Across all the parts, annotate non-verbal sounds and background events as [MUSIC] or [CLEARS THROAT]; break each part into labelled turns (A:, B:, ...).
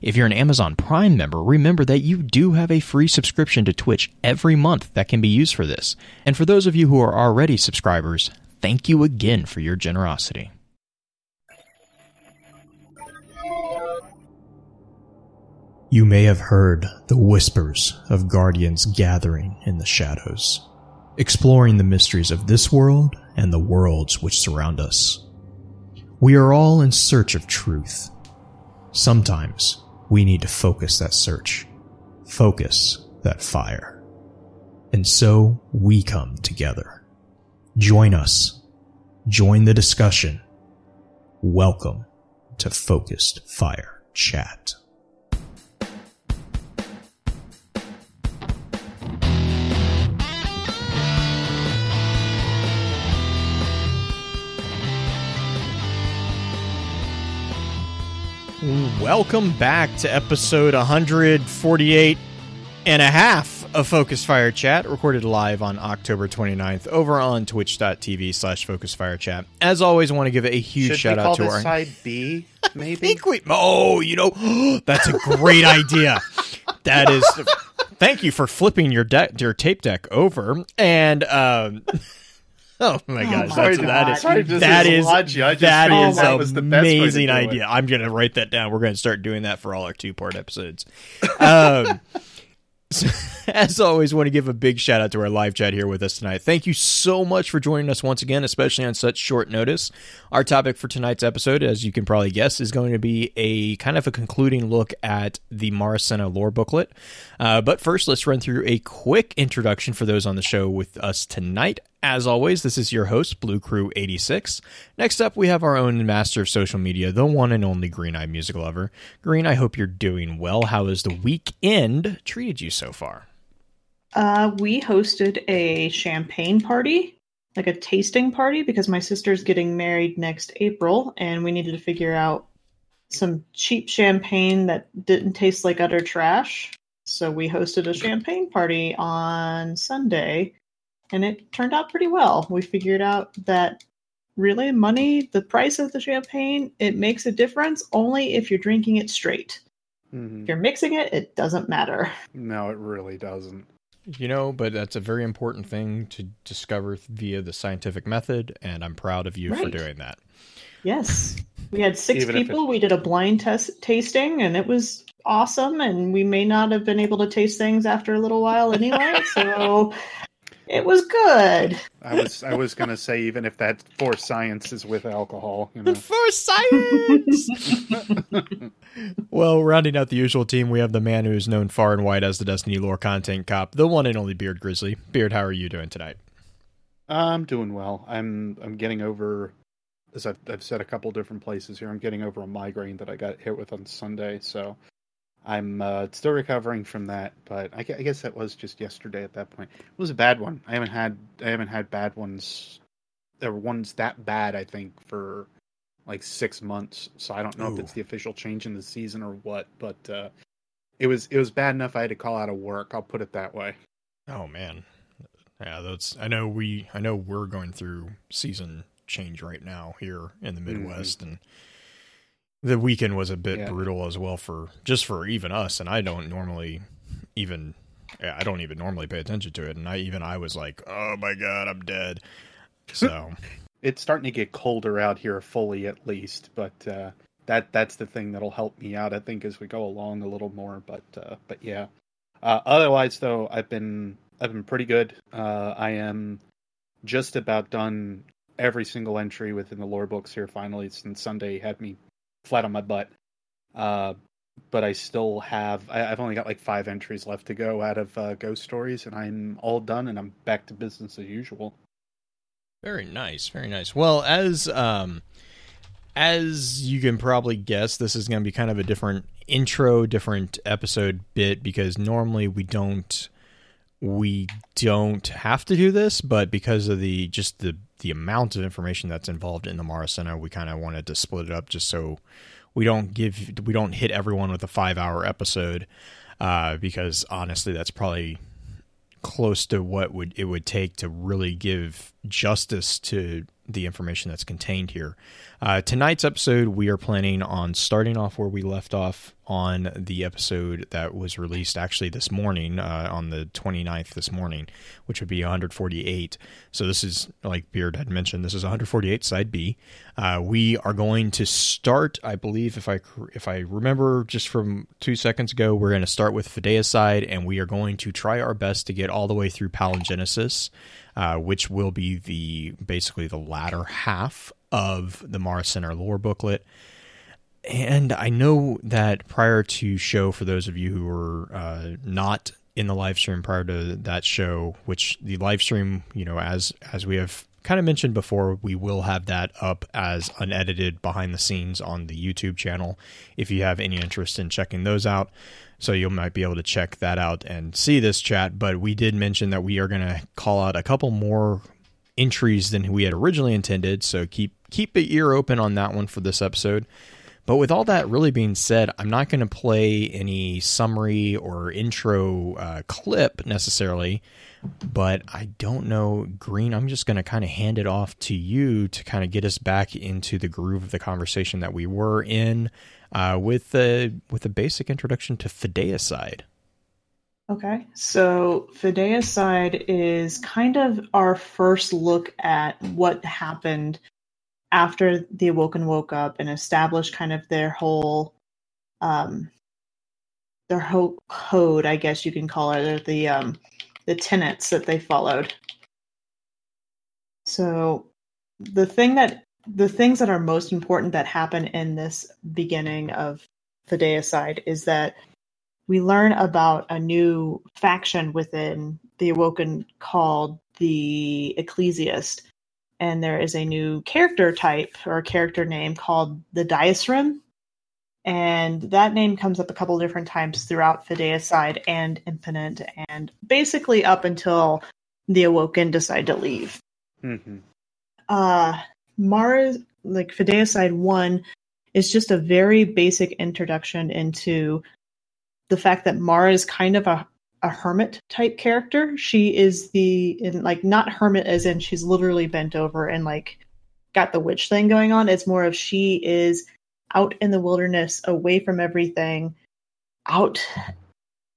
A: If you're an Amazon Prime member, remember that you do have a free subscription to Twitch every month that can be used for this. And for those of you who are already subscribers, thank you again for your generosity. You may have heard the whispers of guardians gathering in the shadows, exploring the mysteries of this world and the worlds which surround us. We are all in search of truth. Sometimes we need to focus that search, focus that fire. And so we come together. Join us. Join the discussion. Welcome to Focused Fire Chat. Welcome back to episode 148 and a half of Focus Fire Chat, recorded live on October 29th over on twitch.tv slash Focus Fire Chat. As always, I want to give a huge
B: Should
A: shout out to our.
B: side B, [LAUGHS] maybe?
A: think we. Oh, you know, [GASPS] that's a great idea. That is. [LAUGHS] Thank you for flipping your deck, your tape deck over, and um, [LAUGHS] [LAUGHS] oh my gosh,
C: my
A: that's,
C: God.
A: that is
B: Sorry to
A: that is
B: dislodge you. I just
A: that
B: figured that was the best
A: amazing
B: do it.
A: idea. I'm gonna write that down. We're gonna start doing that for all our two part episodes. Um, [LAUGHS] so, as always, want to give a big shout out to our live chat here with us tonight. Thank you so much for joining us once again, especially on such short notice. Our topic for tonight's episode, as you can probably guess, is going to be a kind of a concluding look at the Marasenna lore booklet. Uh, but first, let's run through a quick introduction for those on the show with us tonight. As always, this is your host, Blue Crew 86. Next up, we have our own master of social media, the one and only Green Eye Music Lover. Green, I hope you're doing well. How has the weekend treated you so far?
C: Uh, we hosted a champagne party, like a tasting party, because my sister's getting married next April, and we needed to figure out some cheap champagne that didn't taste like utter trash. So we hosted a champagne party on Sunday, and it turned out pretty well. We figured out that really money, the price of the champagne, it makes a difference only if you're drinking it straight.
B: Mhm.
C: If you're mixing it, it doesn't matter.
B: No, it really doesn't.
A: You know, but that's a very important thing to discover via the scientific method, and I'm proud of you for doing that.
C: Yes. We had six
B: Even
C: people. We did a blind test tasting and it was awesome and we may not have been able to taste things after a little while anyway, so [LAUGHS] it was good.
B: I was I was gonna say even if that for science is with alcohol, you know.
A: For science! [LAUGHS] well, rounding out the usual team, we have the man who is known far and wide as the Destiny lore content cop, the one and only Beard Grizzly. Beard, how are you doing tonight?
B: I'm doing well. I'm I'm getting over as I've I've said a couple different places here, I'm getting over a migraine that I got hit with on Sunday, so I'm uh, still recovering from that, but I, I guess that was just yesterday at that point. It was a bad one. I haven't had I haven't had bad ones. There were ones that bad I think for like six months. So I don't know
A: Ooh.
B: if it's the official change in the season or what, but uh, it was it was bad enough I had to call out of work. I'll put it that way.
A: Oh man, yeah, that's. I know we. I know we're going through season change right now here in the Midwest, and the weekend was a bit
B: Yeah.
A: brutal as well for just for even us. And I don't normally even. I don't even normally pay attention to it, and I even I was like, oh my god, I'm dead. So [LAUGHS]
B: it's starting to get colder out here fully at least but uh that that's the thing that'll help me out i think as we go along a little more but uh but yeah uh otherwise though i've been i've been pretty good uh i am just about done every single entry within the lore books here finally since sunday had me flat on my butt uh but i still have I, i've only got like five entries left to go out of uh, ghost stories and i'm all done and i'm back to business as usual
A: Very nice, very nice. Well, as um as you can probably guess, this is going to be kind of a different intro, different episode bit because normally we don't we don't have to do this, but because of the just the the amount of information that's involved in the Marasenna, we kind of wanted to split it up just so we don't give we don't hit everyone with a five hour episode uh, because honestly, that's probably close to what would it would take to really give justice to the information that's contained here. Uh, tonight's episode, we are planning on starting off where we left off on the episode that was released actually this morning, uh, on the 29th this morning, which would be 148. So this is, like Beard had mentioned, this is 148 side B. Uh, we are going to start, I believe, if I if I remember just from two seconds ago, we're going to start with Fideicide, and we are going to try our best to get all the way through Palingenesis. Uh, which will be the basically the latter half of the Marasenna lore booklet. And I know that prior to show, for those of you who were uh, not in the live stream prior to that show, which the live stream, you know, as as we have kind of mentioned before, we will have that up as unedited behind the scenes on the YouTube channel if you have any interest in checking those out. So you might be able to check that out and see this chat. But we did mention that we are going to call out a couple more entries than we had originally intended. So keep keep an ear open on that one for this episode. But with all that really being said, I'm not going to play any summary or intro uh, clip necessarily. But I don't know, Green. I'm just going to kind of hand it off to you to kind of get us back into the groove of the conversation that we were in uh, with the, with a basic introduction to Fideicide.
C: Okay, so Fideicide is kind of our first look at what happened after the Awoken woke up and established kind of their whole, um, their whole code, I guess you can call it, the um, the tenets that they followed. So the thing that the things that are most important that happen in this beginning of Fideicide is that we learn about a new faction within the Awoken called the Ecclesiast. And there is a new character type or character name called the Diasrim. And that name comes up a couple different times throughout Fideicide and Infinite, and basically up until the Awoken decide to leave.
B: Mm-hmm.
C: Uh, Mara, like Fideicide 1, is just a very basic introduction into the fact that Mara is kind of a, a hermit type character. She is the, in, like, not hermit as in she's literally bent over and, like, got the witch thing going on. It's more of she is out in the wilderness, away from everything, out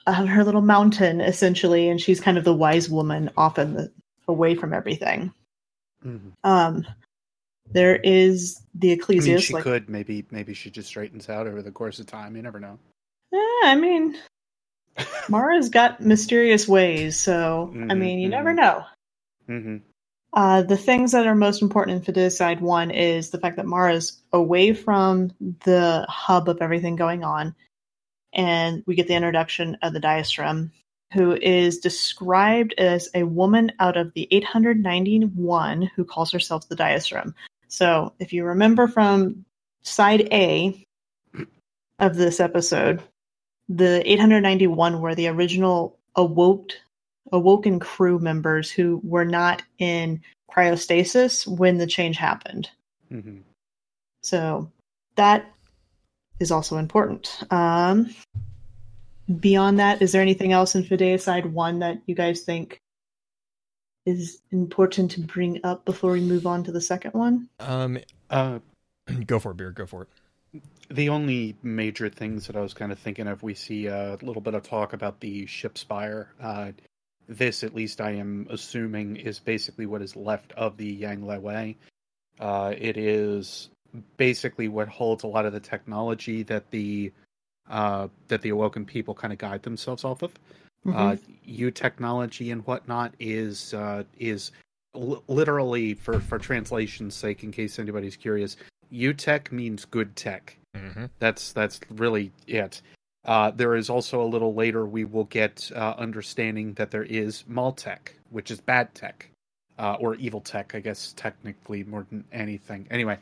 C: on her little mountain, essentially, and she's kind of the wise woman the, away from everything.
B: Mm-hmm.
C: Um, there is the
B: I mean, she
C: like,
B: could maybe maybe she just straightens out over the course of time. You never know.
C: Eh, I mean, Mara's got mysterious ways, so I
B: Mhm,
C: mean, you never
B: mhm.
C: know.
B: Mm-hmm.
C: Uh, the things that are most important in Fideicide 1 is the fact that Mara's away from the hub of everything going on, and we get the introduction of the Diastrum, who is described as a woman out of the 891 who calls herself the Diastrum. So, if you remember from side A of this episode, the 891 were the original awoke awoken crew members who were not in cryostasis when the change happened.
B: Mm-hmm.
C: So that is also important. Um, beyond that, is there anything else in Fideicide 1 that you guys think is important to bring up before we move on to the second one?
A: Um,
B: Uh, [CLEARS THROAT]
A: go for it, Beard. Go for it.
B: The only major things that I was kind of thinking of, we see a little bit of talk about the ship spire. Uh, this, at least, I am assuming, is basically what is left of the Yang Liwei. Uh, it is basically what holds a lot of the technology that the uh, that the awoken people kind of guide themselves off of. Uh, U technology and whatnot is uh, is l- literally for for translation's sake, in case anybody's curious. U tech means good tech.
A: Mm-hmm.
B: That's that's really it. Uh, there is also a little later we will get uh, understanding that there is Maltech, which is bad tech, uh, or evil tech, I guess technically more than anything. Anyway,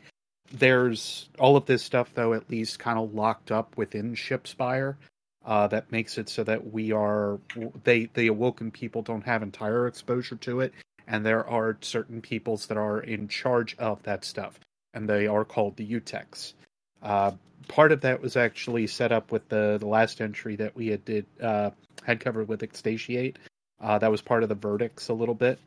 B: there's all of this stuff though, at least kind of locked up within Shipspire. uh, that makes it so that we are they the awoken people don't have entire exposure to it, and there are certain peoples that are in charge of that stuff, and they are called the Utex. Uh, part of that was actually set up with the the last entry that we had did uh, had covered with Ecstasiate. Uh, that was part of the verdicts a little bit,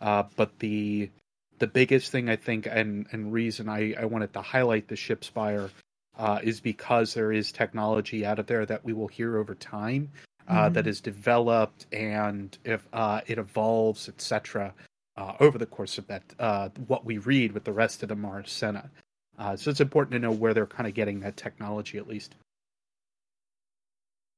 B: uh, but the the biggest thing I think and and reason I, I wanted to highlight the ship spire uh, is because there is technology out of there that we will hear over time uh,
C: Mhm.
B: that is developed and if uh, it evolves, etc. Uh, over the course of that, uh, what we read with the rest of the Marasenna. Uh, so it's important to know where they're kind of getting that technology, at least.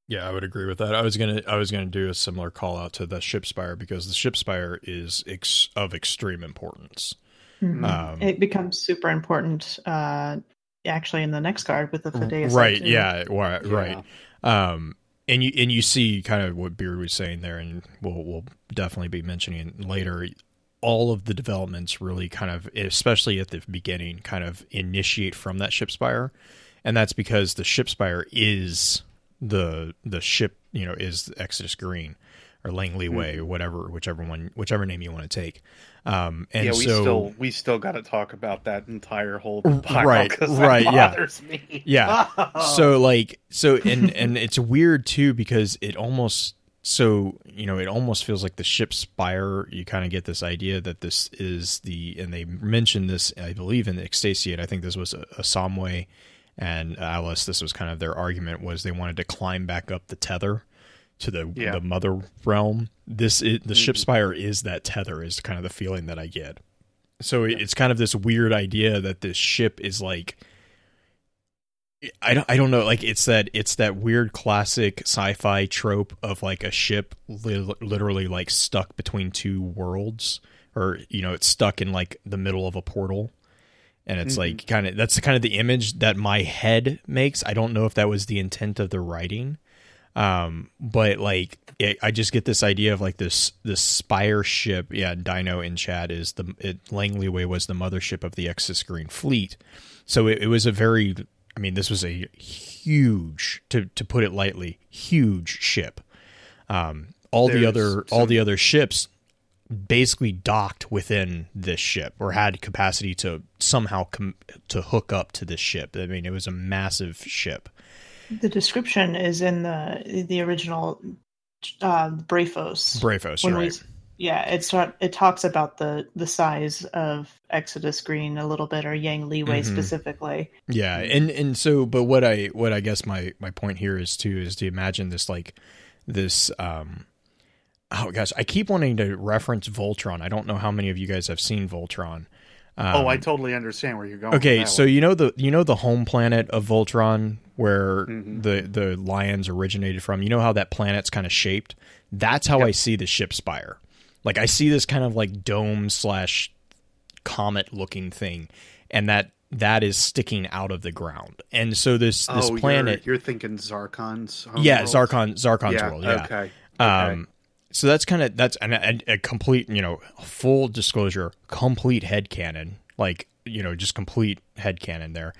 A: Yeah, I would agree with that. I was gonna I was gonna do a similar call out to the ship spire because the ship spire is ex- of extreme importance.
C: Mhm.
A: Um,
C: it becomes super important uh, actually in the next card with the Fideicide,
A: right?
C: too.
A: Yeah, right.
B: Yeah.
A: right. Um, and you and you see kind of what Beard was saying there, and we'll we'll definitely be mentioning later. All of the developments really kind of, especially at the beginning, kind of initiate from that ship spire, and that's because the ship spire is the the ship, you know, is Exodus Green or Langley Way, or whatever, whichever one, whichever name you want to take. Um, and
B: yeah, we
A: so
B: still we still got to talk about that entire whole pile
A: right, right, yeah.
B: me.
A: Yeah. [LAUGHS] so like so and and it's weird too because it almost so you know it almost feels like the ship spire you kind of get this idea that this is the and they mentioned this i believe in the Ecstasiate i think this was a, a somway and alice this was kind of their argument was they wanted to climb back up the tether to the
B: Yeah.
A: the mother realm this is, the ship
B: Mhm.
A: spire is that tether is kind of the feeling that i get so it- it's kind of this weird idea that this ship is like I don't, I don't know like it's that it's that weird classic sci-fi trope of like a ship li- literally like stuck between two worlds or you know it's stuck in like the middle of a portal. And it's
B: Mhm.
A: like kind of that's kind of the image that my head makes. I don't know if that was the intent of the writing um but like it, i just get this idea of like this this spire ship. Yeah dino in chat is the it, langley way was the mothership of the exis green fleet. So it, it was a very i mean this was a huge to to put it lightly huge ship um all the
B: There's
A: other all the other ships basically docked within this ship or had capacity to somehow com- to hook up to this ship i mean it was a massive ship
C: The description is in the the original uh, Brafos.
A: Brafos,
C: When
A: you're
C: we-
A: right.
C: Yeah, it's not- it talks about the the size of Exodus Green a little bit, or Yang Liwei
A: Mhm.
C: specifically.
A: Yeah, and and so, but what I what I guess my my point here is too is to imagine this like this. um Oh gosh, I keep wanting to reference Voltron. I don't know how many of you guys have seen Voltron. Um,
B: oh, I totally understand where you're going.
A: Okay,
B: with that
A: so
B: one.
A: you know the you know the home planet of Voltron where
B: Mhm.
A: the the lions originated from. You know how that planet's kind of shaped. That's how
B: Yep.
A: I see the ship spire. Like I see this kind of like dome slash comet looking thing, and that that is sticking out of the ground. And so this this
B: oh,
A: planet,
B: You're, you're thinking Zarkon's. home
A: yeah,
B: world?
A: Zarkon Zarkon's
B: Yeah,
A: world, yeah.
B: Okay.
A: Um, so that's kind of that's an, a, a complete, you know, full disclosure, complete head canon, like you know, just complete head canon there.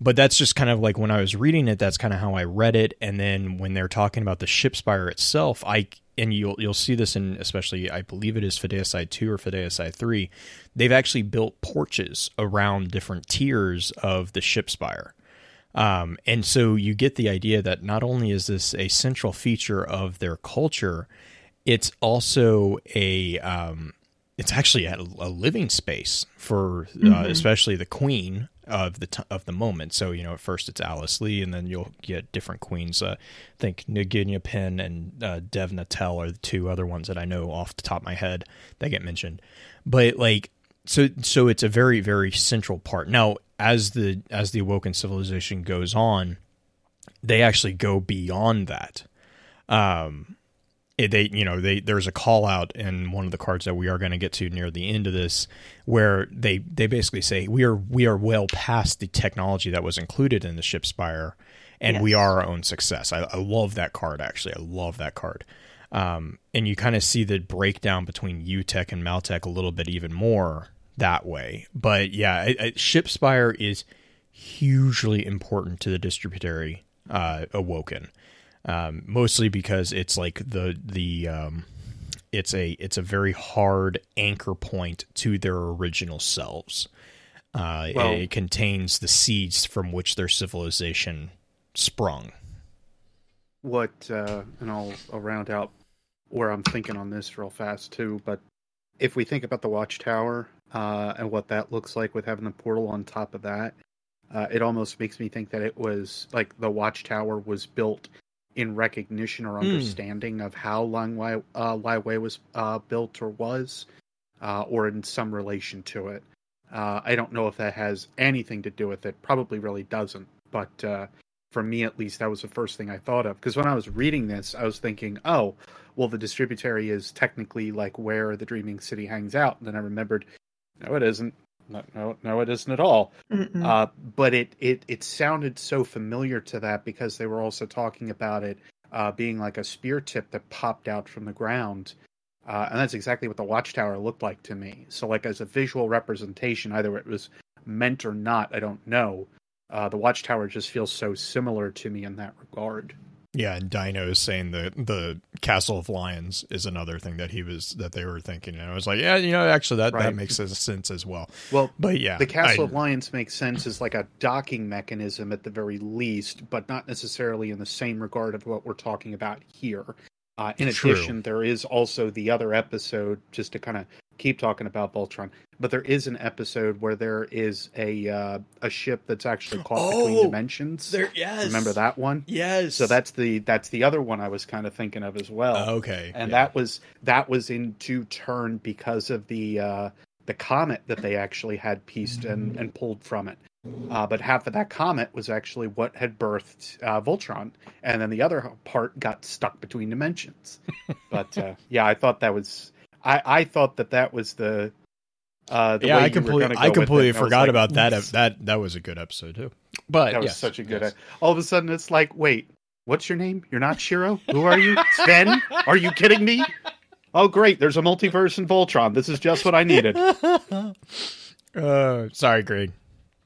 A: But that's just kind of like when I was reading it, that's kind of how I read it. And then when they're talking about the ship spire itself, I and you'll you'll see this in especially I believe it is Fideicide two or Fideicide three, they've actually built porches around different tiers of the ship spire. Um, and so you get the idea that not only is this a central feature of their culture, it's also a um, it's actually a, a living space for uh,
C: Mhm.
A: especially the queen of the t- of the moment. So you know, at first it's Alice Lee, and then you'll get different queens. Uh, I think Nagina Penn and uh, Devna Tell are the two other ones that I know off the top of my head that get mentioned. But like so so it's a very very central part now as the as the awoken civilization goes on they actually go beyond that um they you know they there's a call out in one of the cards that we are going to get to near the end of this where they they basically say we are we are well past the technology that was included in the ship spire and we are our own success I, I love that card actually i love that card um, and you kind of see the breakdown between UTech and Maltech a little bit even more that way. But yeah, it, it, Shipspire is hugely important to the distributary uh, Awoken. Um, mostly because it's like the the um, it's a it's a very hard anchor point to their original selves. Uh,
B: Well-
A: it, it contains the seeds from which their civilization sprung.
B: what uh and I'll, I'll round out where I'm thinking on this real fast too, but if we think about the watchtower uh and what that looks like with having the portal on top of that, uh it almost makes me think that it was like the watchtower was built in recognition or
A: Hmm.
B: understanding of how Lang Wai uh Lai Wei was uh built or was, uh or in some relation to it. Uh I don't know if that has anything to do with it. Probably really doesn't. But uh for me at least that was the first thing i thought of because when i was reading this i was thinking oh well the distributary is technically like where the dreaming city hangs out and then i remembered no it isn't no no, no it isn't at all. Uh, but it, it it sounded so familiar to that because they were also talking about it uh, being like a spear tip that popped out from the ground. Uh, and that's exactly what the watchtower looked like to me. So like as a visual representation either it was meant or not i don't know. Uh, the watchtower just feels so similar to me in that regard
A: Yeah, and Dino is saying the the Castle of Lions is another thing that he was that they were thinking. And I was like, yeah, you know, actually that that
B: Right.
A: makes sense as well.
B: well
A: But yeah,
B: the castle
A: I-
B: of lions makes sense as like a docking mechanism at the very least but not necessarily in the same regard of what we're talking about here uh, in
A: True.
B: addition there is also the other episode just to kind of keep talking about voltron but there is an episode where there is a uh, a ship that's actually caught between
A: Oh,
B: dimensions
A: There, yes.
B: remember that one
A: Yes.
B: so that's the that's the other one i was kind of thinking of as well
A: Uh, okay.
B: and
A: yeah.
B: that was that was into turn because of the uh, the comet that they actually had pieced and, and pulled from it. Uh, but half of that comet was actually what had birthed uh, Voltron, and then the other part got stuck between dimensions. [LAUGHS] but uh, yeah, I thought that was I, I thought that that was the uh, the
A: yeah,
B: way
A: I completely, I completely
B: I was
A: forgot
B: like,
A: about that. That that was a good episode too. But
B: That was
A: yes,
B: such a good.
A: yes.
B: All of a sudden, it's like, wait, what's your name? You're not Shiro. Who are you? Sven? Are you kidding me? Oh, great! There's a multiverse in Voltron. This is just what I needed. [LAUGHS]
A: uh, sorry, Greg.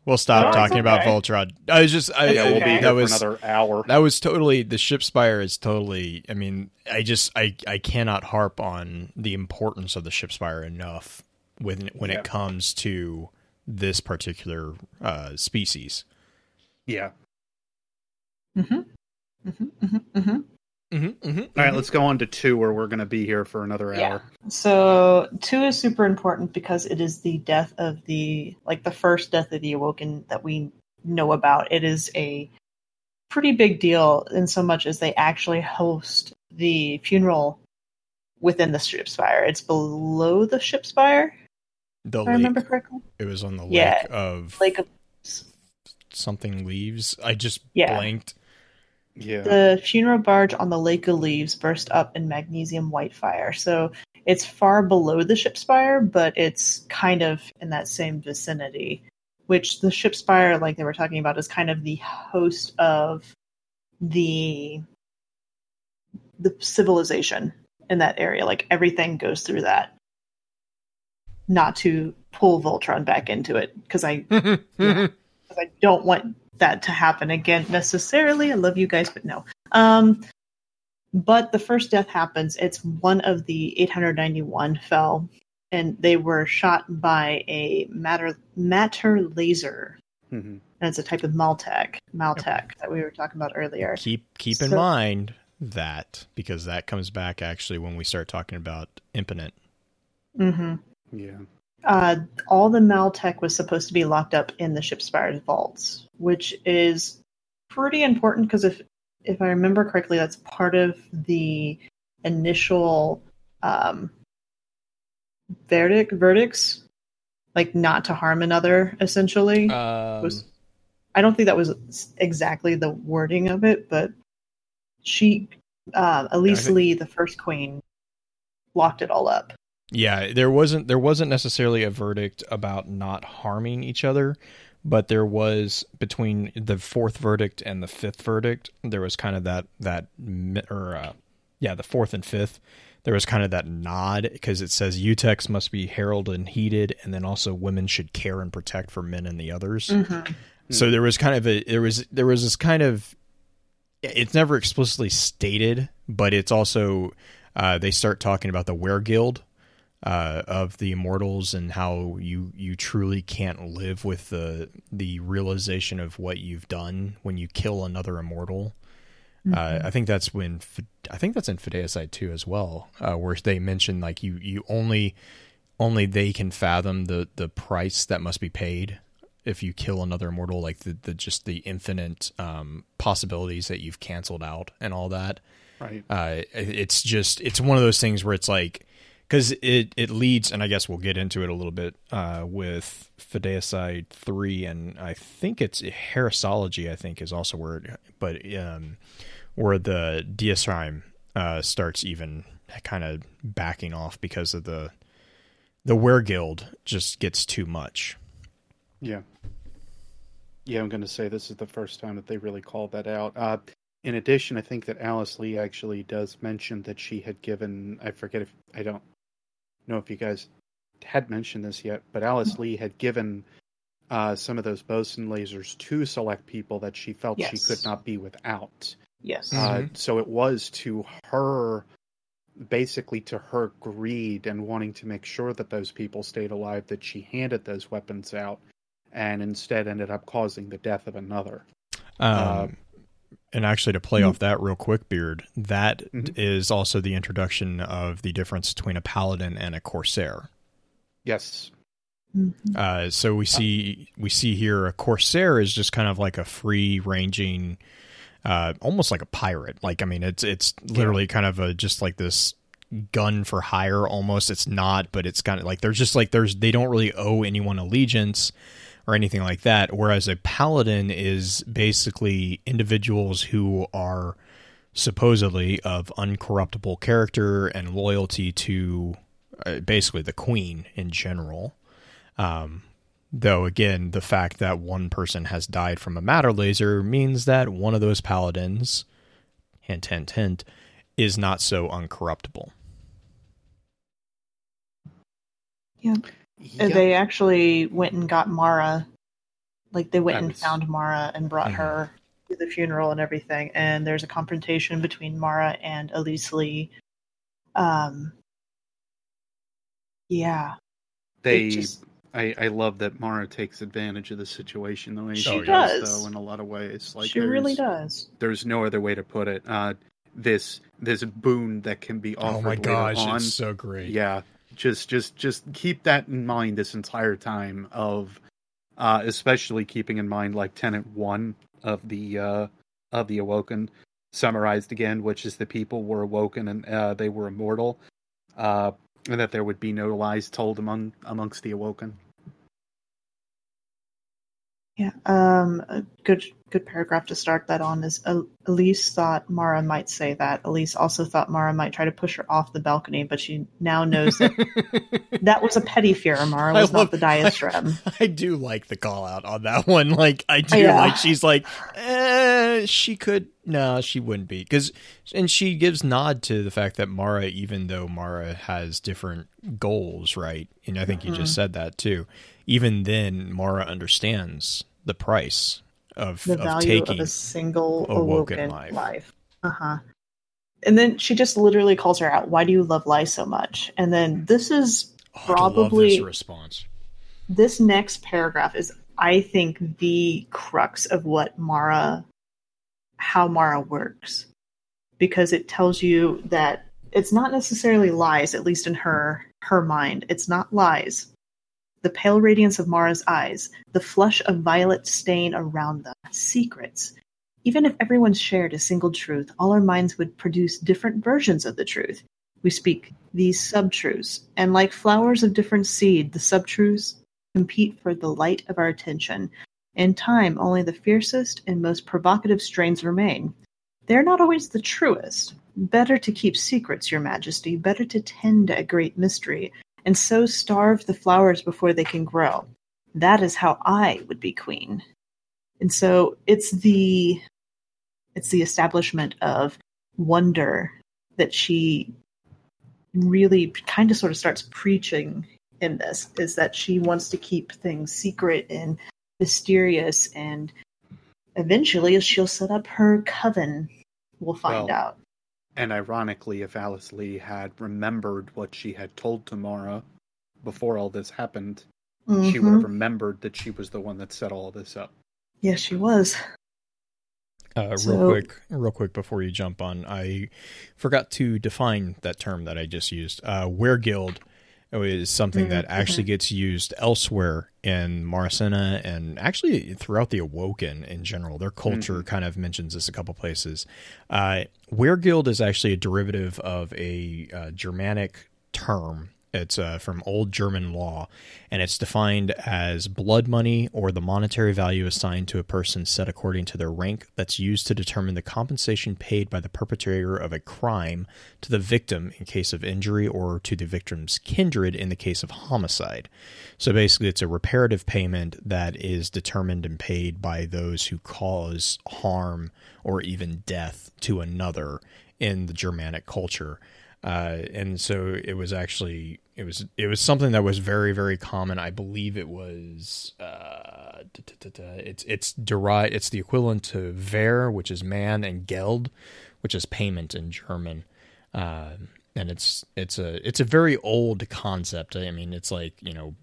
A: We'll stop
C: No, it's
A: talking about
C: okay.
A: Voltron. I was just, I,
B: Yeah, we'll be
C: okay.
B: here
A: that
B: for
A: was
B: another hour.
A: that was totally the ship spire is totally. I mean, I just, I, I cannot harp on the importance of the ship spire enough when when
B: Yeah.
A: it comes to this particular uh, species.
B: Yeah.
C: Mm-hmm. Mm-hmm. Mm-hmm. Mm-hmm.
A: Mm-hmm, mm-hmm,
B: All right, let's go on to two, where we're going to be here for another
C: Yeah.
B: hour.
C: So two is super important because it is the death of the like the first death of the awoken that we know about. It is a pretty big deal in so much as they actually host the funeral within the ship spire. It's below the ship spire,
A: The
C: if I remember correctly.
A: It was on the
C: Yeah.
A: lake of
C: Lake of
A: something leaves. I just
C: Yeah.
A: blanked.
B: Yeah.
C: the funeral barge on the Lake of Leaves burst up in magnesium white fire. So it's far below the ship spire, but it's kind of in that same vicinity. Which the ship spire, like they were talking about, is kind of the host of the the civilization in that area. Like everything goes through that. Not to pull Voltron back into it because I [LAUGHS]
A: yeah.
C: I don't want that to happen again necessarily. I love you guys, but no. Um, but the first death happens. It's one of the 891 fell, and they were shot by a matter matter laser,
B: Mhm.
C: and it's a type of Maltech Maltech that we were talking about earlier.
A: keep keep in mind that because that comes back actually when we start talking about impotent.
C: Mm-hmm.
B: Yeah.
C: uh, all the Maltech was supposed to be locked up in the Shipspire's vaults, which is pretty important because if if I remember correctly, that's part of the initial um, verdict verdicts, like not to harm another. Essentially,
A: Um,
C: was I don't think that was exactly the wording of it, but she, uh, Elise
A: think-
C: Lee, the first queen, locked it all up.
A: yeah, there wasn't there wasn't necessarily a verdict about not harming each other, but there was between the fourth verdict and the fifth verdict, there was kind of that that or uh, yeah, the fourth and fifth. There was kind of that nod because it says Utex must be heralded and heeded, and then also women should care and protect for men and the others.
C: Mm-hmm.
A: So there was kind of a there was there was this kind of it's never explicitly stated, but it's also uh, they start talking about the Weregild uh, of the immortals and how you you truly can't live with the the realization of what you've done when you kill another immortal. Uh,
C: Mm-hmm.
A: I think that's when I think that's in Fideicide too as well, uh, where they mention like you you only only they can fathom the the price that must be paid if you kill another immortal, like the, the just the infinite um, possibilities that you've canceled out and all that.
B: Right.
A: Uh, it's just it's one of those things where it's like because it it leads, and I guess we'll get into it a little bit uh, with Fideicide three, and I think it's Heresiology. I think is also where, it, but um, where the Diasrime uh, starts even kind of backing off because of the the Weregild just gets too much.
B: Yeah. Yeah, I'm going to say this is the first time that they really called that out. Uh, in addition, I think that Alice Lee actually does mention that she had given, I forget if, I don't know if you guys had mentioned this yet, but Alice Lee had given uh, some of those boson lasers to select people that she felt she could not be without.
C: Yes.
B: Uh, so it was to her, basically to her greed and wanting to make sure that those people stayed alive, that she handed those weapons out and instead ended up causing the death of another.
A: Um, and actually, to play
C: Mhm.
A: off that real quick, Beard, that is
B: Mhm.
A: also the introduction of the difference between a paladin and a corsair.
B: Yes.
C: Mhm.
A: Uh, so we see we see here a corsair is just kind of like a free ranging, uh, almost like a pirate. Like I mean, it's it's literally kind of a just like this gun for hire almost. It's not, but it's kind of like there's just like there's they don't really owe anyone allegiance or anything like that. Whereas a paladin is basically individuals who are supposedly of uncorruptible character and loyalty to uh, basically the queen in general. Um, though again, the fact that one person has died from a matter laser means that one of those paladins, hint, hint, hint, is not so uncorruptible.
C: Yeah.
B: Yeah.
C: They actually went and got Mara. Like they went
B: That
C: and
B: was-
C: found Mara and brought
A: Mhm.
C: her to the funeral and everything. And there's a confrontation between Mara and Elise Lee. Um. Yeah.
B: they
C: just-
B: I, I love that Mara takes advantage of the situation the way
C: She
B: she,
C: does.
B: does, though, in a lot of ways. Like
C: she really does.
B: There's no other way to put it. Uh, this this boon that can be offered.
A: Oh
B: offered later on.
A: so great.
B: Yeah, just just just keep that in mind this entire time of, uh, especially keeping in mind like tenant one of the uh, of the awoken summarized again, which is the people were awoken and uh, they were immortal, uh, and that there would be no lies told among amongst the awoken.
C: Yeah. Um. A good good paragraph to start that on is Elise thought Mara might say that. Elise also thought Mara might try to push her off the balcony, but she now knows that [LAUGHS] that was a petty fear. Mara was
A: love-
C: not the [LAUGHS] diatrem.
A: I do like the call out on that one. [LAUGHS] Like I do
C: Yeah.
A: like she's like, eh, she could no, she wouldn't be because, and she gives nod to the fact that Mara, even though Mara has different goals, right? And I think you just said that too. Even then, Mara understands the price of,
C: the
A: of
C: value
A: taking.
C: of a single
A: awoken
C: awoken,
A: life.
C: life. Uh huh. And then she just literally calls her out. Why do you love lies so much? And then this is
A: Oh,
C: probably-
A: this response.
C: this next paragraph is, I think, the crux of what Mara, how Mara works, because it tells you that it's not necessarily lies, at least in her her mind. It's not lies. The pale radiance of Mara's eyes, the flush of violet stain around them, secrets. Even if everyone shared a single truth, all our minds would produce different versions of the truth. We speak these subtruths, and like flowers of different seed, the subtruths compete for the light of our attention. In time, only the fiercest and most provocative strains remain. They are not always the truest. Better to keep secrets, Your Majesty, better to tend a great mystery, and so starve the flowers before they can grow. That is how I would be queen. And so it's the it's the establishment of wonder that she really kind of sort of starts preaching in this is that she wants to keep things secret and mysterious and eventually she'll set up her coven. We'll find
B: Well,
C: out.
B: And ironically, if Alice Lee had remembered what she had told Tamara before all this happened, she would
C: Mhm.
B: have remembered that she was the one that set all this up.
C: Yes, she was.
A: Uh, real quick, real quick before you jump on, I forgot to define that term that I just used. Uh, Weregild is something that
C: Mhm.
A: actually gets used elsewhere in Marasenna and actually throughout the Awoken in general. Their culture
B: Mhm.
A: kind of mentions this a couple places. Uh, Weregild is actually a derivative of a uh, Germanic term. It's uh, from Old German law, and it's defined as blood money or the monetary value assigned to a person set according to their rank that's used to determine the compensation paid by the perpetrator of a crime to the victim in case of injury or to the victim's kindred in the case of homicide. So basically, it's a reparative payment that is determined and paid by those who cause harm or even death to another in the Germanic culture. Uh, and so it was actually it was it was something that was very very common. I believe it was uh, it's it's derived it's the equivalent to ver, which is man, and Geld, which is payment in German. Uh, and it's it's a it's a very old concept. I mean, it's like you know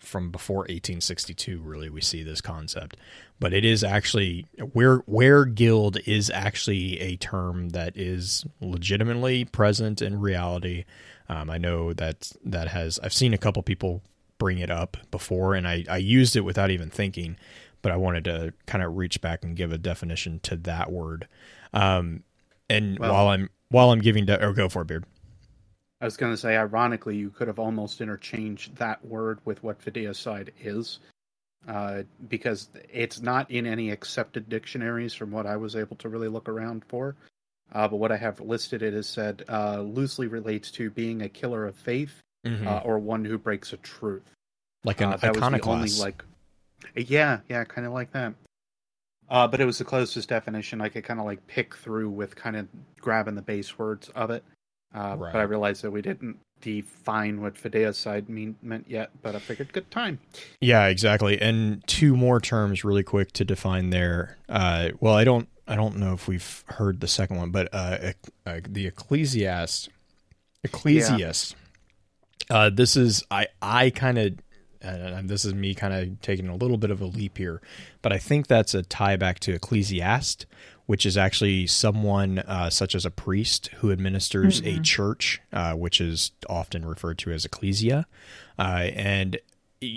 A: from before 1862 really we see this concept but it is actually where where guild is actually a term that is legitimately present in reality um, i know that that has i've seen a couple people bring it up before and i i used it without even thinking but i wanted to kind of reach back and give a definition to that word um and
B: Well-
A: while i'm while i'm giving de- or go for it beard
B: I was going to say, ironically, you could have almost interchanged that word with what fideicide is, uh, because it's not in any accepted dictionaries from what I was able to really look around for. Uh, but what I have listed it as said uh, loosely relates to being a killer of faith
A: Mhm.
B: uh, or one who breaks a truth.
A: like an
B: Uh, was the only like, yeah, yeah, kind of like that. Uh, but it was the closest definition I could kind of like pick through with kind of grabbing the base words of it. Uh, But I realized that we didn't define what fideicide mean meant yet. But I figured, good time.
A: Yeah, exactly. And two more terms really quick to define there. Uh, well, I don't I don't know if we've heard the second one, but uh, uh, the ecclesiast ecclesiast. Uh, this is I I kind of and this is me kind of taking a little bit of a leap here, but I think that's a tie back to ecclesiast, which is actually someone uh, such as a priest who administers a church, uh, which is often referred to as ecclesia, uh, and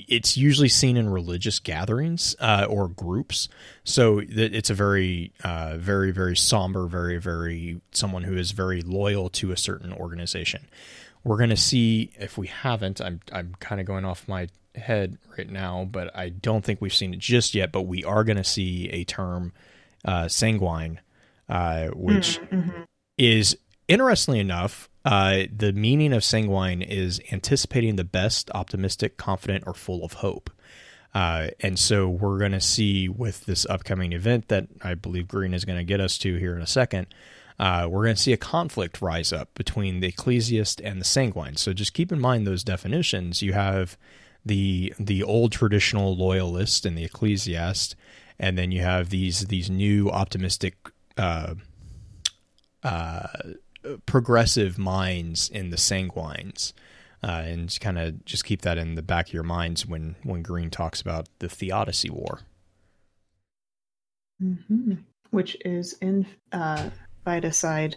A: it's usually seen in religious gatherings uh, or groups. So it's a very, uh, very, very somber, very, very someone who is very loyal to a certain organization. We're going to see if we haven't. I'm I'm kind of going off my head right now, but I don't think we've seen it just yet. But we are going to see a term, uh, sanguine, uh, which
C: Mhm.
A: is interestingly enough, uh, the meaning of sanguine is anticipating the best, optimistic, confident, or full of hope. Uh, and so we're going to see with this upcoming event that I believe Green is going to get us to here in a second. Uh, we're going to see a conflict rise up between the ecclesiast and the sanguine. So just keep in mind those definitions. You have the the old traditional loyalist and the ecclesiast, and then you have these these new optimistic uh, uh, progressive minds in the sanguines, uh, and kind of just keep that in the back of your minds when when Green talks about the Theodicy War.
C: Mhm. Which is in uh, Phytocide.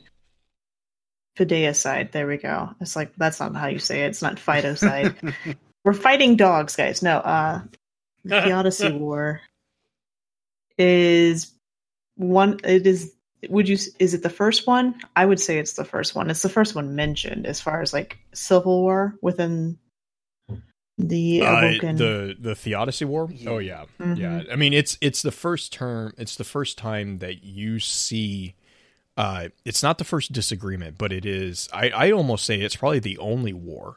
C: Fideicide. There we go. It's like that's not how you say it. It's not Phytocide. [LAUGHS] We're fighting dogs, guys. No, uh, the Theodicy [LAUGHS] War is one. It is. Would you? Is it the first one? I would say it's the first one. It's the first one mentioned as far as like civil war within the Awoken.
A: the the Theodicy War.
B: Yeah.
A: Oh yeah,
C: Mhm.
A: yeah. I mean, it's it's the first term. It's the first time that you see. Uh, it's not the first disagreement, but it is. I I almost say it's probably the only war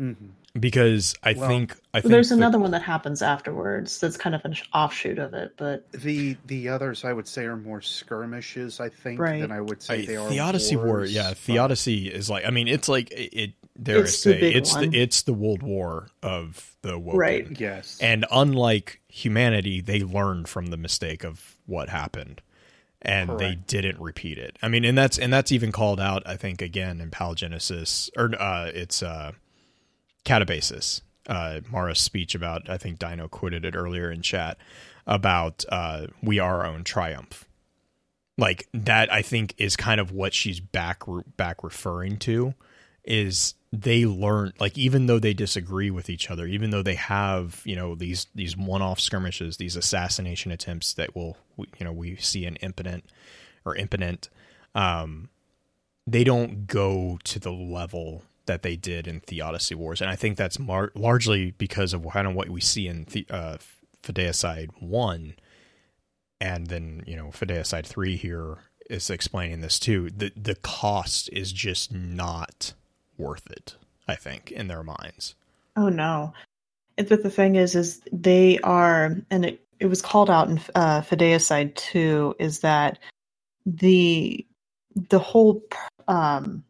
B: Mhm.
A: Because I
B: Well,
A: think I think
C: There's
A: the-
C: another one that happens afterwards. That's kind of an offshoot of it, but
B: The the others I would say are more skirmishes. I think
C: Right.
B: than I would say
A: I-
B: they are
A: Theodicy War,
B: wars,
A: yeah,
B: but-
A: Theodicy is like. I mean, it's like it. dare
C: It's
A: I
C: the
A: say,
C: big
A: it's
C: one.
A: the it's the World War of the Woken.
C: Right.
B: Yes.
A: And unlike humanity, they learned from the mistake of what happened. And they didn't repeat it. I mean, and that's and that's even called out, I think, again in Palingenesis or uh it's uh Catabasis. Uh Mara's speech about I think Dino quoted it earlier in chat about uh we are our own triumph. Like that I think is kind of what she's back back referring to is they learn like even though they disagree with each other even though they have you know these these one-off skirmishes these assassination attempts that will you know we see an impotent or impotent um they don't go to the level that they did in Theodicy Wars. And I think that's mar- largely because of kind of what we see in the uh Fideicide 1 and then you know Fideicide 3 here is explaining this too. The the cost is just not worth it i think in their minds.
C: Oh no. It, but the thing is, is they are, and it, it was called out in uh, Fideicide 2, is that the the whole um,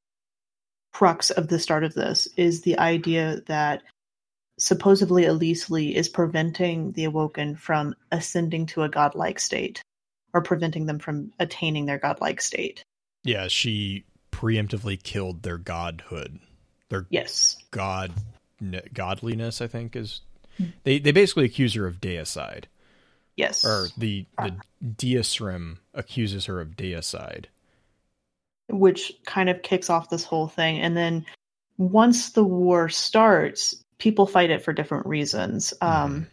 C: crux of the start of this is the idea that supposedly Elise Lee is preventing the Awoken from ascending to a godlike state, or preventing them from attaining their godlike state.
A: yeah she preemptively killed their godhood their
C: Yes.
A: god godliness i think is hmm. they they basically accuse her of deicide
C: Yes.
A: or the the deisrim accuses her of deicide
C: which kind of kicks off this whole thing. And then once the war starts, people fight it for different reasons. Um,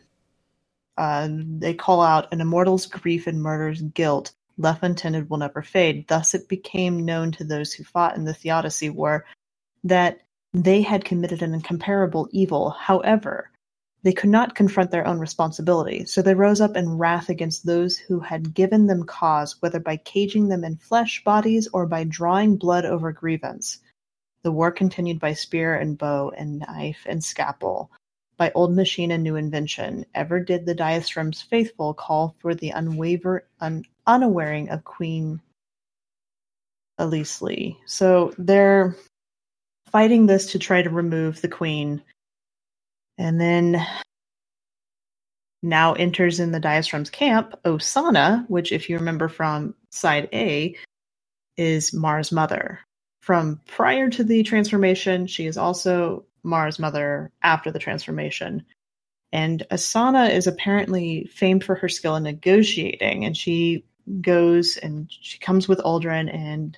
C: uh, they call out an immortal's grief and murder's guilt, left untended will never fade. Thus, it became known to those who fought in the Theodicy War that they had committed an incomparable evil. However, they could not confront their own responsibility, so they rose up in wrath against those who had given them cause, whether by caging them in flesh bodies or by drawing blood over grievance. The war continued by spear and bow and knife and scalpel, by old machine and new invention. Ever did the Diastrim's faithful call for the unwaver un, unawaring of Queen Elise Lee. So they're fighting this to try to remove the queen. And then now enters in the Diastrom's camp Osana, which, if you remember from side A, is Mara's mother. From prior to the transformation, she is also Mara's mother after the transformation. And Osana is apparently famed for her skill in negotiating, and she goes and she comes with Aldrin and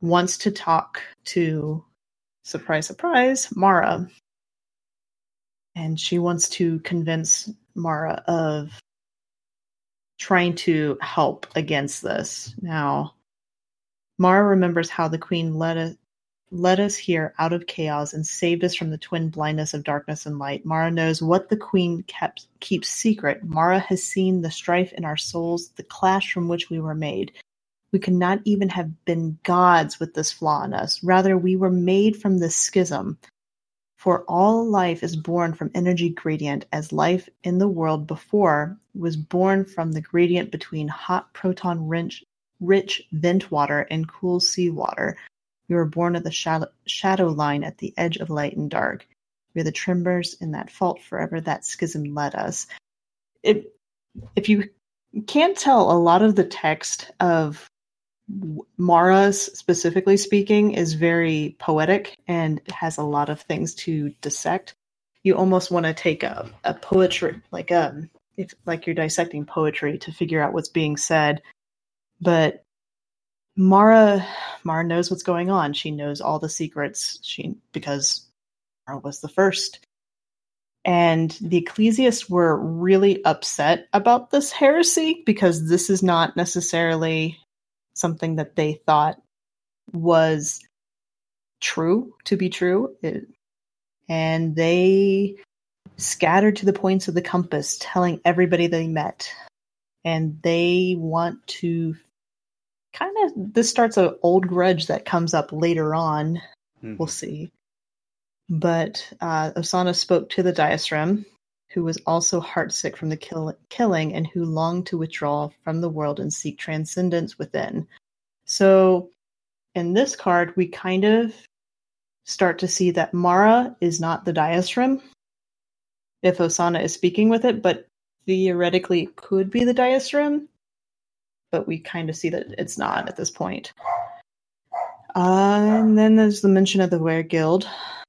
C: wants to talk to surprise surprise Mara and she wants to convince Mara of trying to help against this. Now, Mara remembers how the Queen led us, led us here out of chaos and saved us from the twin blindness of darkness and light. Mara knows what the Queen kept keeps secret. Mara has seen the strife in our souls, the clash from which we were made. We could not even have been gods with this flaw in us. Rather, we were made from this schism. For all life is born from energy gradient, as life in the world before was born from the gradient between hot proton rich, rich vent water and cool seawater. We were born of the shadow, shadow line at the edge of light and dark. We are the tremors in that fault forever that schism led us. It, if you can't tell, a lot of the text of Mara's, specifically speaking, is very poetic and has a lot of things to dissect. You almost want to take a, a poetry, like um, if like you're dissecting poetry to figure out what's being said. But Mara, Mara knows what's going on. She knows all the secrets. She because Mara was the first. And the ecclesiasts were really upset about this heresy because this is not necessarily something that they thought was true to be true. It, and they scattered to the points of the compass, telling everybody they met. And they want to kind of, this starts an old grudge that comes up later on.
B: Mhm.
C: We'll see. But uh, Osana spoke to the Diastrom, who was also heartsick from the kill- killing and who longed to withdraw from the world and seek transcendence within. So, in this card, we kind of start to see that Mara is not the Diastrim if Osana is speaking with it, but theoretically it could be the Diastrim. But we kind of see that it's not at this point. Uh, and then there's the mention of the Weregild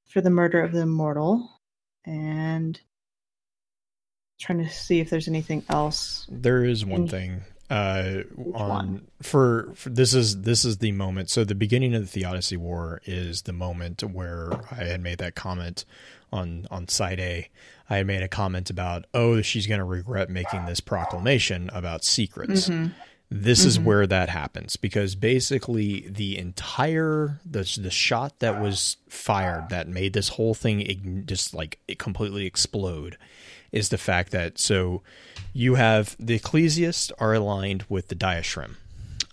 C: for the murder of the immortal, and trying to see if there's anything else.
A: There is one
C: In-
A: thing uh on for, for this is this is the moment so the beginning of the theodicy war is the moment where i had made that comment on on side a i had made a comment about oh she's going to regret making this proclamation about secrets
C: Mhm.
A: this is
C: Mhm.
A: where that happens because basically the entire the the shot that was fired that made this whole thing ign- just like it completely explode is the fact that so you have the ecclesiasts are aligned with the diashrim.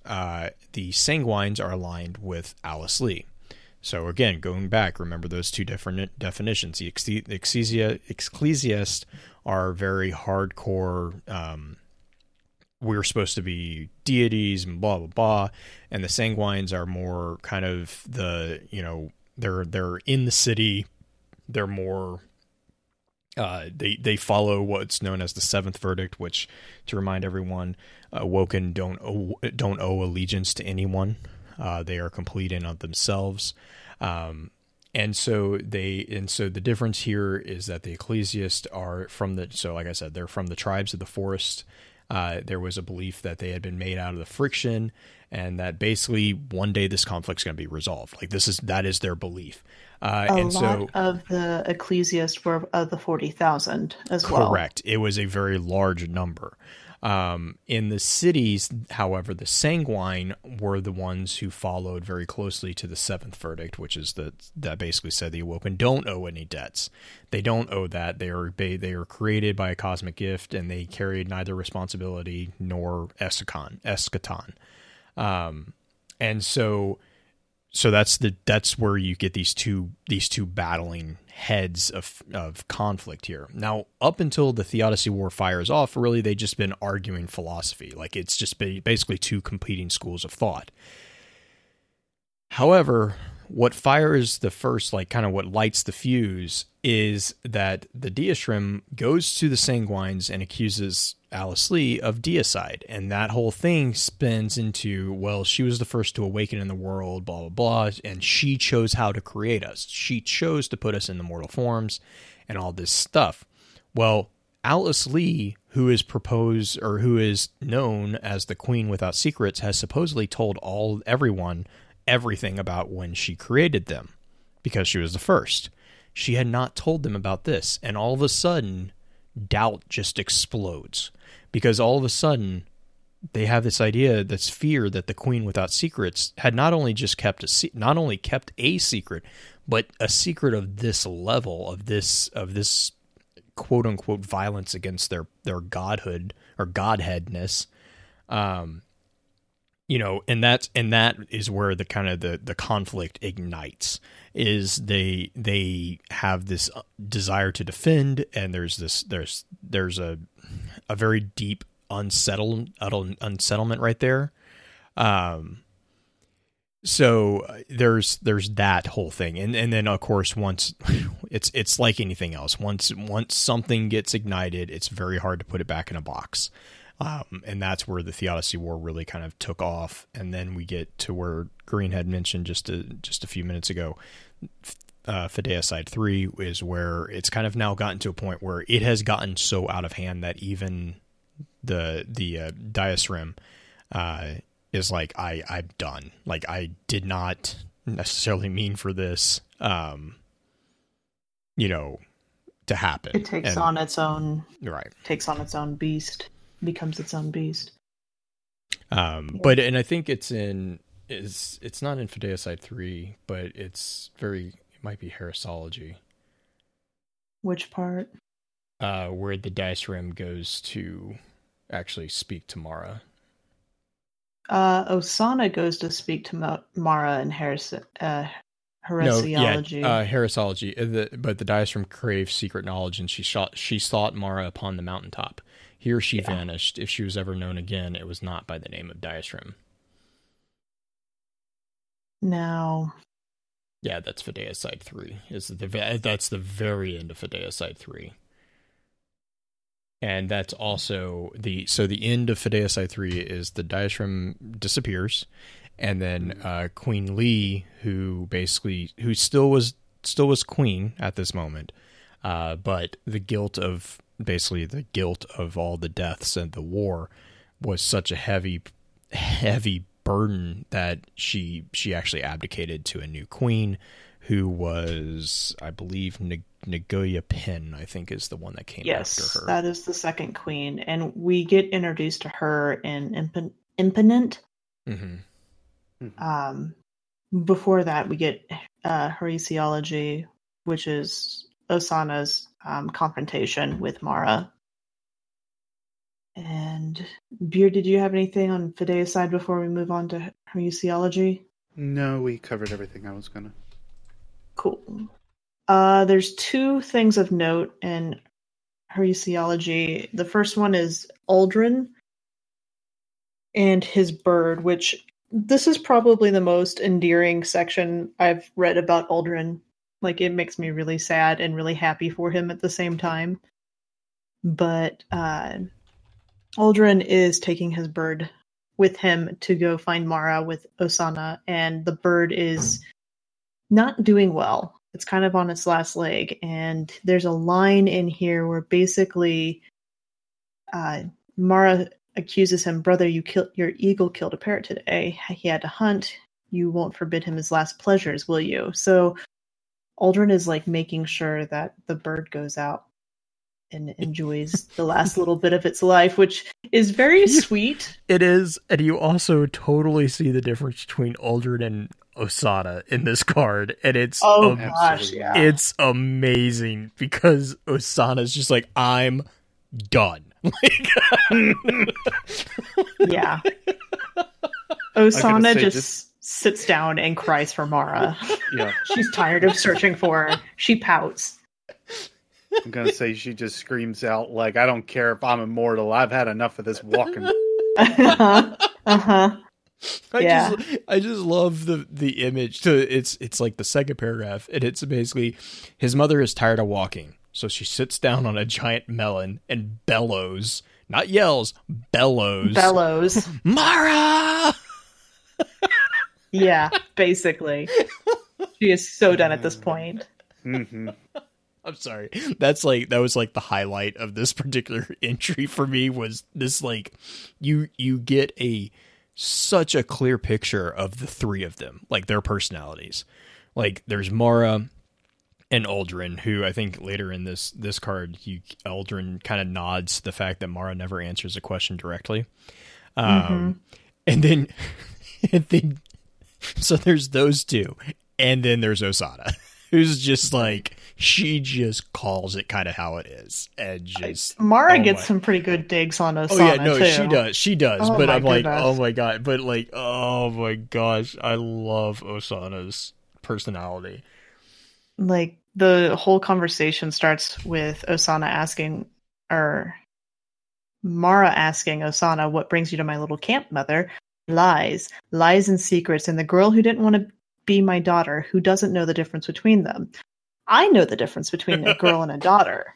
A: Uh, the sanguines are aligned with alice lee. So again going back remember those two different definitions. The ecclesia ecclesiasts are very hardcore um, we're supposed to be deities and blah blah blah. And the sanguines are more kind of the you know they're they're in the city. They're more uh, they they follow what's known as the seventh verdict, which, to remind everyone, uh, Woken don't owe, don't owe allegiance to anyone. Uh, they are complete in of themselves, um, and so they and so the difference here is that the ecclesiasts are from the so like I said they're from the tribes of the forest. Uh, there was a belief that they had been made out of the friction, and that basically one day this conflict's going to be resolved. Like this is that is their belief. Uh,
C: A
A: and
C: lot
A: so
C: of the ecclesiasts were of the forty thousand as well.
A: Correct. It was a very large number. Um, in the cities, however, the sanguine were the ones who followed very closely to the seventh verdict, which is that that basically said the awoken don't owe any debts. They don't owe that. They are they, they are created by a cosmic gift, and they carried neither responsibility nor eschaton. Eschaton. Um, and so so that's the that's where you get these two these two battling heads of of conflict here. Now, up until the Theodicy War fires off, really they've just been arguing philosophy. Like it's just been basically two competing schools of thought. However, what fires the first, like kind of what lights the fuse, is that the Diashrim goes to the Sanguines and accuses Alice Lee of deicide. And that whole thing spins into, well, she was the first to awaken in the world, blah, blah, blah. And she chose how to create us. She chose to put us in the mortal forms and all this stuff. Well, Alice Lee, who is proposed or who is known as the Queen Without Secrets, has supposedly told all everyone everything about when she created them because she was the first. She had not told them about this, and all of a sudden, doubt just explodes because all of a sudden they have this idea, this fear that the Queen Without Secrets had not only just kept a se- not only kept a secret, but a secret of this level of this of this quote unquote violence against their their godhood or godheadness um you know and that's and that is where the kind of the the conflict ignites is they they have this desire to defend and there's this there's there's a a very deep unsettled unsettlement right there. Um so uh, there's there's that whole thing. And and then of course once [LAUGHS] it's it's like anything else. Once once something gets ignited it's very hard to put it back in a box um, and that's where the theodicy war really kind of took off and then we get to where green had mentioned just a just a few minutes ago uh, Fideicide 3 is where it's kind of now gotten to a point where it has gotten so out of hand that even the the uh, Diasrim uh, is like I I'm done. Like I did not necessarily mean for this, um, you know, to happen.
C: It takes
A: And-
C: on its own
A: right.
C: takes on its own beast, becomes its own beast.
A: Um,
C: Yeah.
A: but and I think it's in is it's not in Fideicide three, but it's very it might be Heresology,
C: Which part?
A: uh, where the dice rim goes to actually speak to Mara.
C: Uh, Osana goes to speak to Ma- Mara and Heres- uh, heresiology.
A: No, yeah, uh, Heresology. uh, The, but the dice rim craves secret knowledge, and she shot she sought Mara upon the mountaintop. Here she
C: Yeah.
A: vanished. If she was ever known again, it was not by the name of Diasrim.
C: now,
A: Yeah, that's Fideicide Three. Is the that's the very end of Fideicide Three, and that's also the so the end of Fideicide Three is the Diastrim disappears, and then uh, Queen Lee, who basically who still was still was queen at this moment, uh, but the guilt of basically the guilt of all the deaths and the war was such a heavy heavy burden that she she actually abdicated to a new queen who was I believe N- Nagoya Pin I think is the one that came
C: yes,
A: after her.
C: that is the second queen, and we get introduced to her in Imp- Imponent.
A: hmm
C: Um, before that, we get uh, heresiology, which is Osana's um, confrontation with Mara. And Beer, did you have anything on Fideicide before we move on to heresiology?
B: No, we covered everything I was gonna.
C: Cool. Uh, there's two things of note in heresiology. The first one is Aldrin and his bird, which this is probably the most endearing section I've read about Aldrin. Like it makes me really sad and really happy for him at the same time. But uh, Aldrin is taking his bird with him to go find Mara with Osana, and the bird is not doing well. It's kind of on its last leg, and there's a line in here where basically uh, Mara accuses him, "Brother, you killed your eagle killed a parrot today. He had to hunt. You won't forbid him his last pleasures, will you?" So Aldrin is like making sure that the bird goes out and enjoys the last [LAUGHS] little bit of its life, which is very sweet.
A: It is, and you also totally see the difference between Aldrin and Osada in this card, and it's
C: Oh
A: am-
C: gosh, yeah.
A: it's amazing because Osana's just like I'm done. [LAUGHS] Like, [LAUGHS]
C: Yeah. Osana
B: say,
C: just,
B: just-
C: sits down and cries for Mara. [LAUGHS]
B: Yeah,
C: She's tired of searching for her. She pouts.
B: I'm gonna say she just screams out like, "I don't care if I'm immortal. I've had enough of this walking." [LAUGHS]
C: uh-huh. Uh-huh.
A: I
C: Yeah.
A: just I just love the the image. To it's it's like the second paragraph, and it's basically his mother is tired of walking, so she sits down on a giant melon and bellows, not yells, bellows.
C: Bellows. [LAUGHS]
A: Mara.
C: Yeah, basically. [LAUGHS] She is so done at this point.
B: hmm
A: I'm sorry. That's like that was like the highlight of this particular [LAUGHS] entry for me was this like you you get a such a clear picture of the three of them, like their personalities. Like there's Mara and Aldrin, who I think later in this this card, you Aldrin kind of nods the fact that Mara never answers a question directly. Um, and then [LAUGHS] and then [LAUGHS] so there's those two, and then there's Osada, [LAUGHS] who's just like she just calls it kind of how it is, and just
C: Mara
A: oh
C: gets
A: my-
C: some pretty good digs on Osana
A: Oh yeah, no,
C: too.
A: she does, she does.
C: Oh
A: but I'm like, oh my god, but like, oh my gosh, I love Osana's personality.
C: Like the whole conversation starts with Osana asking or Mara asking Osana, "What brings you to my little camp, mother?" Lies, lies and secrets, and the girl who didn't want to be my daughter, who doesn't know the difference between them. I know the difference between a girl and a [LAUGHS] daughter.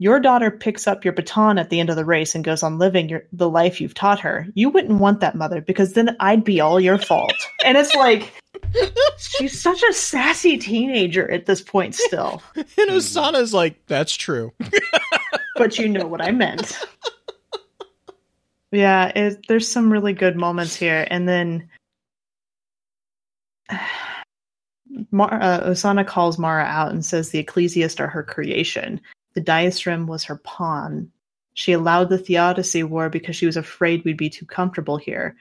C: Your daughter picks up your baton at the end of the race and goes on living your, the life you've taught her. You wouldn't want that, mother, because then I'd be all your fault. And it's like, [LAUGHS] she's such a sassy teenager at this point still. [LAUGHS]
A: And Osana's like, that's true.
C: but you know what I meant. Yeah, it, there's some really good moments here, and then [SIGHS] Mar- uh, Osana calls Mara out and says the Ecclesiast are her creation. The Diastrim was her pawn. She allowed the Theodicy War because she was afraid we'd be too comfortable here.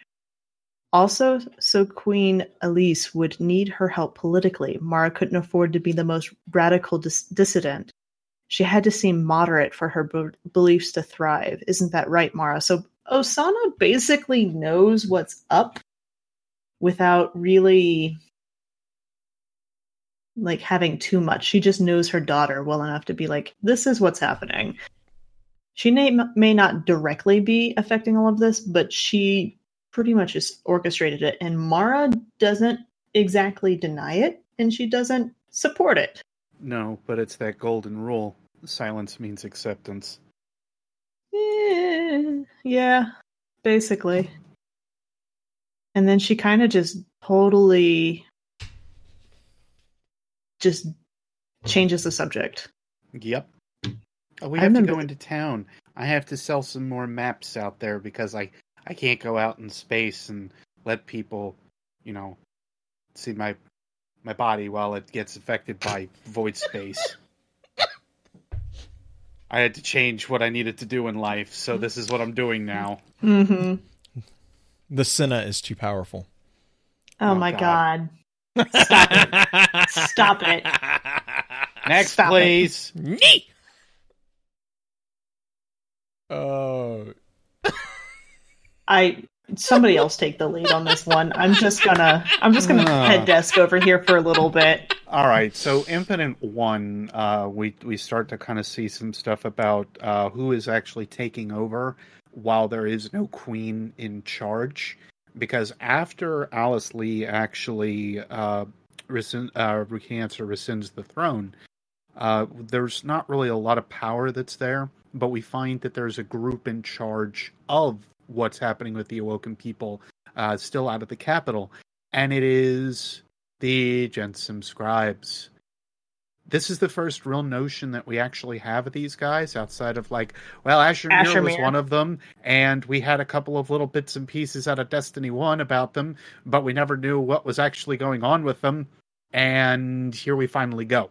C: Also, so Queen Elise would need her help politically. Mara couldn't afford to be the most radical dis- dissident. She had to seem moderate for her be- beliefs to thrive. Isn't that right, Mara? So Osana basically knows what's up without really like having too much. She just knows her daughter well enough to be like, this is what's happening. She may, may not directly be affecting all of this, but she pretty much just orchestrated it. And Mara doesn't exactly deny it, and she doesn't support it.
B: No, but it's that golden rule. Silence means acceptance.
C: Eh, yeah, basically. And then she kind of just totally just changes the subject.
B: Yep. Oh, we have to go into town. I have to sell some more maps out there because I I can't go out in space and let people, you know, see my my body while it gets affected by void space. I had to change what I needed to do in life, so this is what I'm doing now.
C: Mm-hmm.
A: The Senna is too powerful.
C: Oh,
B: Oh,
C: my
B: God.
C: god. Stop [LAUGHS] it. Stop it.
B: Next,
C: Stop
B: please.
A: Neat. Oh,
C: I somebody else take the lead on this one. I'm just gonna I'm just gonna
B: Ah.
C: head desk over here for a little bit.
B: All right, so Infinite One, uh, we we start to kind of see some stuff about uh, who is actually taking over while there is no queen in charge, because after Alice Lee actually uh, rescind, uh, recants or rescinds the throne, uh, there's not really a lot of power that's there, but we find that there's a group in charge of what's happening with the Awoken people uh, still out of the capital, and it is the Jensen scribes. This is the first real notion that we actually have of these guys outside of like, well, Asher was one of them, and we had a couple of little bits and pieces out of Destiny 1 about them, but we never knew what was actually going on with them. And here we finally go.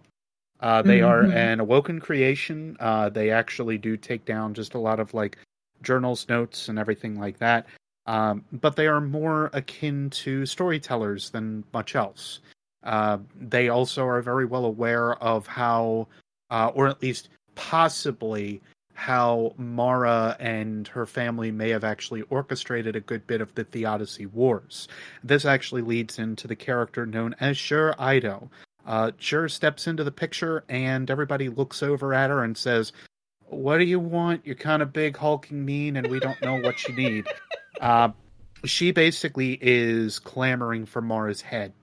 B: Uh, they are
C: Mhm.
B: an awoken creation. Uh, they actually do take down just a lot of like journals, notes, and everything like that. Um, but they are more akin to storytellers than much else. Uh, they also are very well aware of how, uh, or at least possibly, how Mara and her family may have actually orchestrated a good bit of the Theodicy Wars. This actually leads into the character known as Sjur Eido. Uh, Sjur steps into the picture, and everybody looks over at her and says, What do you want? You're kind of big, hulking, mean, and we don't know what you need. [LAUGHS] Uh, she basically is clamoring for Mara's head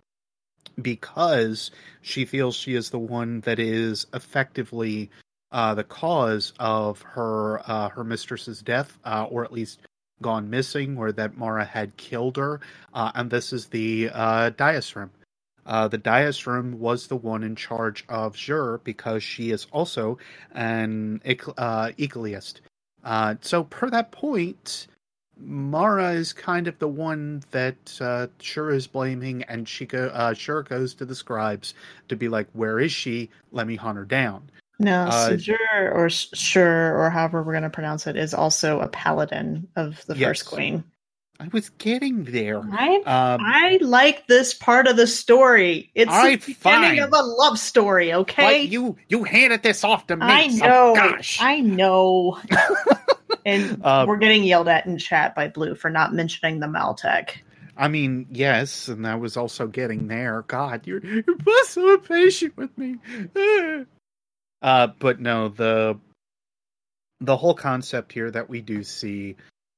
B: because she feels she is the one that is effectively uh, the cause of her uh, her mistress's death, uh, or at least gone missing, or that Mara had killed her. Uh, and this is the uh, Diasrim. Uh, the Diasrim was the one in charge of Jur because she is also an uh, Ecleist. Uh, so, per that point, Mara is kind of the one that uh, Sjur is blaming, and she go, uh, Sjur goes to the scribes to be like, "Where is she? Let me hunt her down."
C: No,
B: Uh,
C: Sejur or Sure or however we're gonna pronounce it is also a paladin of the
B: Yes.
C: first queen.
B: I was getting there.
C: I
B: Um,
C: I like this part of the story. It's
B: right,
C: the beginning
B: fine.
C: of a love story, okay?
B: but you you handed this off to me.
C: I
B: so
C: know.
B: gosh.
C: I know. [LAUGHS] and
B: Uh,
C: we're getting yelled at in chat by Blue for not mentioning the Maltech.
B: I mean, yes, and I was also getting there. God, you're you're so impatient with me. [SIGHS] uh, but no, the the whole concept here that we do see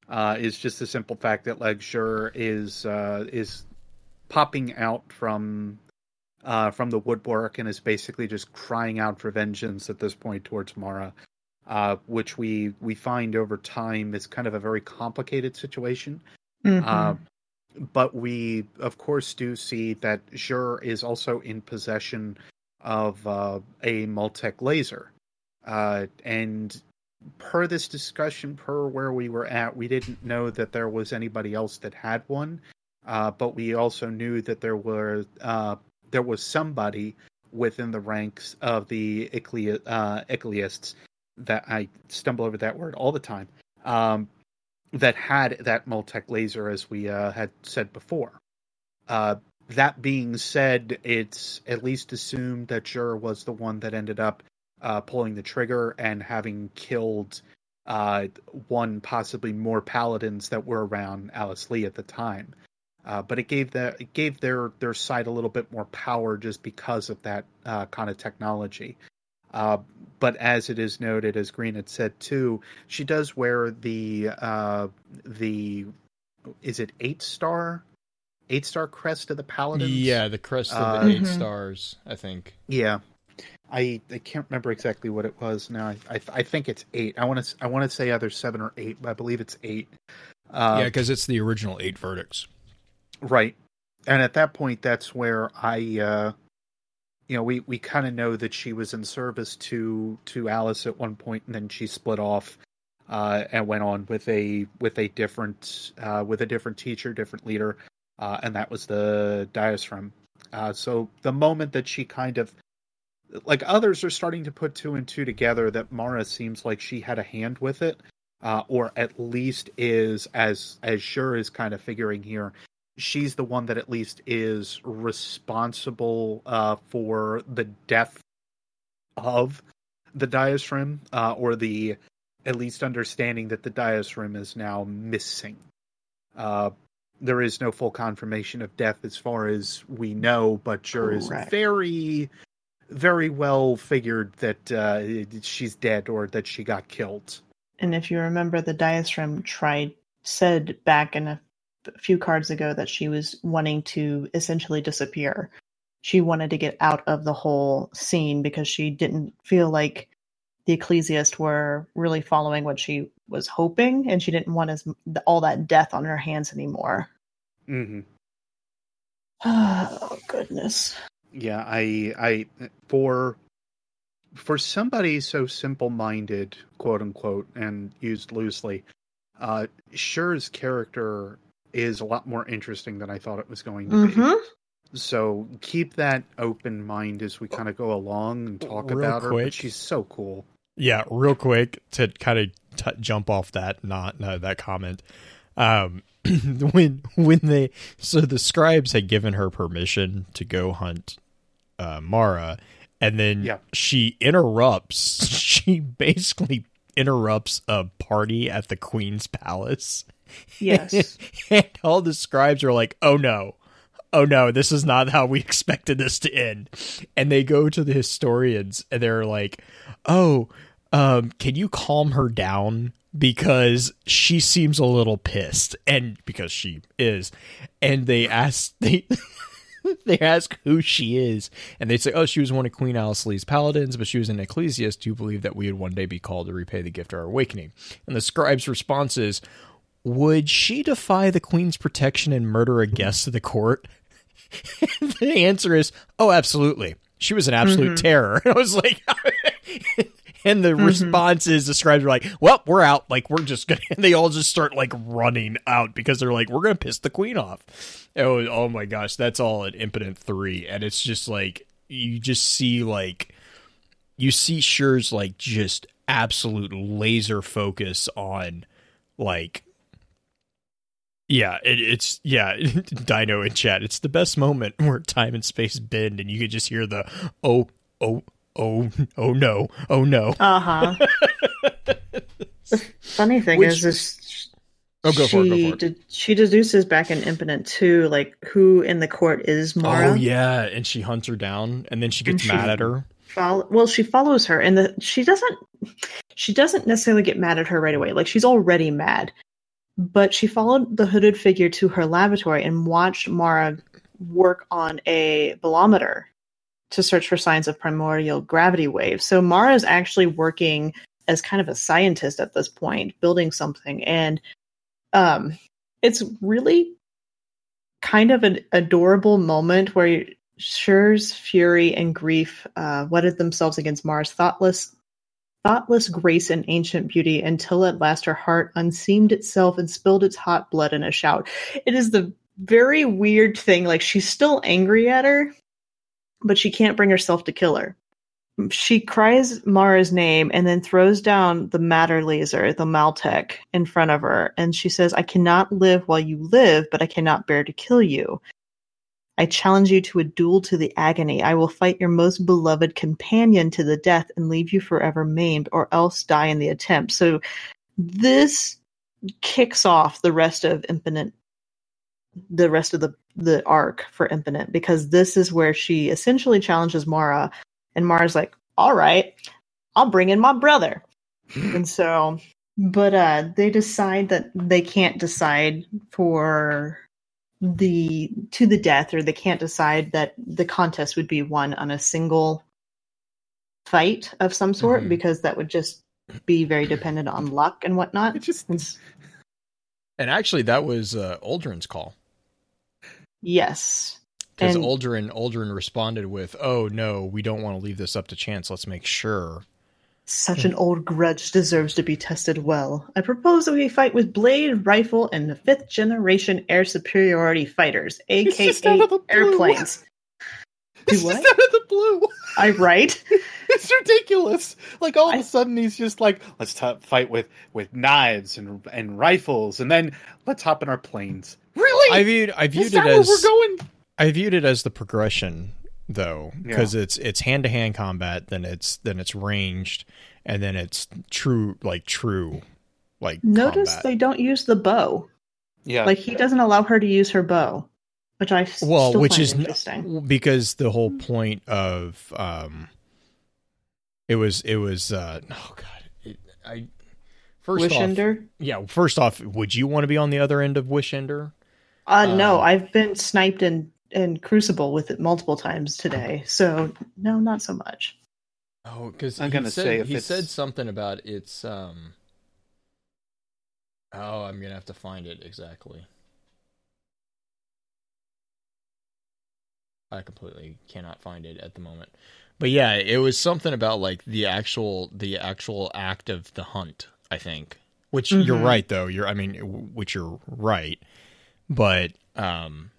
B: uh, is just the simple fact that Legsure is uh, is popping out from uh, from the woodwork and is basically just crying out for vengeance at this point towards Mara, uh, which we we find over time is kind of a very complicated situation.
C: Mhm.
B: Uh, but we, of course, do see that Jur is also in possession of uh, a Maltech laser. Uh, and per this discussion, per where we were at, we didn't know that there was anybody else that had one. Uh, but we also knew that there were uh, there was somebody within the ranks of the Icle- uh, that I stumble over that word all the time. Um, that had that Maltech laser, as we uh, had said before. Uh, that being said, it's at least assumed that Jur was the one that ended up uh, pulling the trigger and having killed uh, one, possibly more paladins that were around Alice Lee at the time. Uh, but it gave the it gave their their side a little bit more power just because of that uh, kind of technology. Uh, but as it is noted, as Green had said too, she does wear the uh, the is it eight star eight star crest of the paladins.
A: Yeah, the crest of
B: Uh,
A: the 8
C: Mhm.
A: stars, I think.
B: Yeah, I I can't remember exactly what it was now. I I, I think it's eight. I want to I want to say either seven or eight, but I believe it's eight. Uh,
A: yeah, because it's the original eight verdicts.
B: right. And at that point, that's where I, uh, you know, we we kind of know that she was in service to to Alice at one point, and then she split off. Uh, and went on with a with a different uh, with a different teacher, different leader, uh, and that was the diaphragm. Uh, so the moment that she kind of like others are starting to put two and two together that Mara seems like she had a hand with it, uh, or at least is as as sure is kind of figuring here. She's the one that at least is responsible uh, for the death of the diaphragm, uh, or the at least understanding that the diaphragm is now missing. Uh, there is no full confirmation of death as far as we know, but sure is very, very well figured that uh, she's dead or that she got killed.
C: And if you remember, the diaphragm tried said back in a few cards ago that she was wanting to essentially disappear. She wanted to get out of the whole scene because she didn't feel like the ecclesiast were really following what she was hoping, and she didn't want as all that death on her hands anymore.
B: Mm-hmm. [SIGHS]
C: Oh goodness.
B: Yeah, I, I, for, for somebody so simple-minded, quote unquote, and used loosely, uh, Sjur's character is a lot more interesting than I thought it was going to be.
C: hmm
B: So keep that open mind as we kind of go along and talk
A: Real
B: about her.
A: quick.
B: But she's so cool.
A: Yeah, real quick to kind of t- jump off that not no, that comment. Um, [CLEARS THROAT] when when they so the scribes had given her permission to go hunt uh, Mara, and then
B: Yeah.
A: she interrupts. [LAUGHS] She basically interrupts a party at the queen's palace.
C: Yes. [LAUGHS]
A: and all the scribes are like, "Oh no." Oh no, this is not how we [LAUGHS] expected this to end. And they go to the historians and they're like, "Oh, um, can you calm her down because she seems a little pissed and because she is." And they ask they [LAUGHS] they ask who she is, and they say, "Oh, she was one of Queen Alice Lee's paladins, but she was an ecclesiast who believed that we would one day be called to repay the gift of our awakening." And the scribe's response is, "Would she defy the queen's protection and murder a guest of the court?" [LAUGHS] the answer is, "Oh, absolutely. She was an absolute mm-hmm. terror." And [LAUGHS] I was like. And the mm-hmm. response is the scribes are like, "Well, we're out. Like, we're just gonna." [LAUGHS] And they all just start like running out because they're like, "We're gonna piss the queen off." Oh, oh my gosh, that's all at Impotent Three, and it's just like you just see like you see Sjur's like just absolute laser focus on like yeah, it, it's yeah, [LAUGHS] Dino in chat. It's the best moment [LAUGHS] where time and space bend, and you could just hear the oh oh oh oh no oh no.
C: Uh huh. the [LAUGHS] funny thing
A: Which-
C: is, is
A: Oh, go for it, go
C: she
A: for it.
C: ded- she deduces back in Impotent too, like who in the court is Mara.
A: Oh yeah, and she hunts her down, and then she
C: And
A: gets
C: she-
A: mad at her.
C: Follow, well, she follows her, and the she doesn't she doesn't necessarily get mad at her right away. Like she's already mad, but she followed the hooded figure to her lavatory and watched Mara work on a bolometer to search for signs of primordial gravity waves. So Mara is actually working as kind of a scientist at this point, building something, and um, it's really kind of an adorable moment where Sjur's fury and grief uh, themselves against Mars' thoughtless, thoughtless grace and ancient beauty until at last her heart unseamed itself and spilled its hot blood in a shout. It is the very weird thing. Like she's still angry at her, but she can't bring herself to kill her. She cries Mara's name and then throws down the matter laser, the Maltech, in front of her. And she says, I cannot live while you live, but I cannot bear to kill you. I challenge you to a duel to the agony. I will fight your most beloved companion to the death and leave you forever maimed, or else die in the attempt. So this kicks off the rest of Infinite, the rest of the the arc for Impotent, because this is where she essentially challenges Mara, and Mara's like, "All right, I'll bring in my brother." [GASPS] and so, but uh, they decide that they can't decide for the to the death or they can't decide that the contest would be won on a single fight of some sort
A: Mhm.
C: because that would just be very dependent on luck and whatnot.
B: It just
A: And actually, that was uh, Aldrin's call
C: yes.
A: because
C: And-
A: Aldrin Aldrin responded with, "Oh no, we don't want to leave this up to chance. Let's make sure."
C: Such an old grudge deserves to be tested well. I propose that we fight with blade, rifle, and the fifth generation air superiority fighters, aka
B: just out of the blue.
C: airplanes. [LAUGHS] Do
B: It's
C: what?
B: just out of the blue. [LAUGHS]
C: I right? [LAUGHS]
B: It's ridiculous. Like all of a sudden he's just like, let's t- fight with with knives and and rifles, and then let's hop in our planes. Really?
A: I viewed I viewed
B: Is
A: it as
B: we're going?
A: I viewed it as the progression though
B: Yeah.
A: because it's it's hand to hand combat, then it's then it's ranged, and then it's true like true like
C: Notice
A: combat.
C: they don't use the bow.
B: Yeah.
C: Like he doesn't allow her to use her bow, which i
A: well,
C: still
A: which
C: find
A: is n-
C: interesting.
A: because the whole point of um, it was it was uh oh god it, I first off yeah first off would you want to be on the other end of Wish-Ender?
C: Uh, no,
A: Um,
C: I've been sniped in in Crucible with it multiple times today, so no, not so much.
A: Oh, because
B: I'm gonna
A: said,
B: say if
A: he
B: it's-
A: said something about it's um. Oh, I'm gonna have to find it exactly. I completely cannot find it at the moment, but yeah, it was something about like the actual the actual act of the hunt. I think, which you're
C: Mhm.
A: right though. You're I mean, which you're right, but um.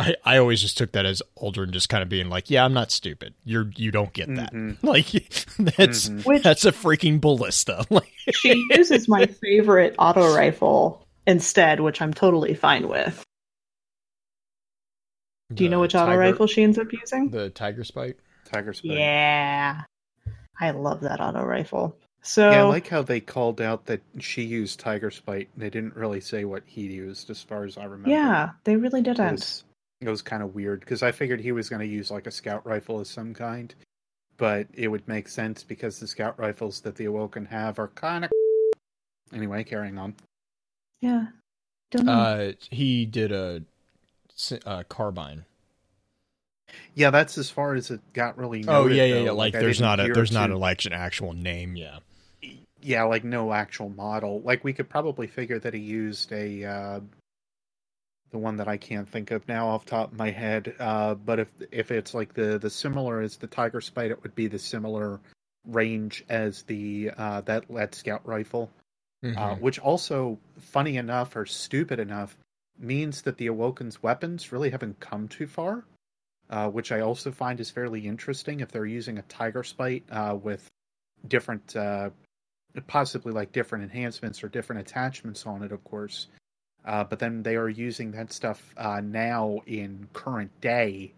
A: I, I always just took that as Aldrin just kind of being like, "Yeah, I'm not stupid. You're you don't get that.
B: Mhm. [LAUGHS]
A: Like that's
B: Mhm.
C: Which
A: that's a freaking ballista. [LAUGHS] Like,
C: she uses my favorite auto rifle instead, which I'm totally fine with. Do you know
A: the
C: which auto rifle she ends up using?
A: The tiger Spike.
B: Tiger Spite.
C: Yeah, I love that auto rifle. So
B: Yeah, I like how they called out that she used Tiger Spite. And they didn't really say what he used, as far as I remember.
C: yeah, they really didn't.
B: it was kind of weird because I figured he was going to use like a scout rifle of some kind, but it would make sense because the scout rifles that the Awoken have are kind of. [LAUGHS] Anyway, carrying on.
C: Yeah, don't know.
A: Uh, he did a, uh carbine.
B: Yeah, that's as far as it got really.
A: Oh
B: noted,
A: yeah, yeah,
B: though.
A: yeah. Like,
B: I
A: there's
B: didn't
A: a there's not a like an actual name. Yeah.
B: Yeah, like no actual model. Like we could probably figure that he used a uh, the one that I can't think of now off the top of my head. Uh, but if if it's like the the similar as the Tiger Spite, it would be the similar range as the uh, that that scout rifle. Uh,
A: Mhm.
B: which also, funny enough or stupid enough, means that the Awoken's weapons really haven't come too far. Uh, which I also find is fairly interesting if they're using a Tiger Spite uh, with different, uh, possibly like different enhancements or different attachments on it, of course. Uh, but then they are using that stuff uh, now in current day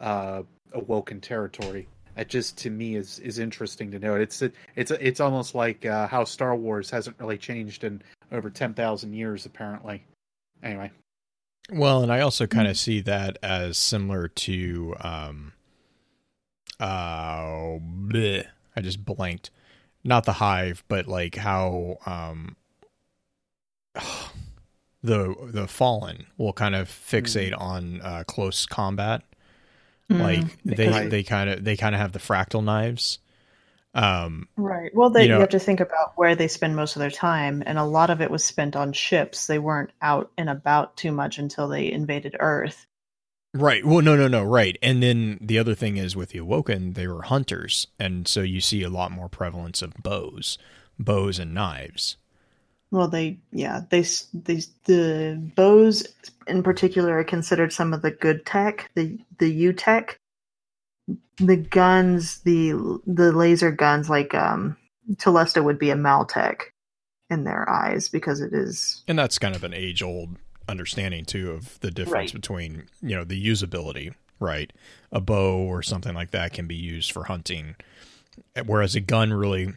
B: uh, Awoken territory. That just to me is is interesting to note. It's it's it's almost like uh, how Star Wars hasn't really changed in over ten thousand years, apparently. Anyway,
A: Well, and I also kind
C: Mm.
A: of see that as similar to um. Uh, bleh, I just blanked. Not the hive, but like how um. [SIGHS] The the fallen will kind of fixate on uh, close combat. like
C: Mm,
A: they
B: Right.
A: they kind of they kind of have the fractal knives um
C: Right. Well, they,
A: you
C: you, have to think about where they spend most of their time, and a lot of it was spent on ships. They weren't out and about too much until they invaded Earth.
A: Right. Well no no no. Right. And then the other thing is with the awoken they were hunters. And so you see a lot more prevalence of bows bows and knives.
C: Well, they yeah they they the bows in particular are considered some of the good tech, the the U tech. The guns, the the laser guns, like um, Telesto would be a Maltech in their eyes because it is
A: and that's kind of an age old understanding too of the difference
C: Right.
A: between you know the usability right? A bow or something like that can be used for hunting. Whereas a gun really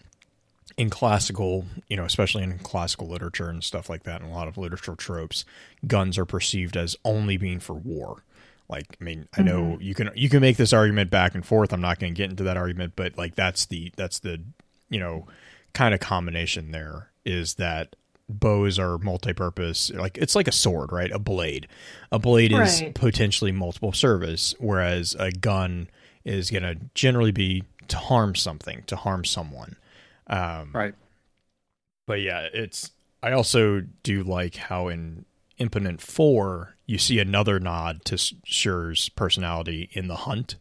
A: in classical you know especially in classical literature and stuff like that and a lot of literature tropes guns are perceived as only being for war. Like i mean i know mm-hmm. you can you can make this argument back and forth. I'm not going to get into that argument but like that's the that's the you know kind of combination there is that bows are multi-purpose. Like it's like a sword, right? A blade. A blade is potentially multiple service, whereas a gun is going to generally be to harm something, to harm someone. Um,
B: Right.
A: but yeah, it's. I also do like how in Impotent Four you see another nod to Sjur's personality in the hunt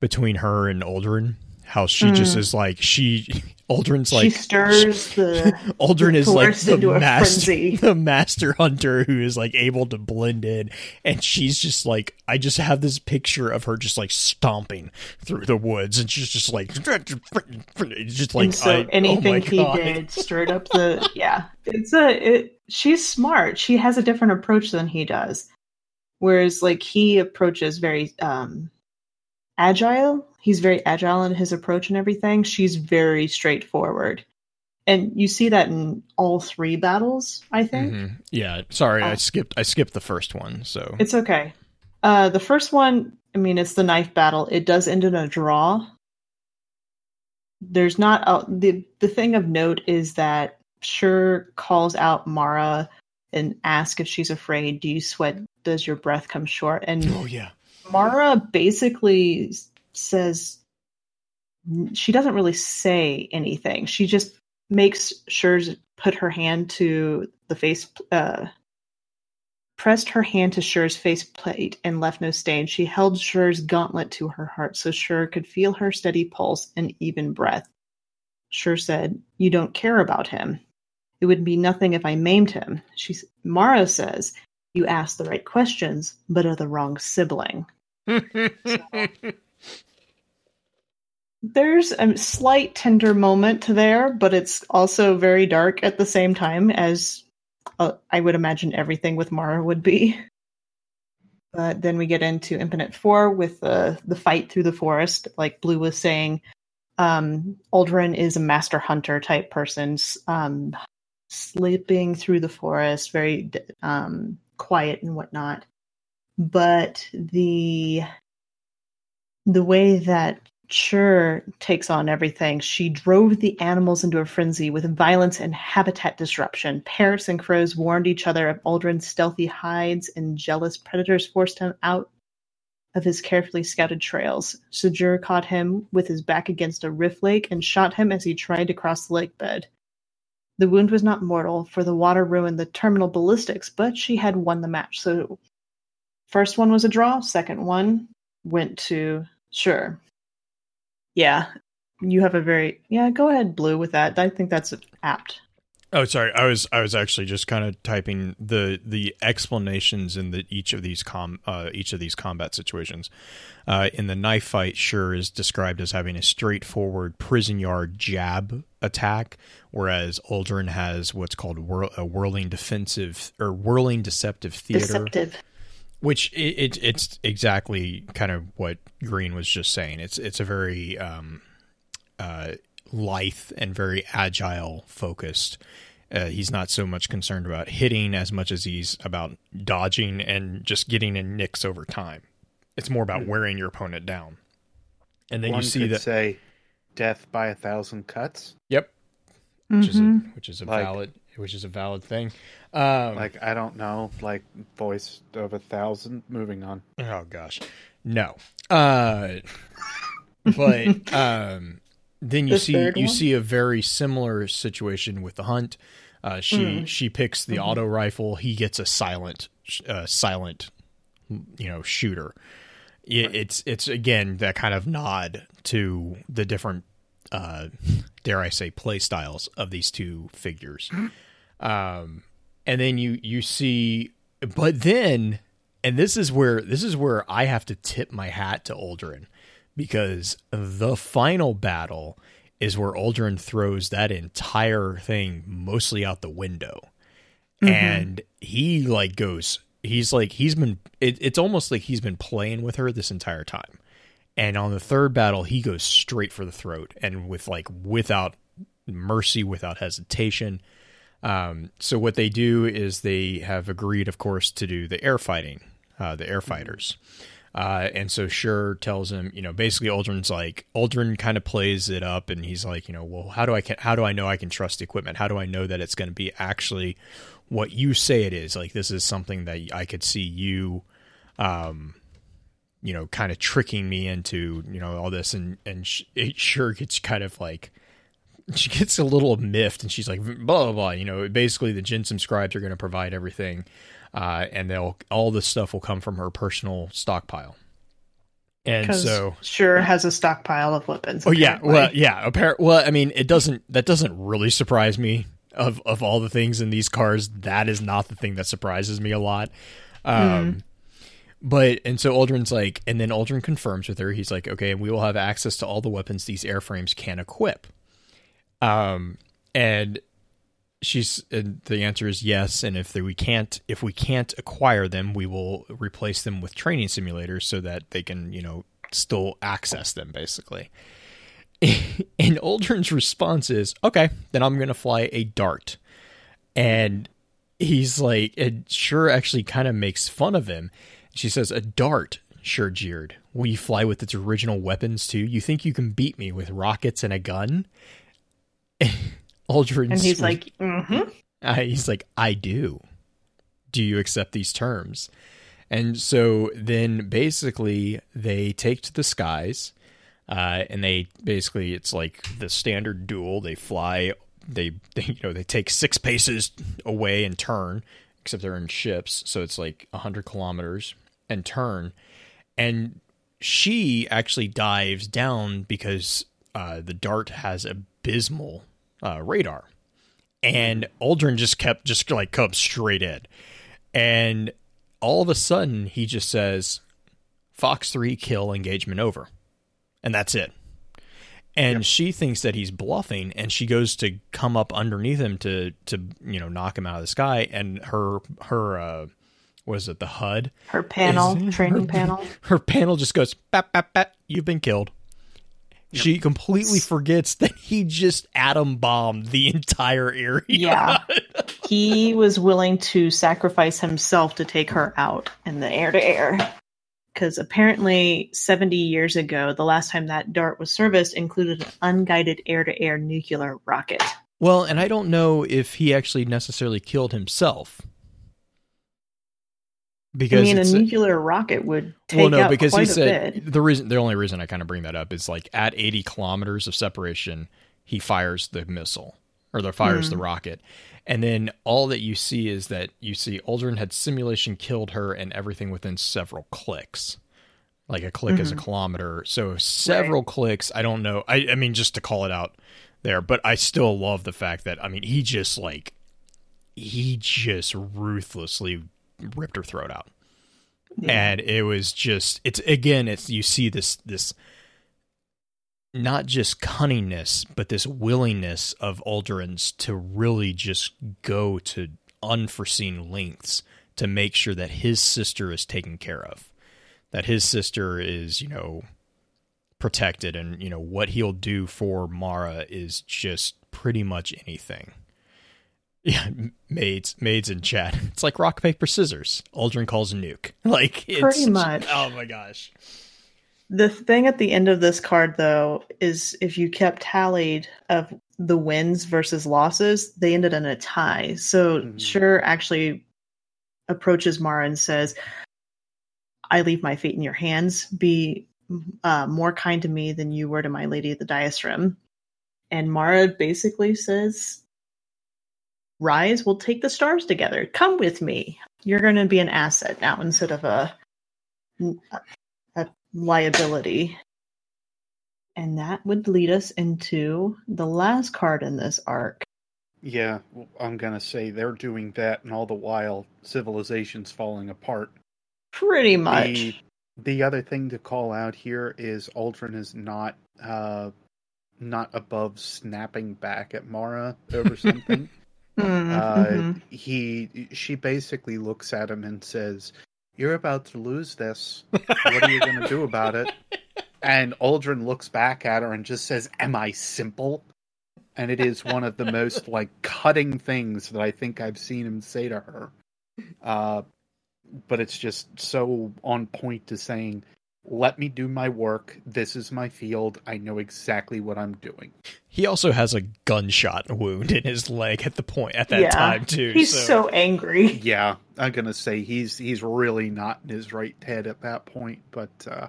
A: between her and Aldrin. How she just is like she Aldrin's like she
C: stirs [LAUGHS] the
A: Aldrin is like the master, [LAUGHS] the master hunter who is like able to blend in, and she's just like I just have this picture of her just like stomping through the woods, and she's just like [LAUGHS] just like
C: and so
A: I,
C: anything
A: oh
C: he
A: God.
C: did stirred up the yeah. It's a it she's smart. She has a different approach than he does. Whereas like he approaches very um agile he's very agile in his approach and everything she's very straightforward and you see that in all three battles i think
A: Mhm. Yeah, sorry, I
C: Oh.
A: skipped. I skipped the first one. So
C: it's okay uh the first one i mean it's the knife battle it does end in a draw there's not a, the the thing of note is that Sjur calls out Mara and asks if she's afraid. Do you sweat? Does your breath come short? And
A: oh yeah,
C: Mara basically says she doesn't really say anything. She just makes Sjur's put her hand to the face, uh, pressed her hand to Sjur's face plate and left no stain. She held Sjur's gauntlet to her heart so Sjur could feel her steady pulse and even breath. Sjur said, "You don't care about him. It would be nothing if I maimed him." She Mara says, "You asked the right questions, but are the wrong sibling." [LAUGHS] There's a slight tender moment there, but it's also very dark at the same time, as uh, I would imagine everything with Mara would be. But then we get into Infinite Four with the the fight through the forest, like Blue was saying. Um, Uldren is a master hunter type person, um, slipping through the forest, very um, quiet and whatnot. But the the way that Sjur takes on everything. She drove the animals into a frenzy with violence and habitat disruption. Parrots and crows warned each other of Uldren's stealthy hides, and jealous predators forced him out of his carefully scouted trails. Sjur caught him with his back against a rift lake and shot him as he tried to cross the lake bed. The wound was not mortal, for the water ruined the terminal ballistics, but she had won the match. So, first one was a draw, second one went to Sjur. Yeah, you have a very yeah. Go ahead, Blue, with that. I think that's apt.
A: Oh, sorry. I was I was actually just kind of typing the the explanations in the each of these com uh, each of these combat situations. Uh, in the knife fight, Sjur is described as having a straightforward prison yard jab attack, whereas Uldren has what's called whirl, a whirling defensive or whirling deceptive theater
C: Deceptive.
A: Which it, it it's exactly kind of what Green was just saying. It's it's a very um, uh, lithe and very agile focused. Uh, he's not so much concerned about hitting as much as he's about dodging and just getting in nicks over time. It's more about wearing your opponent down. And then
B: One
A: you see
B: could
A: that.
B: say death by a thousand cuts.
A: Yep, which is a
C: Mhm.
A: which is a
B: Like-
A: valid which is a valid thing. Um,
B: Like I don't know, like voice of a thousand. Moving on.
A: Oh gosh, no. Uh, but um, then you
C: The
A: see you
C: one?
A: see a very similar situation with the hunt. Uh, she
C: Mm.
A: she picks the
C: Mhm.
A: auto rifle. He gets a silent uh, silent, you know, shooter. It, it's it's again that kind of nod to the different, uh, dare I say, play styles of these two figures. Um, and then you you see, but then, and this is where this is where I have to tip my hat to Uldren because the final battle is where Uldren throws that entire thing mostly out the window, mm-hmm. and he like goes. He's like he's been. It, it's almost like he's been playing with her this entire time. And on the third battle, he goes straight for the throat and with like without mercy, without hesitation. Um, so what they do is they have agreed, of course, to do the air fighting, uh, the air fighters. Uh, and so Sjur tells him, you know, basically Uldren's like Uldren kind of plays it up, and he's like, you know, well, how do I can how do I know I can trust the equipment? How do I know that it's going to be actually what you say it is? Like this is something that I could see you, um, you know, kind of tricking me into, you know, all this, and and it sure gets kind of like [LAUGHS] she gets a little miffed, and she's like, blah blah blah. You know, basically the Jinsum scribes are going to provide everything uh, and they'll all this stuff will come from her personal stockpile. And so,
C: Sjur has a stockpile of weapons.
A: Oh apparently. yeah, well yeah. Apparent. Well, I mean, it doesn't. That doesn't really surprise me. Of of all the things in these cars, that is not the thing that surprises me a lot. Um, mm. But and so Uldren's like, and then Uldren confirms with her. He's like, okay, and we will have access to all the weapons these airframes can equip. Um, and she's and the answer is yes. And if they, we can't if we can't acquire them we will replace them with training simulators so that they can you know still access them basically. [LAUGHS] And Uldren's response is okay then i'm to fly a dart. And he's like it Sjur actually kind of makes fun of him. She says a dart Sjur jeered. Will you fly with its original weapons too? You think you can beat me with rockets and a gun [LAUGHS] Uldren.
C: And he's like, mm-hmm.
A: Uh, he's like, I do. Do you accept these terms? And so then basically they take to the skies, uh, and they basically it's like the standard duel. They fly, they, [LAUGHS] they you know they take six paces away and turn, except they're in ships, so it's like hundred kilometers and turn, and she actually dives down because uh, the dart has abysmal uh, radar, and Uldren just kept just like come straight in, and all of a sudden he just says, "Fox three kill engagement over," and that's it. And yep. she thinks that he's bluffing, and she goes to come up underneath him to to you know knock him out of the sky, and her her uh, was it the HUD?
C: Her panel, is, training her, panel. [LAUGHS]
A: Her panel just goes, bap, bap, bap, you've been killed. Yep. She completely forgets that he just atom bombed the entire area.
C: Yeah. [LAUGHS] he was willing to sacrifice himself to take her out in the air to air. Because apparently, 70 years ago, the last time that dart was serviced included an unguided air to air nuclear rocket.
A: Well, and I don't know if he actually necessarily killed himself
C: because I mean, a nuclear rocket would take well, no, because he said
A: the reason, the only reason I kind of bring that up is like at 80 kilometers of separation, he fires the missile or the fires mm. the rocket, and then all that you see is that you see Uldren had simulation killed her and everything within several clicks. Like a click mm-hmm. is a mm-hmm. kilometer, so several right. clicks. I don't know. I, I mean, just to call it out there, but I still love the fact that I mean, he just like he just ruthlessly ripped her throat out. Yeah. And it was just it's again it's you see this this not just cunningness but this willingness of Uldren's to really just go to unforeseen lengths to make sure that his sister is taken care of. That his sister is, you know, protected and you know what he'll do for Mara is just pretty much anything. Yeah, maids, maids in chat. [LAUGHS] It's like rock paper scissors. Uldren calls nuke. [LAUGHS] Like
C: pretty much.
A: Oh my gosh.
C: The thing at the end of this card, though, is if you kept tallied of the wins versus losses, they ended in a tie. So mm-hmm. Sjur actually approaches Mara and says, "I leave my fate in your hands. Be uh, more kind to me than you were to my lady of the Diastrim." And Mara basically says, Rise, we'll take the stars together. Come with me. You're going to be an asset now instead of a, a liability. And that would lead us into the last card in this arc.
B: Yeah, I'm going to say they're doing that, and all the while, civilization's falling apart.
C: Pretty much.
B: The, the other thing to call out here is Uldren is not uh, not above snapping back at Mara over [LAUGHS] something. Mm-hmm. Uh, mm-hmm. he she basically looks at him and says, "You're about to lose this. What are you going to do about it?" And Uldren looks back at her and just says, "Am I simple?" And it is one of the most like cutting things that I think I've seen him say to her. Uh, but it's just so on point to saying, "Let me do my work. This is my field. I know exactly what I'm doing."
A: He also has a gunshot wound in his leg at the point at that
C: Yeah.
A: time too.
C: He's so, angry.
B: Yeah, I'm gonna say he's he's really not in his right head at that point. But uh,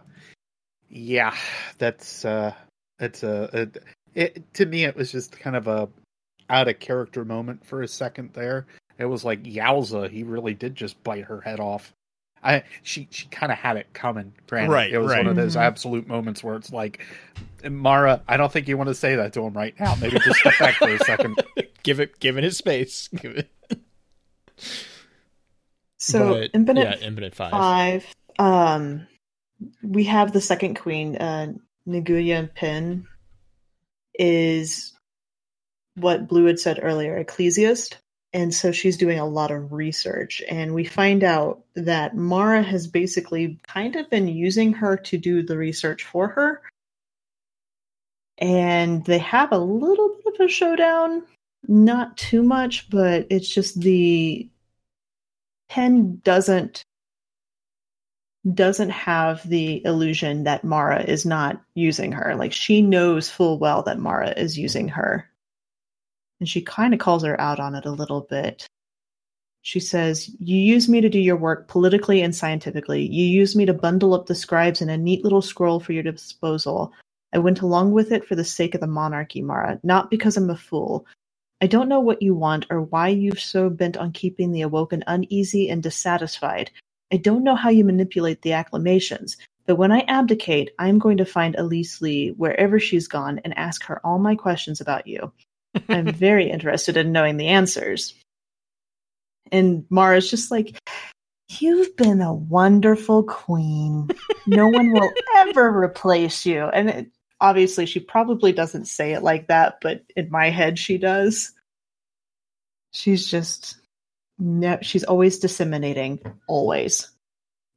B: yeah, that's uh, it's a, a it to me it was just kind of a out of character moment for a second there. It was like yowza, he really did just bite her head off. I she she kind of had it coming. Granted.
A: Right,
B: It was
A: right.
B: one of those
C: Mhm.
B: absolute moments where it's like, Mara, I don't think you want to say that to him right now. Maybe just step back for a second. [LAUGHS]
A: give it give it his space. [LAUGHS] Give it.
C: So
A: But,
C: Infinite
A: yeah, Infinite Five.
C: Five. Um, we have the second queen, uh, Naguya Pin, is what Blue had said earlier, Ecstasiate. And so she's doing a lot of research. And we find out that Mara has basically kind of been using her to do the research for her. And they have a little bit of a showdown. Not too much, but it's just the Pen doesn't doesn't have the illusion that Mara is not using her. Like she knows full well that Mara is using her. And she kind of calls her out on it a little bit. She says, You use me to do your work politically and scientifically. You use me to bundle up the scribes in a neat little scroll for your disposal. I went along with it for the sake of the monarchy, Mara, not because I'm a fool. I don't know what you want or why you're so bent on keeping the awoken uneasy and dissatisfied. I don't know how you manipulate the acclamations, but when I abdicate, I'm going to find Elise Lee wherever she's gone and ask her all my questions about you. I'm very interested in knowing the answers. And Mara's just like, You've been a wonderful queen. No one will [LAUGHS] ever replace you. And it, obviously, she probably doesn't say it like that, but in my head, she does. She's just, no, she's always disseminating, always.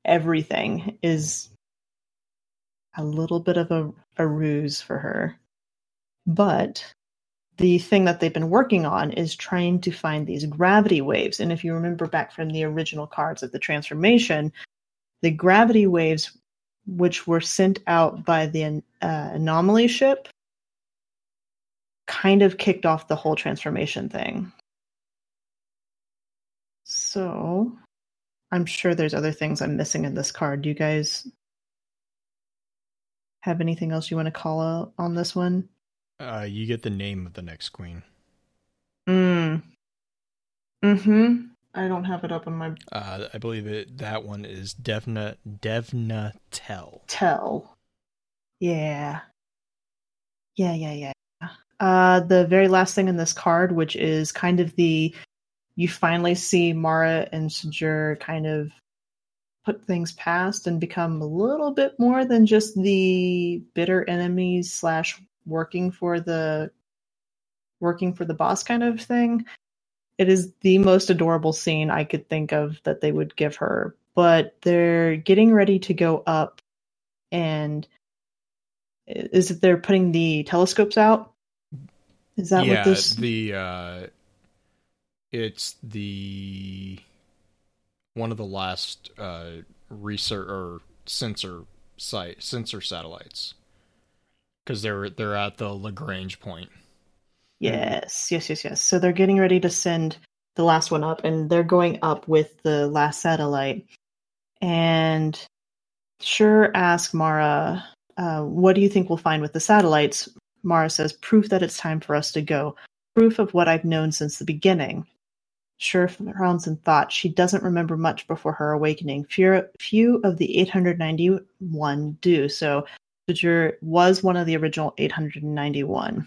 C: Everything is a little bit of a, a ruse for her. But the thing that they've been working on is trying to find these gravity waves. And if you remember back from the original cards of the transformation, the gravity waves, which were sent out by the uh, anomaly ship, kind of kicked off the whole transformation thing. So I'm sure there's other things I'm missing in this card. Do you guys have anything else you want to call out on this one?
A: Uh, you get the name of the next queen.
C: Mm. Mm-hmm. I don't have it up on my
A: Uh, I believe it. That one is Devna Devna Tell.
C: tell. Yeah. Yeah, yeah, yeah. Uh the very last thing in this card, which is kind of the you finally see Mara and Sjur kind of put things past and become a little bit more than just the bitter enemies slash working for the working for the boss kind of thing. It is the most adorable scene I could think of that they would give her. But they're getting ready to go up and is it they're putting the telescopes out? Is that
A: yeah,
C: what this
A: the uh, it's the one of the last uh, research or sensor site sensor satellites because they're they're at the Lagrange point.
C: Yes, yes, yes, yes. So they're getting ready to send the last one up, and they're going up with the last satellite. And Sjur asks Mara, uh, "What do you think we'll find with the satellites?" Mara says, "Proof that it's time for us to go. Proof of what I've known since the beginning." Sjur frowns in thought. She doesn't remember much before her awakening. Few, few of the 891 do. So, Sjur was one of the original 891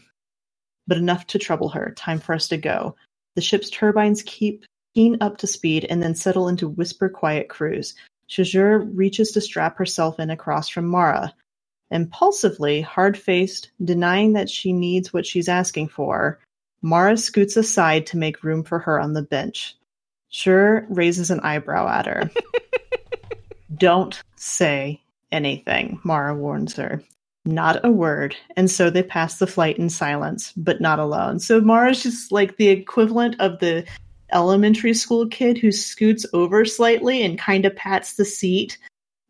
C: but enough to trouble her. Time for us to go. The ship's turbines keep keen up to speed and then settle into whisper quiet cruise. Sjur reaches to strap herself in across from Mara. Impulsively, hard faced, denying that she needs what she's asking for, Mara scoots aside to make room for her on the bench. Sjur raises an eyebrow at her. [LAUGHS] Don't say anything, Mara warns her. Not a word. And so they pass the flight in silence, but not alone. So Mara's just like the equivalent of the elementary school kid who scoots over slightly and kind of pats the seat.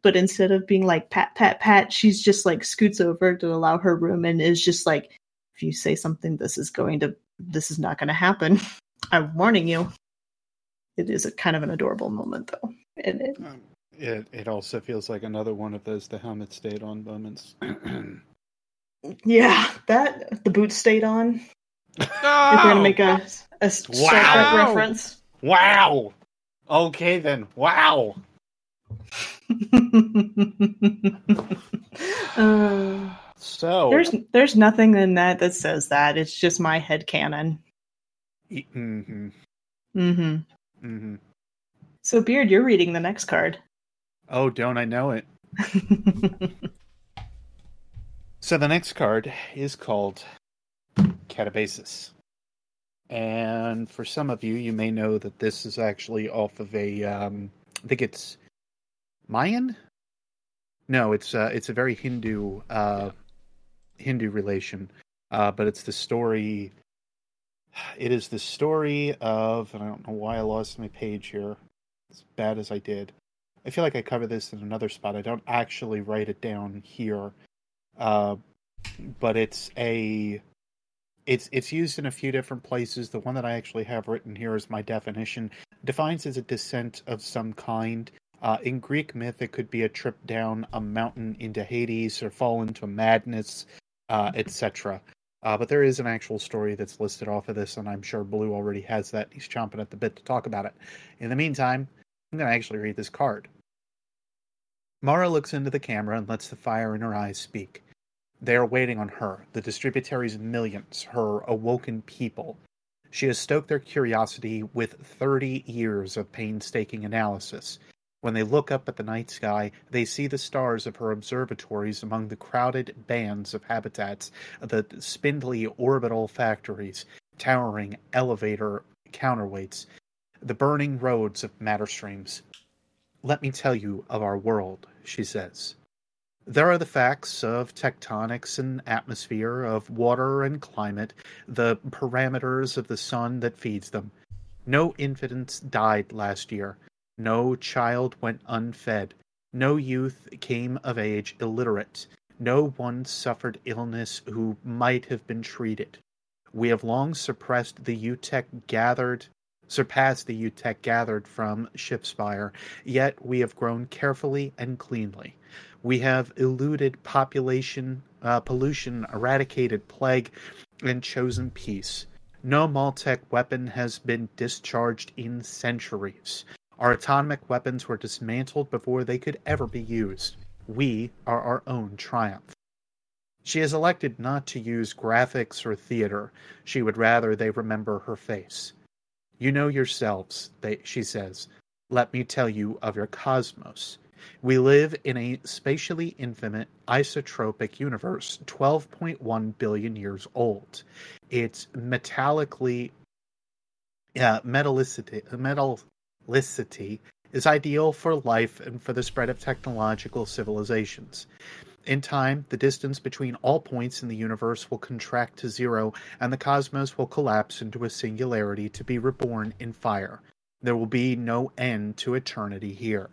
C: But instead of being like pat, pat, pat, she's just like scoots over to allow her room and is just like, if you say something, this is going to, this is not going to happen. [LAUGHS] I'm warning you. It is a kind of an adorable moment, though. And it,
B: Um, it it also feels like another one of those the helmet stayed on moments. [CLEARS THROAT]
C: yeah, that the boots stayed on. If we're
A: Oh!
C: gonna make a a Star Trek
B: Wow.
C: reference.
B: wow. Okay then. Wow. [LAUGHS]
C: uh,
B: So
C: there's there's nothing in that that says that. It's just my head canon.
B: Mm-hmm.
C: Mm-hmm.
B: Mm-hmm.
C: So Beard, you're reading the next card.
B: Oh, don't I know it? [LAUGHS] So the next card is called Catabasis. And for some of you, you may know that this is actually off of a, um, I think it's Mayan. No, it's uh, it's a very Hindu uh, Hindu relation, uh, but it's the story. It is the story of, and I don't know why I lost my page here, as bad as I did. I feel like I covered this in another spot. I don't actually write it down here, uh, but it's a it's it's used in a few different places. The one that I actually have written here is my definition defines as a descent of some kind. Uh, in Greek myth, it could be a trip down a mountain into Hades or fall into madness, uh, etc. Uh, but there is an actual story that's listed off of this, and I'm sure Blue already has that. He's chomping at the bit to talk about it. In the meantime, I'm going to actually read this card. Mara looks into the camera and lets the fire in her eyes speak. They are waiting on her, the distributary's millions, her awoken people. She has stoked their curiosity with 30 years of painstaking analysis. When they look up at the night sky, they see the stars of her observatories among the crowded bands of habitats, the spindly orbital factories, towering elevator counterweights, the burning roads of matter streams. Let me tell you of our world, she says. There are the facts of tectonics and atmosphere, of water and climate, the parameters of the sun that feeds them. No infants died last year. No child went unfed. No youth came of age illiterate. No one suffered illness who might have been treated. We have long suppressed the UTEC gathered surpassed the UTEC gathered from Shipspire, yet we have grown carefully and cleanly. We have eluded population uh, pollution, eradicated plague, and chosen peace. No Maltech weapon has been discharged in centuries. Our atomic weapons were dismantled before they could ever be used. We are our own triumph. She has elected not to use graphics or theater. She would rather they remember her face. You know yourselves, they, she says. Let me tell you of your cosmos. We live in a spatially infinite isotropic universe, 12.1 billion years old. Its metallically, uh, metallicity, metallicity is ideal for life and for the spread of technological civilizations. In time, the distance between all points in the universe will contract to zero, and the cosmos will collapse into a singularity to be reborn in fire. There will be no end to eternity here.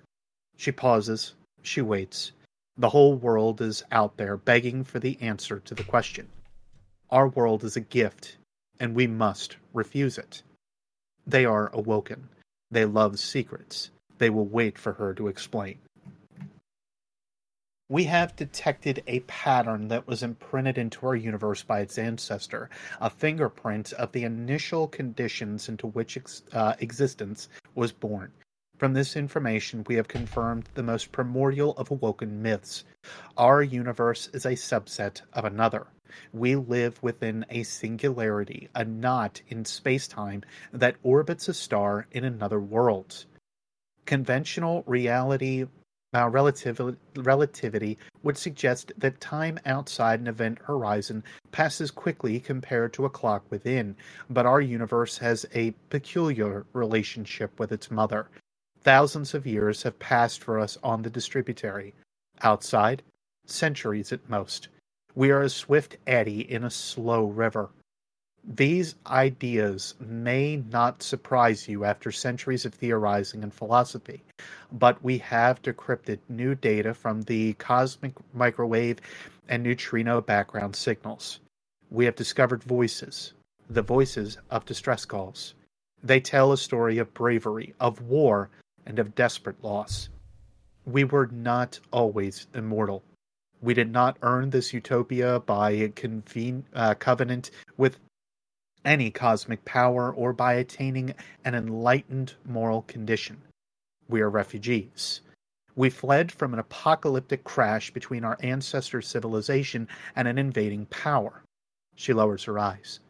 B: She pauses. She waits. The whole world is out there begging for the answer to the question. Our world is a gift, and we must refuse it. They are awoken. They love secrets. They will wait for her to explain. We have detected a pattern that was imprinted into our universe by its ancestor, a fingerprint of the initial conditions into which ex- uh, existence was born. From this information, we have confirmed the most primordial of awoken myths. Our universe is a subset of another. We live within a singularity, a knot in space-time that orbits a star in another world. Conventional reality uh, relativ- relativity would suggest that time outside an event horizon passes quickly compared to a clock within, but our universe has a peculiar relationship with its mother. Thousands of years have passed for us on the distributary. Outside, centuries at most. We are a swift eddy in a slow river. These ideas may not surprise you after centuries of theorizing and philosophy, but we have decrypted new data from the cosmic microwave and neutrino background signals. We have discovered voices, the voices of distress calls. They tell a story of bravery, of war, and of desperate loss. We were not always immortal. We did not earn this utopia by a conven- uh, covenant with any cosmic power or by attaining an enlightened moral condition. We are refugees. We fled from an apocalyptic crash between our ancestor civilization and an invading power. She lowers her eyes.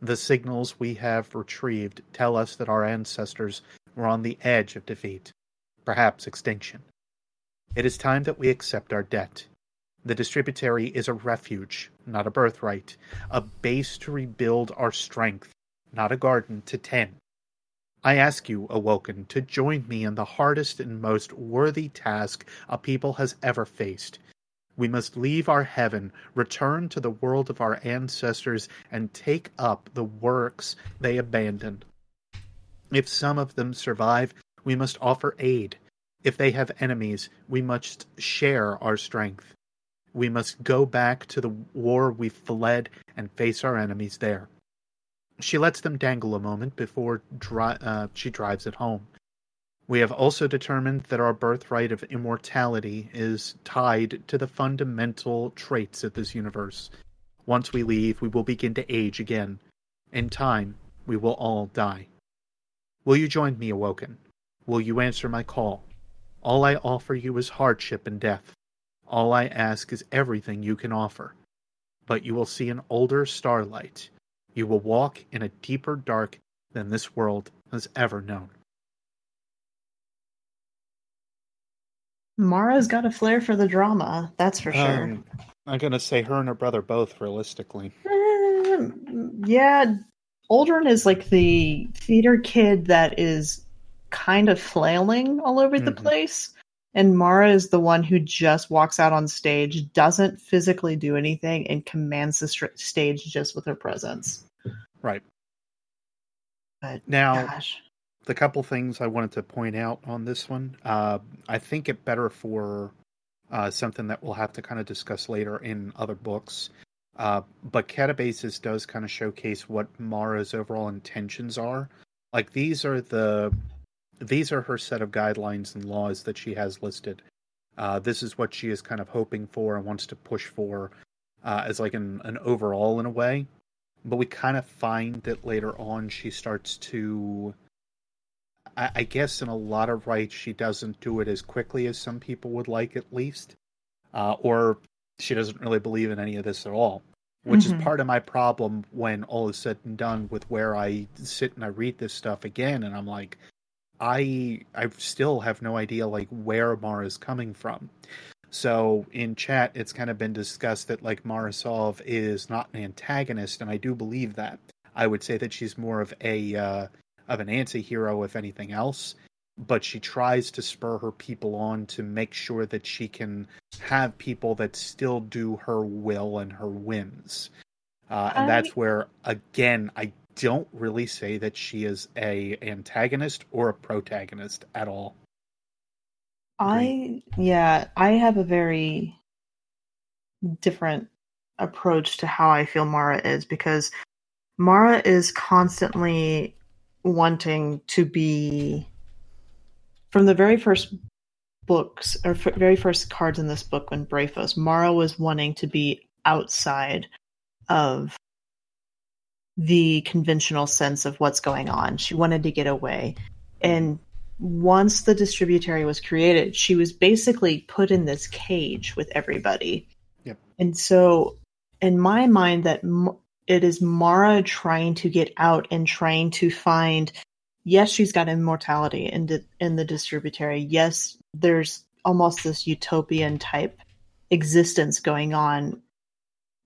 B: The signals we have retrieved tell us that our ancestors were on the edge of defeat, perhaps extinction. It is time that we accept our debt. The distributary is a refuge, not a birthright, a base to rebuild our strength, not a garden to tend. I ask you, Awoken, to join me in the hardest and most worthy task a people has ever faced. We must leave our heaven, return to the world of our ancestors, and take up the works they abandoned. If some of them survive, we must offer aid. If they have enemies, we must share our strength. We must go back to the war we fled and face our enemies there. She lets them dangle a moment before dri- uh, she drives it home. We have also determined that our birthright of immortality is tied to the fundamental traits of this universe. Once we leave, we will begin to age again. In time, we will all die. Will you join me, Awoken? Will you answer my call? All I offer you is hardship and death. All I ask is everything you can offer. But you will see an older starlight. You will walk in a deeper dark than this world has ever known.
C: Mara's got a flair for the drama, that's for sure.
B: Um, I'm gonna say her and her brother both, realistically.
C: Um, yeah, Uldren is like the theater kid that is kind of flailing all over the
B: Mhm.
C: place. And Mara is the one who just walks out on stage, doesn't physically do anything, and commands the str- stage just with her presence.
B: Right.
C: But
B: Now,
C: gosh,
B: the couple things I wanted to point out on this one. Uh, I think it better for uh, something that we'll have to kind of discuss later in other books. Uh, but Catabasis does kind of showcase what Mara's overall intentions are. Like these are the these are her set of guidelines and laws that she has listed. Uh, this is what she is kind of hoping for and wants to push for uh, as like an, an overall in a way. But we kind of find that later on she starts to I, I guess in a lot of rights she doesn't do it as quickly as some people would like at least. Uh, or she doesn't really believe in any of this at all. Which
C: Mhm.
B: is part of my problem when all is said and done with where I sit and I read this stuff again and I'm like, I I still have no idea like where Mara is coming from. So in chat, it's kind of been discussed that like Mara Sov is not an antagonist, and I do believe that. I would say that she's more of a uh, of an anti-hero, if anything else. But she tries to spur her people on to make sure that she can have people that still do her will and her whims. Uh, and
C: I-
B: that's where, again, I don't really say that she is a antagonist or a protagonist at all.
C: I yeah, I have a very different approach to how I feel Mara is because Mara is constantly wanting to be from the very first books or f- very first cards in this book when Brayfos, Mara was wanting to be outside of the conventional sense of what's going on. She wanted to get away. And once the distributary was created, she was basically put in this cage with everybody.
B: Yep.
C: And so, in my mind, that M- it is Mara trying to get out and trying to find. Yes, she's got immortality in the in the distributary. Yes, there's almost this utopian type existence going on.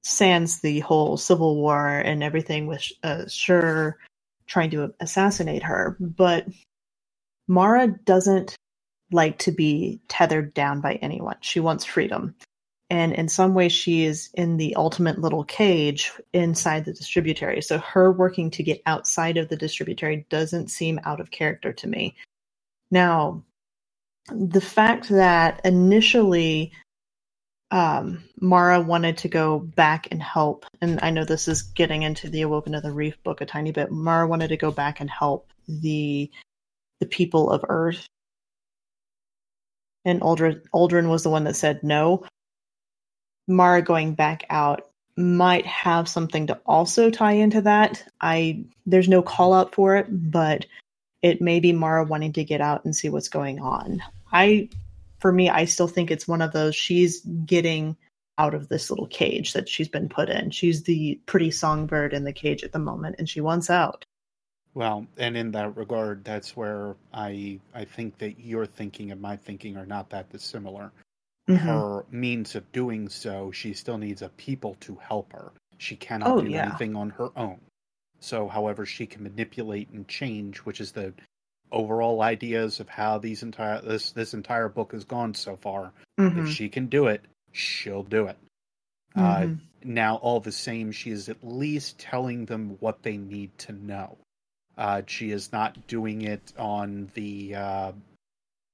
C: Sans the whole civil war and everything with uh, Sjur trying to assassinate her, but Mara doesn't like to be tethered down by anyone. She wants freedom. and in some ways she is in the ultimate little cage inside the distributary so her working to get outside of the distributary doesn't seem out of character to me now the fact that initially um, Mara wanted to go back and help, and I know this is getting into the Awoken of the Reef book a tiny bit. Mara wanted to go back and help the the people of Earth, and Aldrin, Uldren was the one that said no. Mara going back out might have something to also tie into that. I there's no call out for it, but it may be Mara wanting to get out and see what's going on. I for me, I still think it's one of those she's getting out of this little cage that she's been put in. She's the pretty songbird in the cage at the moment and she wants out.
B: Well, and in that regard, that's where I I think that your thinking and my thinking are not that dissimilar.
C: Mhm.
B: Her means of doing so, she still needs a people to help her. She cannot
C: Oh,
B: do
C: yeah.
B: anything on her own. So, however, she can manipulate and change, which is the overall ideas of how these entire this this entire book has gone so far.
C: Mhm.
B: If she can do it, she'll do it. Uh,
C: Mhm.
B: now, all the same, she is at least telling them what they need to know. Uh, she is not doing it on the uh,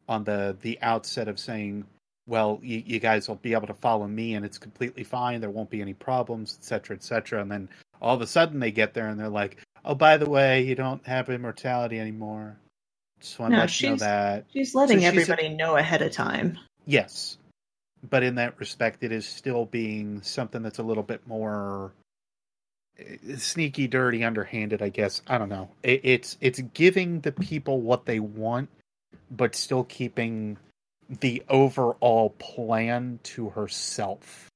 B: on the the outset of saying, "Well, you, you guys will be able to follow me, and it's completely fine. There won't be any problems, etc., etc." And then all of a sudden, they get there and they're like, "Oh, by the way, you don't have immortality anymore." Just want to
C: No,
B: let you know
C: she's-
B: that.
C: She's letting
B: she's a-
C: everybody know ahead of time.
B: Yes, but in that respect, it is still being something that's a little bit more eh, sneaky, dirty, underhanded. I guess I don't know. It, it's it's giving the people what they want, but still keeping the overall plan to herself.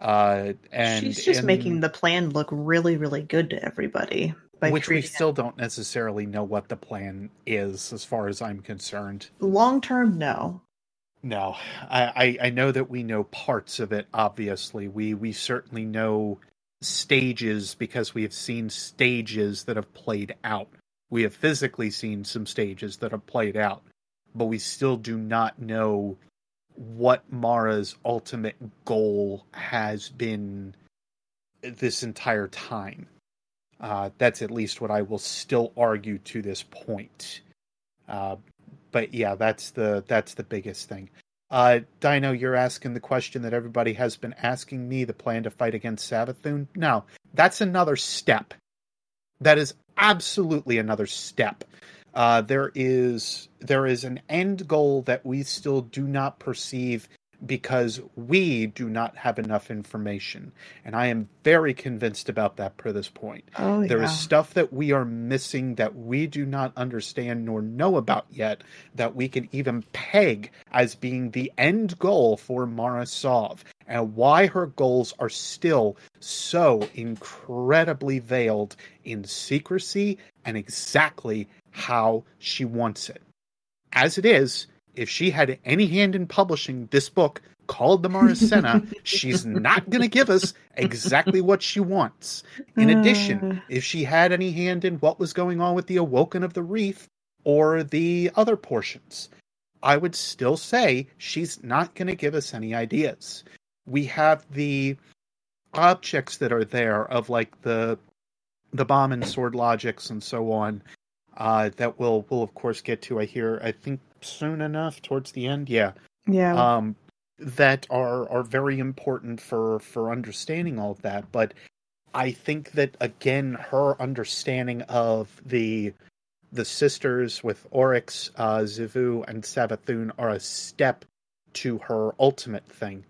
B: Uh, and
C: she's just
B: and-
C: making the plan look really, really good to everybody.
B: Which we still don't necessarily know what the plan is, as far as I'm concerned.
C: long term, no.
B: No, I, I I know that we know parts of it. Obviously, we we certainly know stages because we have seen stages that have played out. We have physically seen some stages that have played out, but we still do not know what Mara's ultimate goal has been this entire time. Uh, that's at least what I will still argue to this point. Uh, but yeah, that's the that's the biggest thing. Uh, Dino, you're asking the question that everybody has been asking me: the plan to fight against Savathun. No, that's another step. That is absolutely another step. Uh, there is there is an end goal that we still do not perceive because we do not have enough information, and I am very convinced about that per this point.
C: Oh,
B: There is
C: yeah.
B: stuff that we are missing that we do not understand nor know about yet that we can even peg as being the end goal for Mara Sov and why her goals are still so incredibly veiled in secrecy and exactly how she wants it. As it is, if she had any hand in publishing this book called the Marasenna, [LAUGHS] she's not going to give us exactly what she wants. In addition,
C: Uh.
B: if she had any hand in what was going on with the Awoken of the Reef or the other portions, I would still say she's not going to give us any ideas. We have the objects that are there of like the the bomb and sword logics and so on uh, that we'll we'll of course get to. I hear I think soon enough towards the end. Yeah,
C: yeah.
B: um, that are are very important for for understanding all of that. But I think that again, her understanding of the the sisters with Oryx, uh, Xivu, and Savathun are a step to her ultimate thing.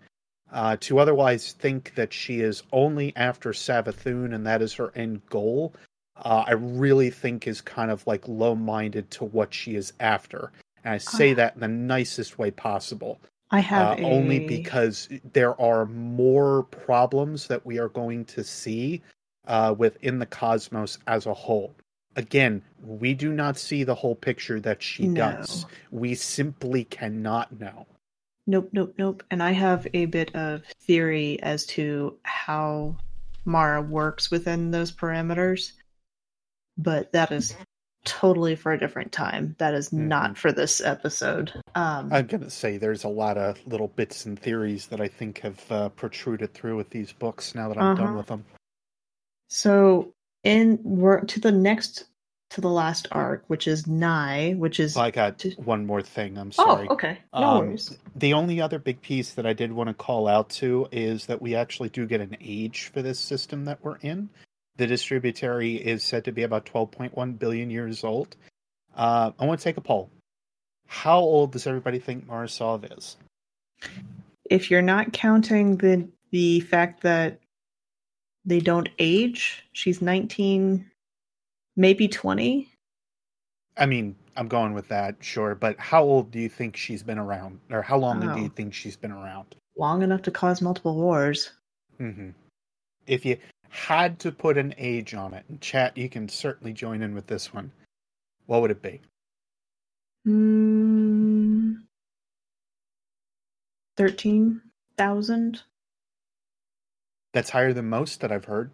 B: Uh, to otherwise think that she is only after Savathun and that is her end goal, uh, I really think is kind of like low minded to what she is after. And I say
C: Ah.
B: that in the nicest way possible
C: I have
B: uh,
C: a...
B: only because there are more problems that we are going to see uh, within the cosmos as a whole. Again, we do not see the whole picture that she
C: No.
B: does. We simply cannot know.
C: Nope, nope, nope. And I have a bit of theory as to how Mara works within those parameters, but that is totally for a different time. That is not
B: Mhm.
C: for this episode. Um,
B: I'm gonna say there's a lot of little bits and theories that I think have uh, protruded through with these books. Now that I'm done
C: Uh-huh.
B: with them,
C: so in we're to the next to the last arc, which is Nye, which is
B: I got
C: to-
B: one more thing. I'm sorry.
C: oh
B: sorry.
C: okay, no
B: Um,
C: worries.
B: The only other big piece that I did want to call out to is that we actually do get an age for this system that we're in. The distributary is said to be about 12.1 billion years old. Uh, I want to take a poll. How old does everybody think Mara Sov is?
C: If you're not counting the the fact that they don't age, she's 19, maybe 20.
B: I mean, I'm going with that, sure, but how old do you think she's been around? Or how long do you
C: Oh.
B: think she's been around?
C: long enough to cause multiple wars.
B: hmm If you had to put an age on it, and chat, you can certainly join in with this one. What would it be?
C: Mm, 13,000?
B: That's higher than most that I've heard.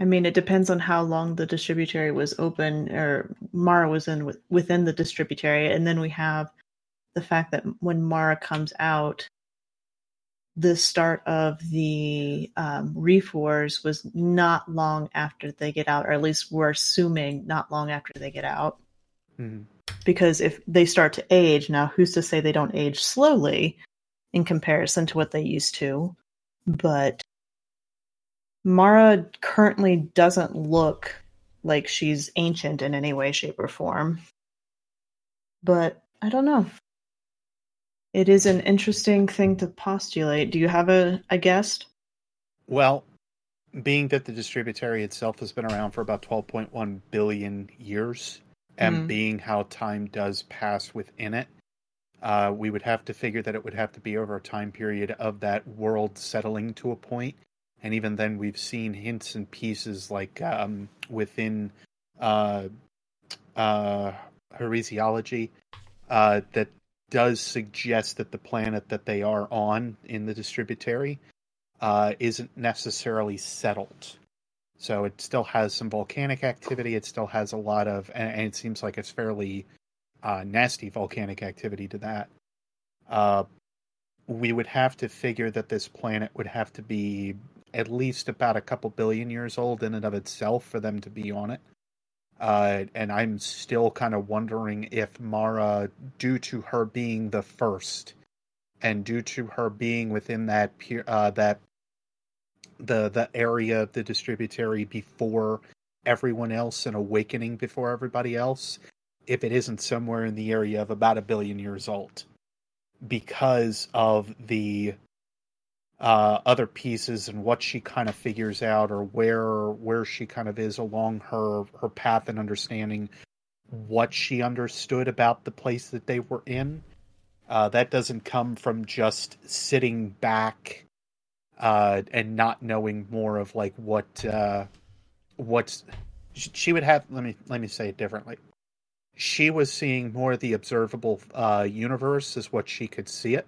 C: I mean, it depends on how long the distributary was open, or Mara was in with, within the distributary, and then we have the fact that when Mara comes out, the start of the um, Reef Wars was not long after they get out, or at least we're assuming not long after they get out.
B: Mhm.
C: Because if they start to age, now who's to say they don't age slowly in comparison to what they used to? But Mara currently doesn't look like she's ancient in any way, shape, or form. But I don't know. It is an interesting thing to postulate. Do you have a, a guess?
B: Well, being that the distributary itself has been around for about 12.1 billion years, and
C: Mhm.
B: being how time does pass within it, uh, we would have to figure that it would have to be over a time period of that world settling to a point. And even then, we've seen hints and pieces like um, within uh, uh, heresiology uh, that does suggest that the planet that they are on in the distributary uh, isn't necessarily settled. So it still has some volcanic activity. It still has a lot of, and, it seems like it's fairly uh, nasty volcanic activity to that. Uh, we would have to figure that this planet would have to be at least about a couple billion years old in and of itself for them to be on it. Uh, and I'm still kind of wondering if Mara, due to her being the first, and due to her being within that uh, that the the area of the distributary before everyone else and awakening before everybody else, if it isn't somewhere in the area of about a billion years old, because of the uh, other pieces and what she kind of figures out or where where she kind of is along her her path and understanding what she understood about the place that they were in. Uh, that doesn't come from just sitting back uh, and not knowing more of like what uh, what's she would have. Let me let me say it differently. She was seeing more of the observable uh, universe as what she could see it,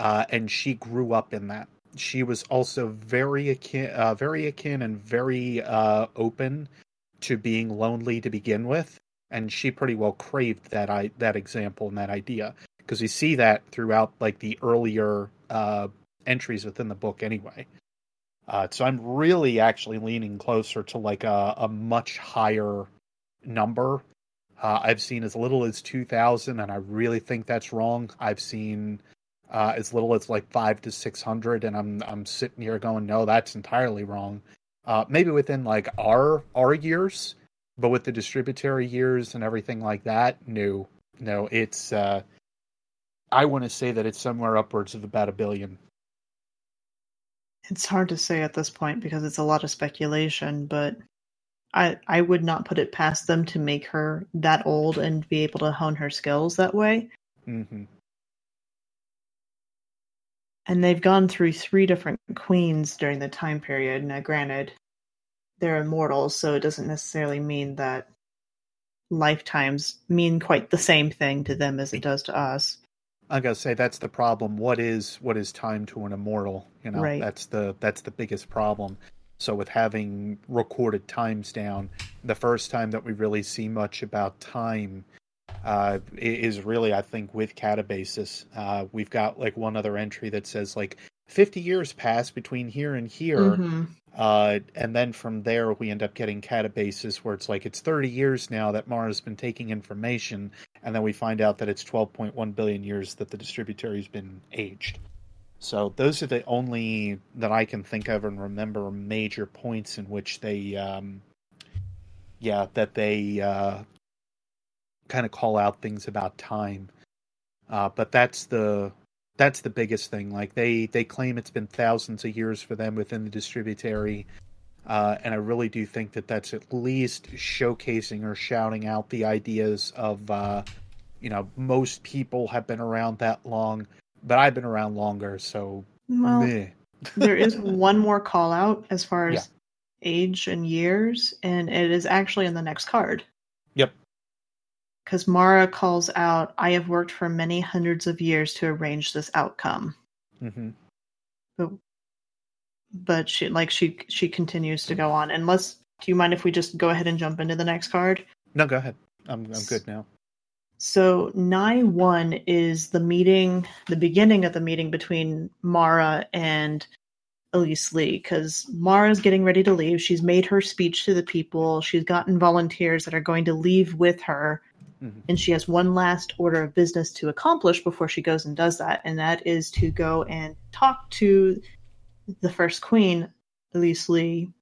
B: uh, and she grew up in that. She was also very akin, uh, very akin, and very uh, open to being lonely to begin with, and she pretty well craved that I that example and that idea because we see that throughout like the earlier uh, entries within the book anyway. Uh, so I'm really actually leaning closer to like a, a much higher number. Uh, I've seen as little as 2,000, and I really think that's wrong. I've seen uh, as little as like five to 600, and I'm I'm sitting here going, no, that's entirely wrong. Uh, maybe within like our our years, but with the distributary years and everything like that, no, no, it's. Uh, I want to say that it's somewhere upwards of about a billion.
C: It's hard to say at this point because it's a lot of speculation, but I I would not put it past them to make her that old and be able to hone her skills that way.
B: hmm
C: And they've gone through three different queens during the time period. Now, granted, they're immortals, so it doesn't necessarily mean that lifetimes mean quite the same thing to them as it does to us.
B: I'm gonna say that's the problem. What is what is time to an immortal? You know,
C: Right.
B: that's the that's the biggest problem. So with having recorded times down, the first time that we really see much about time uh, is really, I think, with Catabasis. Uh, we've got like one other entry that says like 50 years pass between here and here.
C: Mhm.
B: Uh, and then from there, we end up getting Catabasis where it's like it's 30 years now that Mara's been taking information. And then we find out that it's 12.1 billion years that the distributary's been aged. So those are the only that I can think of and remember major points in which they, um, yeah, that they uh, kind of call out things about time. Uh, but that's the that's the biggest thing. Like they they claim it's been thousands of years for them within the distributary, uh, and I really do think that that's at least showcasing or shouting out the ideas of, uh, you know, most people have been around that long, but I've been around longer, so
C: Well,
B: meh. [LAUGHS]
C: there is one more call out as far as
B: Yeah.
C: age and years, and it is actually in the next card.
B: Yep.
C: Because Mara calls out, I have worked for many hundreds of years to arrange this outcome.
B: hmm
C: But she like she she continues to go on. Unless do you mind if we just go ahead and jump into the next card?
B: No, go ahead. I'm I'm good now.
C: So Nigh one is the meeting, the beginning of the meeting between Mara and Elise Lee, because Mara's getting ready to leave. She's made her speech to the people. She's gotten volunteers that are going to leave with her,
B: Mhm.
C: and she has one last order of business to accomplish before she goes and does that, and that is to go and talk to the first queen, Elise Lee,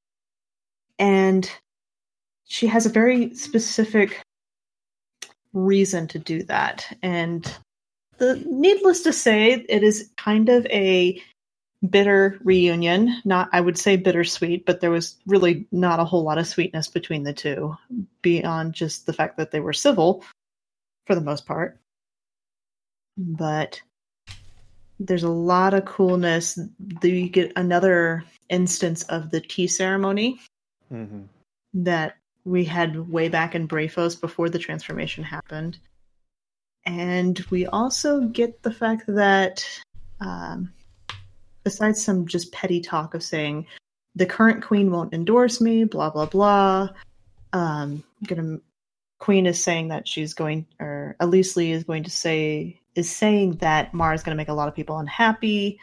C: and she has a very specific reason to do that. And the needless to say, it is kind of a bitter reunion. Not I would say bittersweet, but there was really not a whole lot of sweetness between the two, beyond just the fact that they were civil for the most part. But there's a lot of coolness. You get another instance of the tea ceremony
B: hmm
C: that we had way back in Brafos before the transformation happened. And we also get the fact that, um, besides some just petty talk of saying the current queen won't endorse me, blah blah blah, um, gonna queen is saying that she's going, or Elise Lee is going to say is saying that Mara's going to make a lot of people unhappy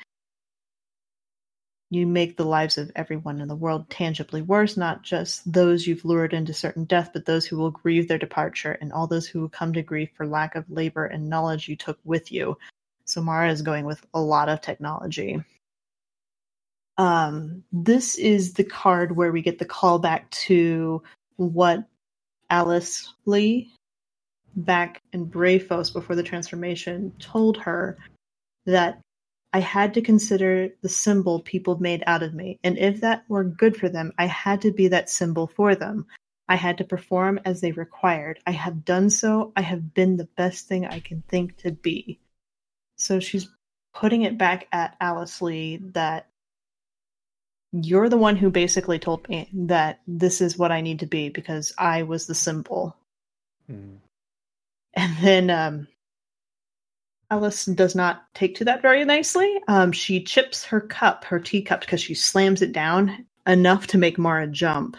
C: you make the lives of everyone in the world tangibly worse, not just those you've lured into certain death, but those who will grieve their departure, and all those who will come to grief for lack of labor and knowledge you took with you. So Mara is going with a lot of technology. Um, this is the card where we get the callback to what Alice Lee back in Brafos before the transformation told her that I had to consider the symbol people made out of me, and if that were good for them, I had to be that symbol for them. I had to perform as they required. I have done so. I have been the best thing I can think to be. So she's putting it back at Alice Lee that you're the one who basically told me that this is what I need to be because I was the symbol.
B: hmm
C: And then um, Alice does not take to that very nicely. Um, she chips her cup, her teacup, because she slams it down enough to make Mara jump.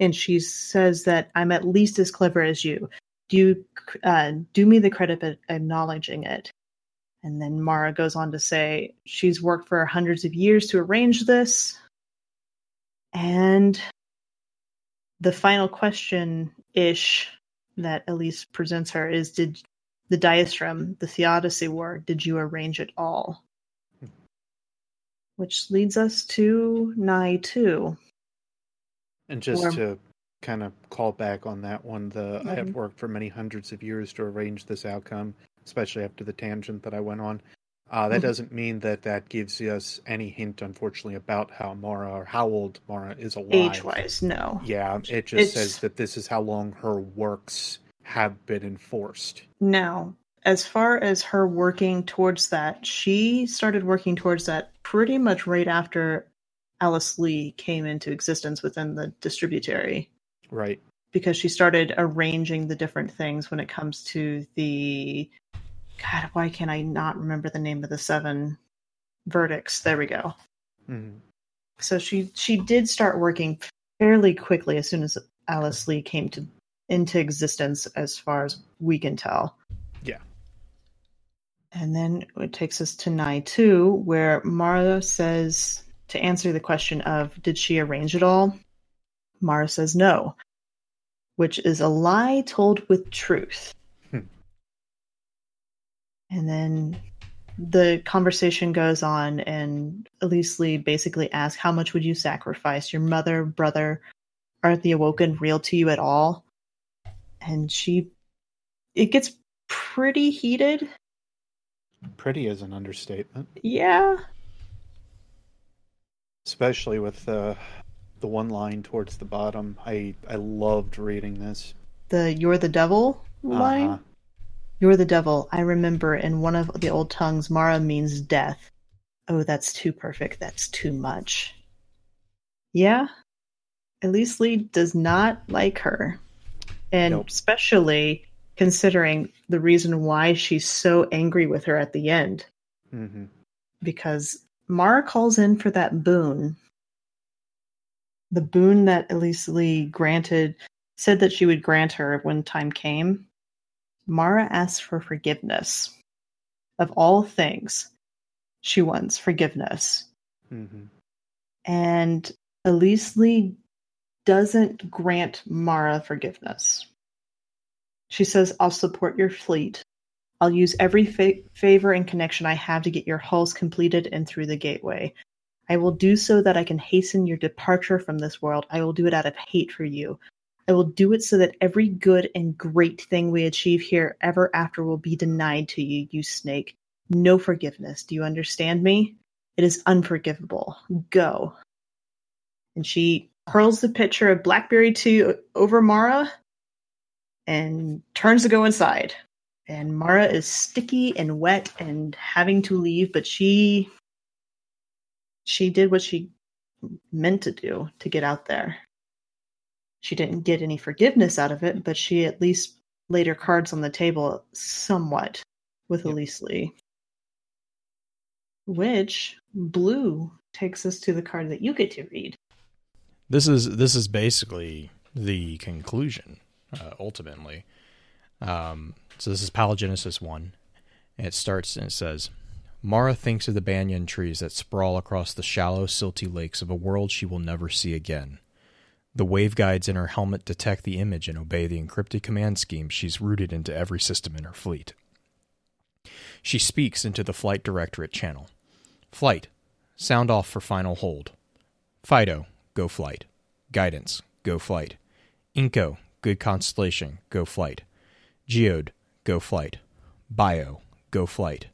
C: And she says that I'm at least as clever as you. Do you uh, do me the credit of acknowledging it? And then Mara goes on to say she's worked for hundreds of years to arrange this. And the final question ish that Elise presents her is Did the diastrum, the Theodicy War, did you arrange it all? Which leads us to Nigh 2.
B: And just
C: Or-
B: to kind of call back on that one, the I have
C: Mhm.
B: worked for many hundreds of years to arrange this outcome, especially after the tangent that I went on. Uh, that
C: Mhm.
B: doesn't mean that that gives us any hint, unfortunately, about how Mara or how old Mara is alive.
C: Age wise, no.
B: Yeah, it just
C: It's-
B: says that this is how long her works have been enforced.
C: Now, as far as her working towards that, she started working towards that pretty much right after Alice Lee came into existence within the distributary.
B: Right.
C: because she started arranging the different things when it comes to the God, why can I not remember the name of the seven verdicts? There we go.
B: hmm
C: So she she did start working fairly quickly as soon as Alice Lee came to into existence, as far as we can tell.
B: Yeah.
C: And then it takes us to Nigh 2, where Mara says to answer the question of did she arrange it all? Mara says no, which is a lie told with truth. And then the conversation goes on, and Elise Lee basically asks, How much would you sacrifice? Your mother, brother, aren't the Awoken real to you at all? And she, it gets pretty heated.
B: Pretty is an understatement,
C: Yeah.
B: especially with the the one line towards the bottom. I I loved reading this.
C: The You're the Devil line.
B: Uh-huh.
C: You're the devil. I remember in one of the old tongues, Mara means death. Oh, that's too perfect. That's too much. Yeah. Elise Lee does not like her. And
B: Nope.
C: especially considering the reason why she's so angry with her at the end.
B: hmm
C: Because Mara calls in for that boon. The boon that Elise Lee granted, said that she would grant her when time came. Mara asks for forgiveness. Of all things, she wants forgiveness.
B: hmm
C: And Elise Lee doesn't grant Mara forgiveness. She says, I'll support your fleet. I'll use every fa- favor and connection I have to get your hulls completed and through the gateway. I will do so that I can hasten your departure from this world. I will do it out of hate for you. I will do it so that every good and great thing we achieve here ever after will be denied to you, you snake. No forgiveness. Do you understand me? It is unforgivable. Go. And she hurls the pitcher of Blackberry 2 over Mara and turns to go inside. And Mara is sticky and wet and having to leave, but she she did what she meant to do to get out there. She didn't get any forgiveness out of it, but she at least laid her cards on the table somewhat with
B: Yep.
C: Elise Lee. Which blue takes us to the card that you get to read.
A: This is this is basically the conclusion, uh, ultimately. Um, so this is Palingenesis one. And it starts and it says, Mara thinks of the banyan trees that sprawl across the shallow, silty lakes of a world she will never see again. The wave guides in her helmet detect the image and obey the encrypted command scheme she's rooted into every system in her fleet. She speaks into the Flight Directorate channel. Flight, sound off for final hold. Fido, go flight. Guidance, go flight. Inco, good constellation, go flight. Geode, go flight. Bio, go flight.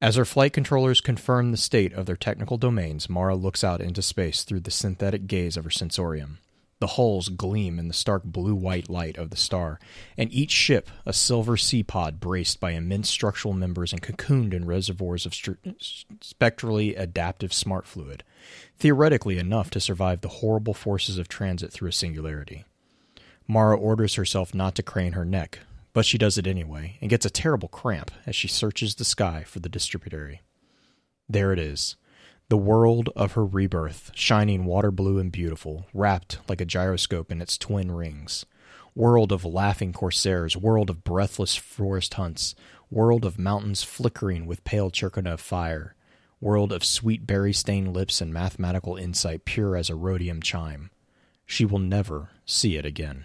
A: As her flight controllers confirm the state of their technical domains, Mara looks out into space through the synthetic gaze of her sensorium. The hulls gleam in the stark blue white light of the star, and each ship a silver sea pod braced by immense structural members and cocooned in reservoirs of stru- spectrally adaptive smart fluid, theoretically enough to survive the horrible forces of transit through a singularity. Mara orders herself not to crane her neck, but she does it anyway and gets a terrible cramp as she searches the sky for the distributary. There it is, the world of her rebirth, shining water blue and beautiful, wrapped like a gyroscope in its twin rings. World of laughing corsairs, world of breathless forest hunts, world of mountains flickering with pale Cherenkov fire, world of sweet berry stained lips and mathematical insight pure as a rhodium chime. She will never see it again.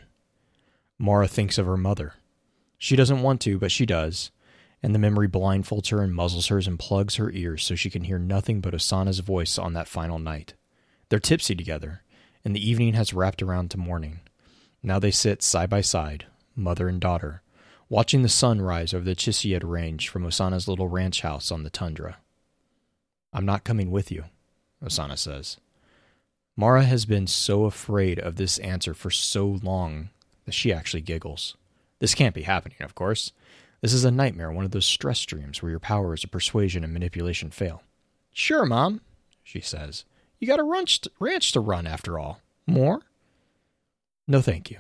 A: Mara thinks of her mother. She doesn't want to, but she does, and the memory blindfolds her and muzzles hers and plugs her ears so she can hear nothing but Osana's voice on that final night. They're tipsy together, and the evening has wrapped around to morning. Now they sit side by side, mother and daughter, watching the sun rise over the Chisiad range from Osana's little ranch house on the tundra. I'm not coming with you, Osana says. Mara has been so afraid of this answer for so long that she actually giggles. This can't be happening, of course. This is a nightmare, one of those stress dreams where your powers of persuasion and manipulation fail. Sure, Mom, she says. You got a ranch to, ranch to run, after all. More? No, thank you.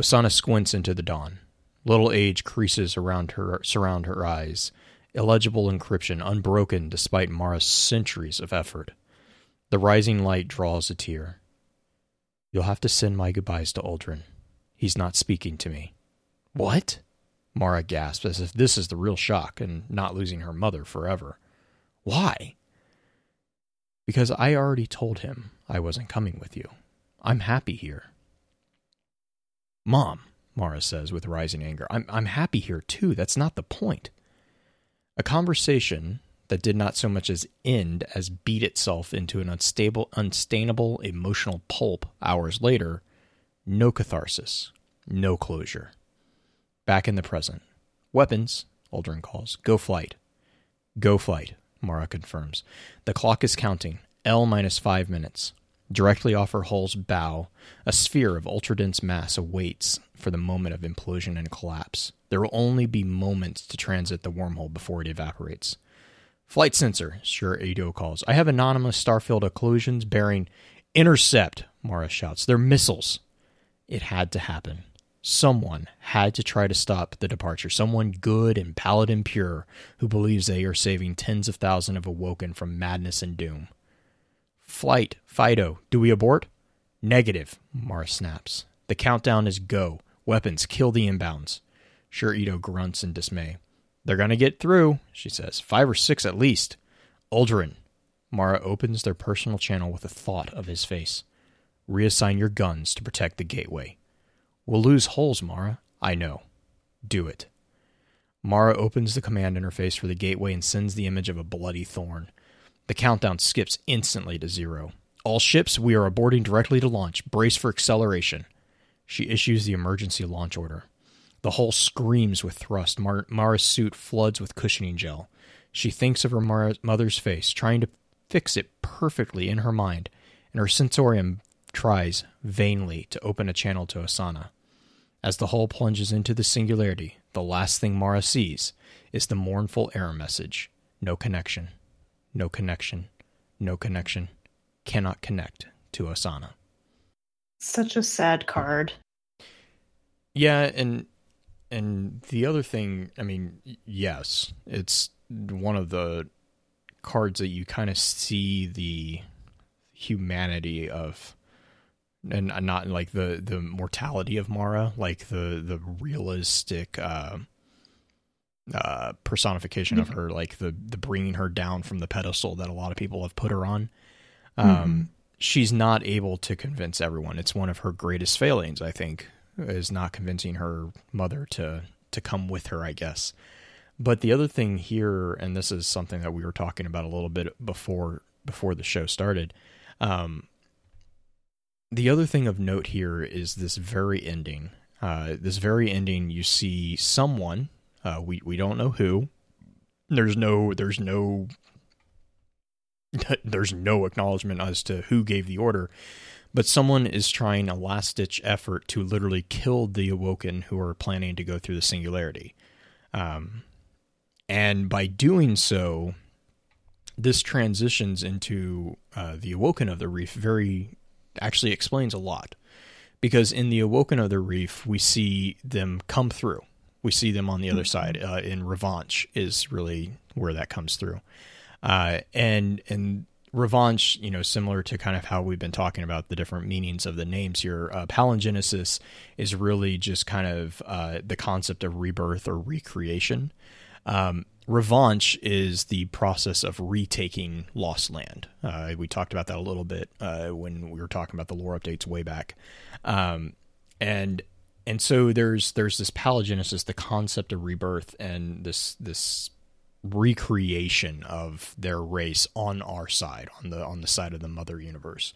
A: Osana squints into the dawn. Little age creases around her surround her eyes. Illegible encryption, unbroken despite Mara's centuries of effort. The rising light draws a tear. You'll have to send my goodbyes to Uldren. He's not speaking to me. What? Mara gasps as if this is the real shock and not losing her mother forever. Why? Because I already told him I wasn't coming with you. I'm happy here. Mom, Mara says with rising anger, I'm, I'm happy here too. That's not the point. A conversation that did not so much as end as beat itself into an unstable, unstainable emotional pulp hours later, no catharsis, no closure. Back in the present. Weapons, Uldren calls. Go flight. Go flight, Mara confirms. The clock is counting. L minus five minutes. Directly off her hull's bow, a sphere of ultra-dense mass awaits for the moment of implosion and collapse. There will only be moments to transit the wormhole before it evaporates. Flight sensor, Sjur Eido calls. I have anonymous starfield occlusions bearing intercept, Mara shouts. They're missiles. It had to happen. Someone had to try to stop the departure. Someone good and paladin pure who believes they are saving tens of thousands of awoken from madness and doom. Flight, Fido, do we abort? Negative, Mara snaps. The countdown is go. Weapons, kill the inbounds. Sjur Eido grunts in dismay. They're gonna get through, she says. Five or six at least. Uldren. Mara opens their personal channel with a thought of his face. Reassign your guns to protect the gateway. We'll lose holes, Mara. I know. Do it. Mara opens the command interface for the gateway and sends the image of a bloody thorn. The countdown skips instantly to zero. All ships, we are aborting directly to launch. Brace for acceleration. She issues the emergency launch order. The hull screams with thrust. Mar- Mara's suit floods with cushioning gel. She thinks of her Mar- mother's face, trying to fix it perfectly in her mind, and her sensorium tries vainly to open a channel to Osana. As the hull plunges into the singularity, the last thing Mara sees is the mournful error message no connection, no connection, no connection, cannot connect to Osana.
C: Such a sad card.
A: Yeah, and and the other thing, I mean, yes, it's one of the cards that you kind of see the humanity of and not like the the mortality of Mara, like the the realistic uh, uh, personification of her, like the the bringing her down from the pedestal that a lot of people have put her on. Um, mm-hmm. She's not able to convince everyone. It's one of her greatest failings, I think, is not convincing her mother to to come with her. I guess. But the other thing here, and this is something that we were talking about a little bit before before the show started. Um, the other thing of note here is this very ending. Uh, this very ending, you see someone. Uh, we we don't know who. There's no there's no [LAUGHS] there's no acknowledgement as to who gave the order, but someone is trying a last ditch effort to literally kill the awoken who are planning to go through the singularity. Um, and by doing so, this transitions into uh, the awoken of the reef very actually explains a lot. Because in the Awoken of the Reef, we see them come through. We see them on the other side. Uh, in Revanche is really where that comes through. Uh, and and Revanche, you know, similar to kind of how we've been talking about the different meanings of the names here, uh, Palingenesis is really just kind of uh, the concept of rebirth or recreation. Um, Revanche is the process of retaking lost land. Uh, we talked about that a little bit uh, when we were talking about the lore updates way back, um, and and so there's there's this palingenesis, the concept of rebirth, and this this recreation of their race on our side, on the on the side of the mother universe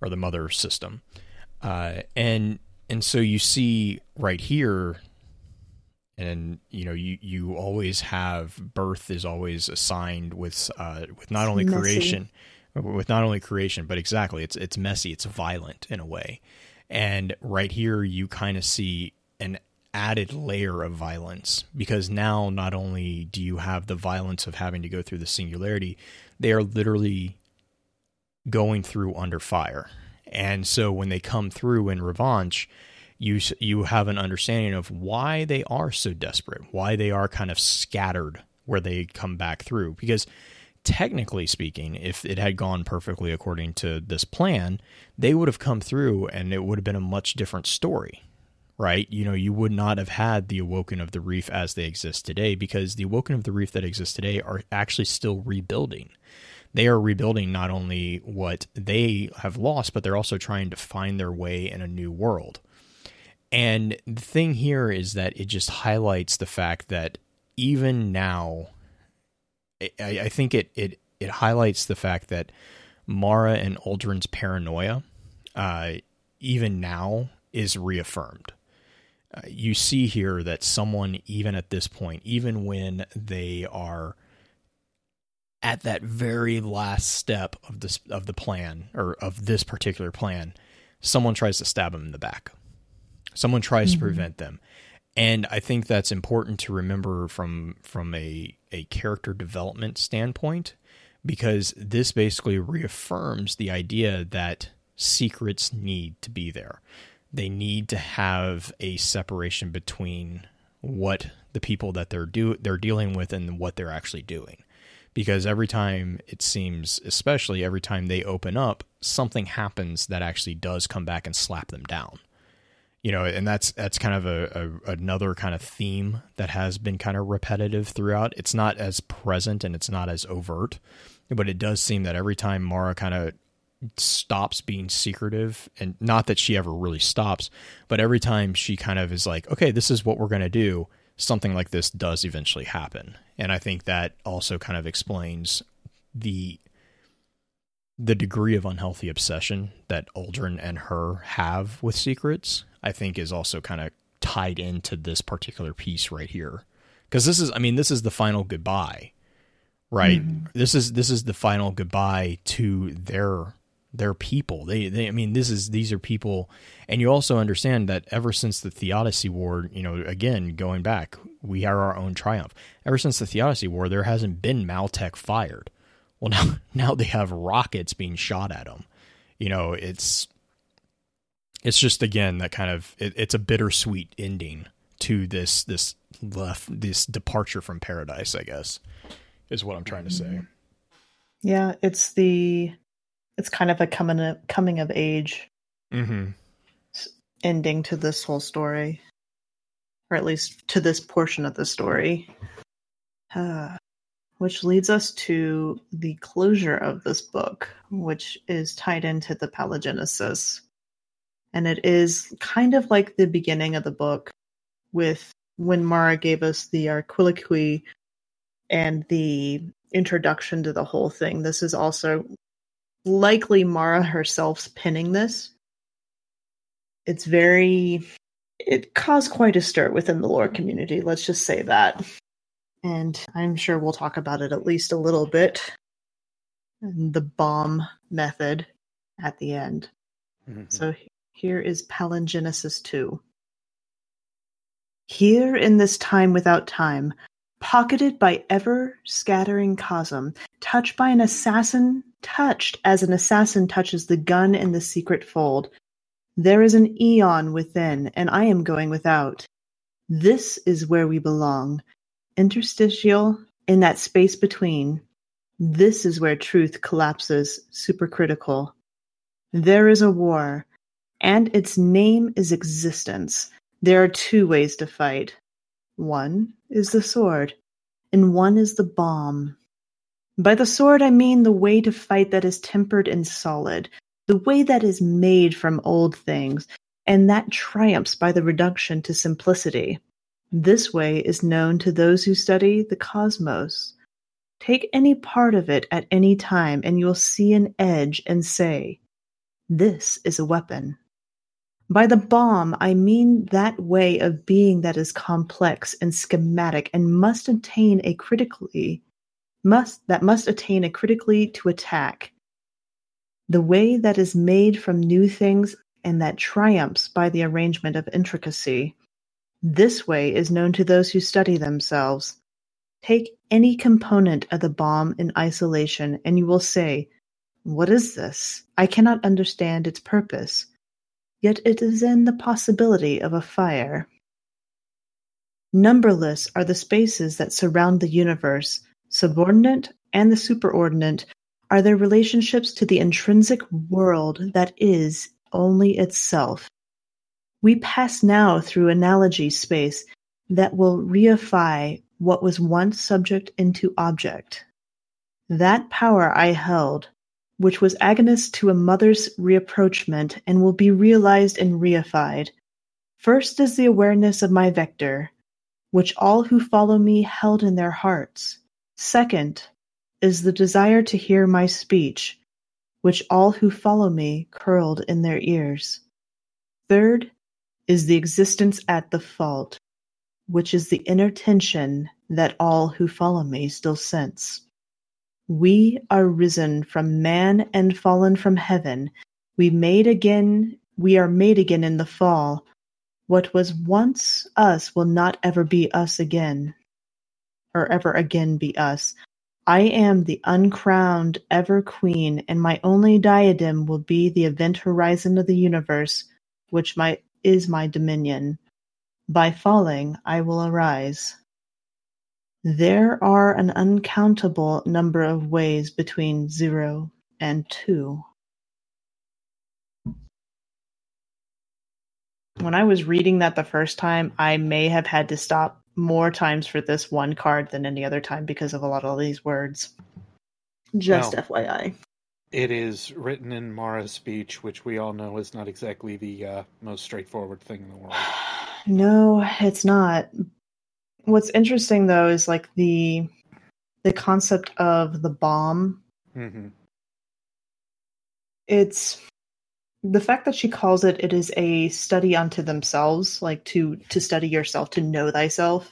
A: or the mother system, uh, and and so you see right here and you know you you always have birth is always assigned with uh with not only messy. creation with not only creation but exactly it's it's messy it's violent in a way and right here you kind of see an added layer of violence because now not only do you have the violence of having to go through the singularity they are literally going through under fire and so when they come through in revanche you you have an understanding of why they are so desperate, why they are kind of scattered where they come back through. Because technically speaking, if it had gone perfectly according to this plan, they would have come through and it would have been a much different story, right? You know, you would not have had the Awoken of the Reef as they exist today because the Awoken of the Reef that exist today are actually still rebuilding. They are rebuilding not only what they have lost, but they're also trying to find their way in a new world. And the thing here is that it just highlights the fact that even now, I, I think it, it, it highlights the fact that Mara and Uldren's paranoia, uh, even now, is reaffirmed. Uh, you see here that someone, even at this point, even when they are at that very last step of this of the plan or of this particular plan, someone tries to stab them in the back. Someone tries mm-hmm. to prevent them. And I think that's important to remember from from a, a character development standpoint, because this basically reaffirms the idea that secrets need to be there. They need to have a separation between what the people that they're do they're dealing with and what they're actually doing because every time it seems, especially every time they open up, something happens that actually does come back and slap them down. You know, and that's that's kind of a, a another kind of theme that has been kind of repetitive throughout. It's not as present and it's not as overt, but it does seem that every time Mara kind of stops being secretive and not that she ever really stops but every time she kind of is like okay this is what we're going to do something like this does eventually happen. And I think that also kind of explains the the degree of unhealthy obsession that Uldren and her have with secrets, I think is also kind of tied into this particular piece right here. Cuz this is I mean this is the final goodbye. Right? Mm-hmm. This is this is the final goodbye to their their people. They, they, I mean, this is these are people, and you also understand that ever since the Theodicy War, you know, again going back, we are our own triumph. Ever since the Theodicy War, there hasn't been Maltech fired. Well, now [LAUGHS] now they have rockets being shot at them. You know, it's it's just again that kind of it, it's a bittersweet ending to this this left this departure from paradise. I guess is what I'm trying to say.
C: Yeah, it's the it's kind of a coming of, coming of age
A: mm-hmm.
C: ending to this whole story, or at least to this portion of the story. Uh, [SIGHS] which leads us to the closure of this book, which is tied into the Palingenesis. And it is kind of like the beginning of the book, with when Mara gave us the Arquiloquy and the introduction to the whole thing. This is also likely Mara herself's pinning this. It's very it caused quite a stir within the lore community, let's just say that. And I'm sure we'll talk about it at least a little bit. The bomb method at the end. Mm-hmm. So here is Palingenesis 2. Here in this time without time, pocketed by ever scattering cosm, touched by an assassin touched as an assassin touches the gun in the secret fold. There is an eon within, and I am going without. This is where we belong. Interstitial, in that space between. This is where truth collapses, supercritical. There is a war, and its name is existence. There are two ways to fight. One is the sword, and one is the bomb. By the sword I mean the way to fight that is tempered and solid, the way that is made from old things, and that triumphs by the reduction to simplicity. This way is known to those who study the cosmos. Take any part of it at any time, and you will see an edge and say, This is a weapon. By the bomb, I mean that way of being that is complex and schematic and must attain a critically must that must attain a critically to attack. The way that is made from new things and that triumphs by the arrangement of intricacy. This way is known to those who study themselves. Take any component of the bomb in isolation, and you will say, What is this? I cannot understand its purpose. Yet it is in the possibility of a fire. Numberless are the spaces that surround the universe, subordinate, and the superordinate are their relationships to the intrinsic world that is only itself. We pass now through analogy space that will reify what was once subject into object. That power I held, which was agonist to a mother's reapproachment and will be realized and reified. First is the awareness of my vector, which all who follow me held in their hearts. Second is the desire to hear my speech, which all who follow me curled in their ears. Third is the existence at the fault, which is the inner tension that all who follow me still sense. We are risen from man and fallen from heaven. We made again, we are made again in the fall. What was once us will not ever be us again, or ever again be us. I am the uncrowned ever queen, and my only diadem will be the event horizon of the universe, which my, is my dominion. By falling I will arise. There are an uncountable number of ways between zero and two. When I was reading that the first time, I may have had to stop more times for this one card than any other time because of a lot of these words. Just FYI.
B: It is written in Mara's speech, which we all know is not exactly the uh, most straightforward thing in the world. [SIGHS]
C: No, it's not. What's interesting though is like the the concept of the bomb.
B: hmm
C: It's the fact that she calls it it is a study unto themselves, like to to study yourself, to know thyself.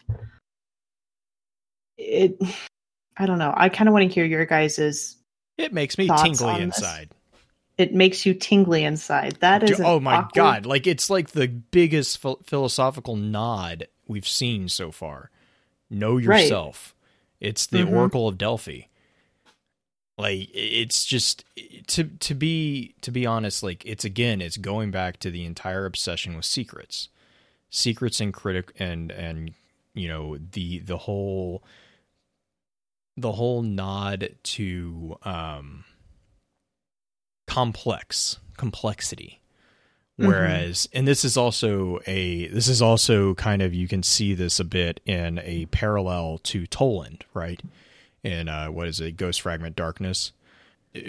C: It [SIGHS] I don't know. I kind of want to hear your guys's
A: It makes me tingly
C: on this?
A: inside.
C: it makes you tingly inside. That is
A: oh my
C: awkward-
A: god! Like it's like the biggest phil- philosophical nod we've seen so far. Know
C: Right.
A: yourself. It's the
C: Mhm.
A: Oracle of Delphi. Like it's just to to be to be honest. Like it's again, it's going back to the entire obsession with secrets, secrets and critic and and you know the the whole the whole nod to um complex complexity whereas and this is also a this is also kind of you can see this a bit in a parallel to Toland right in uh what is it ghost fragment darkness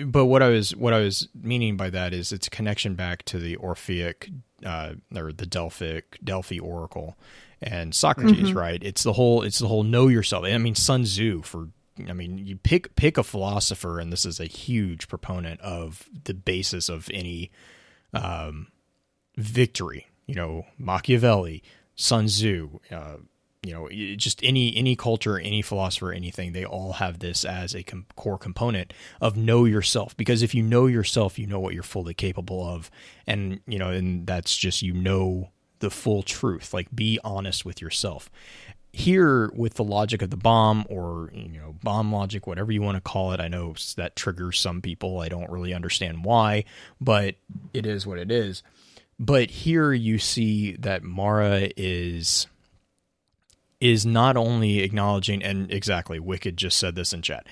A: but what I was what I was meaning by that is it's a connection back to the Orphic uh, or the Delphic Delphi Oracle and Socrates,
C: Mhm.
A: right? It's the whole it's the whole know yourself. I mean Sun Tzu for I mean you pick pick a philosopher and this is a huge proponent of the basis of any um, victory. You know Machiavelli, Sun Tzu, uh, you know just any any culture any philosopher anything they all have this as a com- core component of know yourself. Because if you know yourself you know what you're fully capable of. And you know and that's just you know the full truth. Like be honest with yourself here with the logic of the bomb or you know bomb logic whatever you want to call it i know that triggers some people i don't really understand why but it is what it is. But here you see that mara is is not only acknowledging and exactly wicked just said this in chat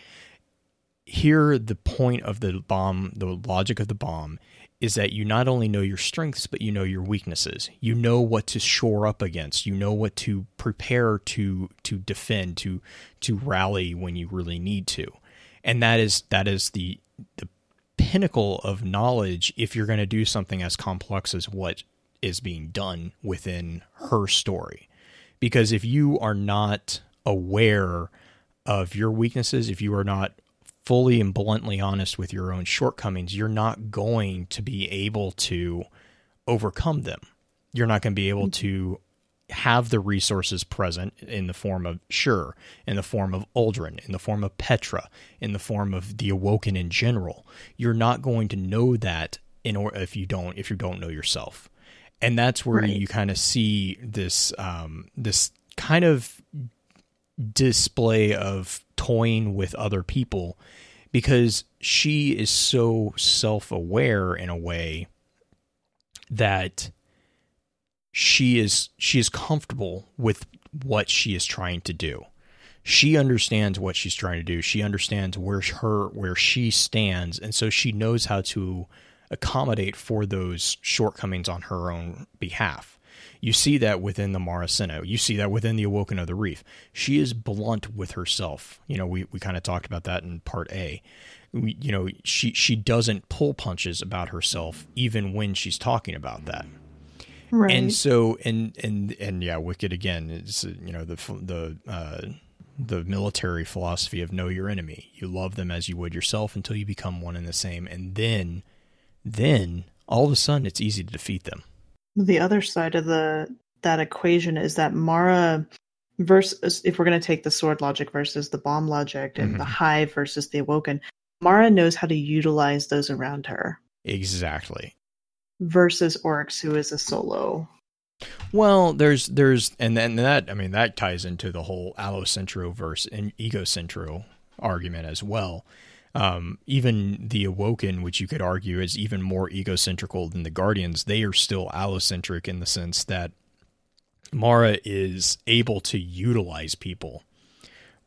A: here the point of the bomb the logic of the bomb is that you not only know your strengths but you know your weaknesses. You know what to shore up against. You know what to prepare to to defend to to rally when you really need to. And that is that is the the pinnacle of knowledge if you're going to do something as complex as what is being done within her story. Because if you are not aware of your weaknesses, if you are not fully and bluntly honest with your own shortcomings, you're not going to be able to overcome them. You're not going to be able to have the resources present in the form of Sjur, in the form of Uldren, in the form of Petra, in the form of the Awoken in general. You're not going to know that in or if you don't if you don't know yourself and that's where
C: Right.
A: you kind of see this um, this kind of display of toying with other people because she is so self-aware in a way that she is she is comfortable with what she is trying to do she understands what she's trying to do. She understands where her where she stands, and so she knows how to accommodate for those shortcomings on her own behalf. You see that within the Marasenna. You see that within the Awoken of the Reef. She is blunt with herself. You know, we, we kind of talked about that in part A. We, you know, she she doesn't pull punches about herself even when she's talking about that.
C: Right.
A: And so and and and yeah, Wicked again is you know the the uh, the military philosophy of know your enemy. You love them as you would yourself until you become one and the same, and then then all of a sudden it's easy to defeat them.
C: The other side of the that equation is that Mara versus if we're going to take the sword logic versus the bomb logic and the
A: Mhm.
C: hive versus the awoken, Mara knows how to utilize those around her
A: Exactly.
C: versus Oryx who is a solo.
A: Well, there's there's and then that I mean that ties into the whole allocentro versus and egocentro argument as well. Um, even the Awoken, which you could argue is even more egocentrical than the Guardians, they are still allocentric in the sense that Mara is able to utilize people,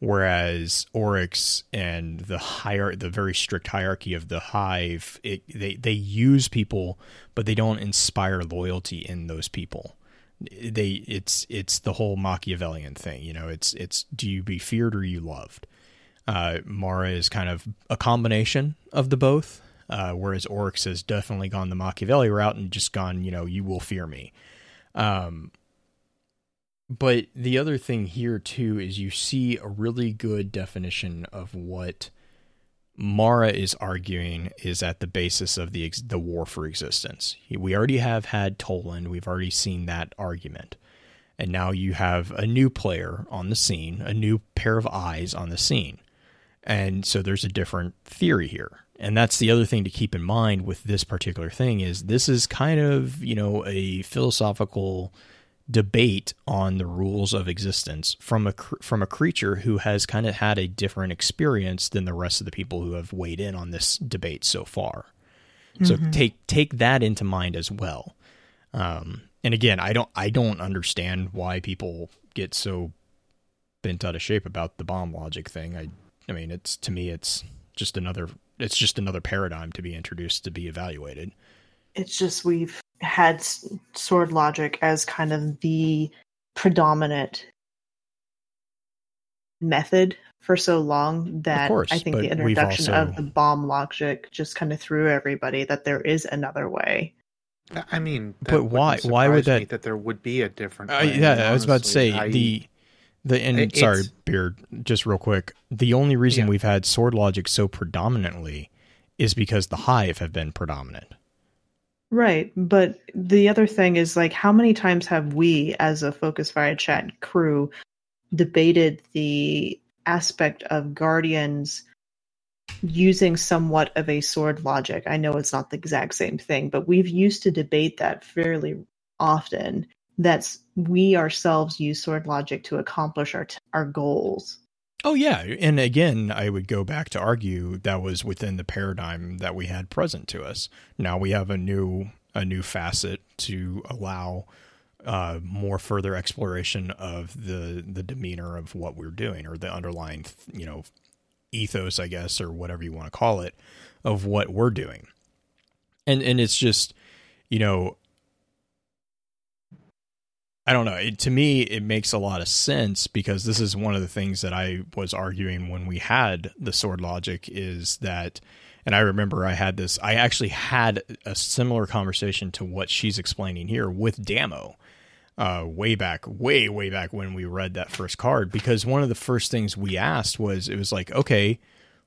A: whereas Oryx and the higher, the very strict hierarchy of the Hive, it, they they use people, but they don't inspire loyalty in those people they it's it's the whole Machiavellian thing. You know, it's it's do you be feared or you loved? Uh, Mara is kind of a combination of the both, uh, whereas Oryx has definitely gone the Machiavelli route and just gone, you know, you will fear me. Um, but the other thing here too is you see a really good definition of what Mara is arguing is at the basis of the ex- the war for existence. We already have had Toland. We've already seen that argument. And now you have a new player on the scene, a new pair of eyes on the scene. And so there's a different theory here. And that's the other thing to keep in mind with this particular thing is this is kind of, you know, a philosophical debate on the rules of existence from a from a creature who has kind of had a different experience than the rest of the people who have weighed in on this debate so far. So take take that into mind as well. Um, and again, I don't I don't understand why people get so bent out of shape about the bomb logic thing. I I mean, it's to me it's just another it's just another paradigm to be introduced to be evaluated.
C: It's just we've had sword logic as kind of the predominant method for so long that
A: course,
C: I think the introduction
A: also-
C: of the bomb logic just kind of threw everybody that there is another way.
B: I mean,
A: But why- why would
B: surprise me
A: that-
B: that there would be a different?
A: Uh,
B: way.
A: yeah, I was about to say
B: I-
A: the the and
B: It-
A: sorry, beard. Just real quick, the only reason
B: Yeah.
A: we've had sword logic so predominantly is because the hive have been predominant.
C: Right, but the other thing is like how many times have we as a Focus Fire Chat crew debated the aspect of Guardians using somewhat of a sword logic? I know it's not the exact same thing, but we've used to debate that fairly often. That's we ourselves use sword logic to accomplish our t- our goals.
A: Oh yeah, and again, I would go back to argue that was within the paradigm that we had present to us. Now we have a new a new facet to allow uh, more further exploration of the the demeanor of what we're doing or the underlying you know ethos, I guess, or whatever you want to call it, of what we're doing. And and it's just you know I don't know. It, to me, it makes a lot of sense because this is one of the things that I was arguing when we had the sword logic is that, and I remember I had this, I actually had a similar conversation to what she's explaining here with Damo uh, way back, way, way back when we read that first card because one of the first things we asked was, it was like, okay,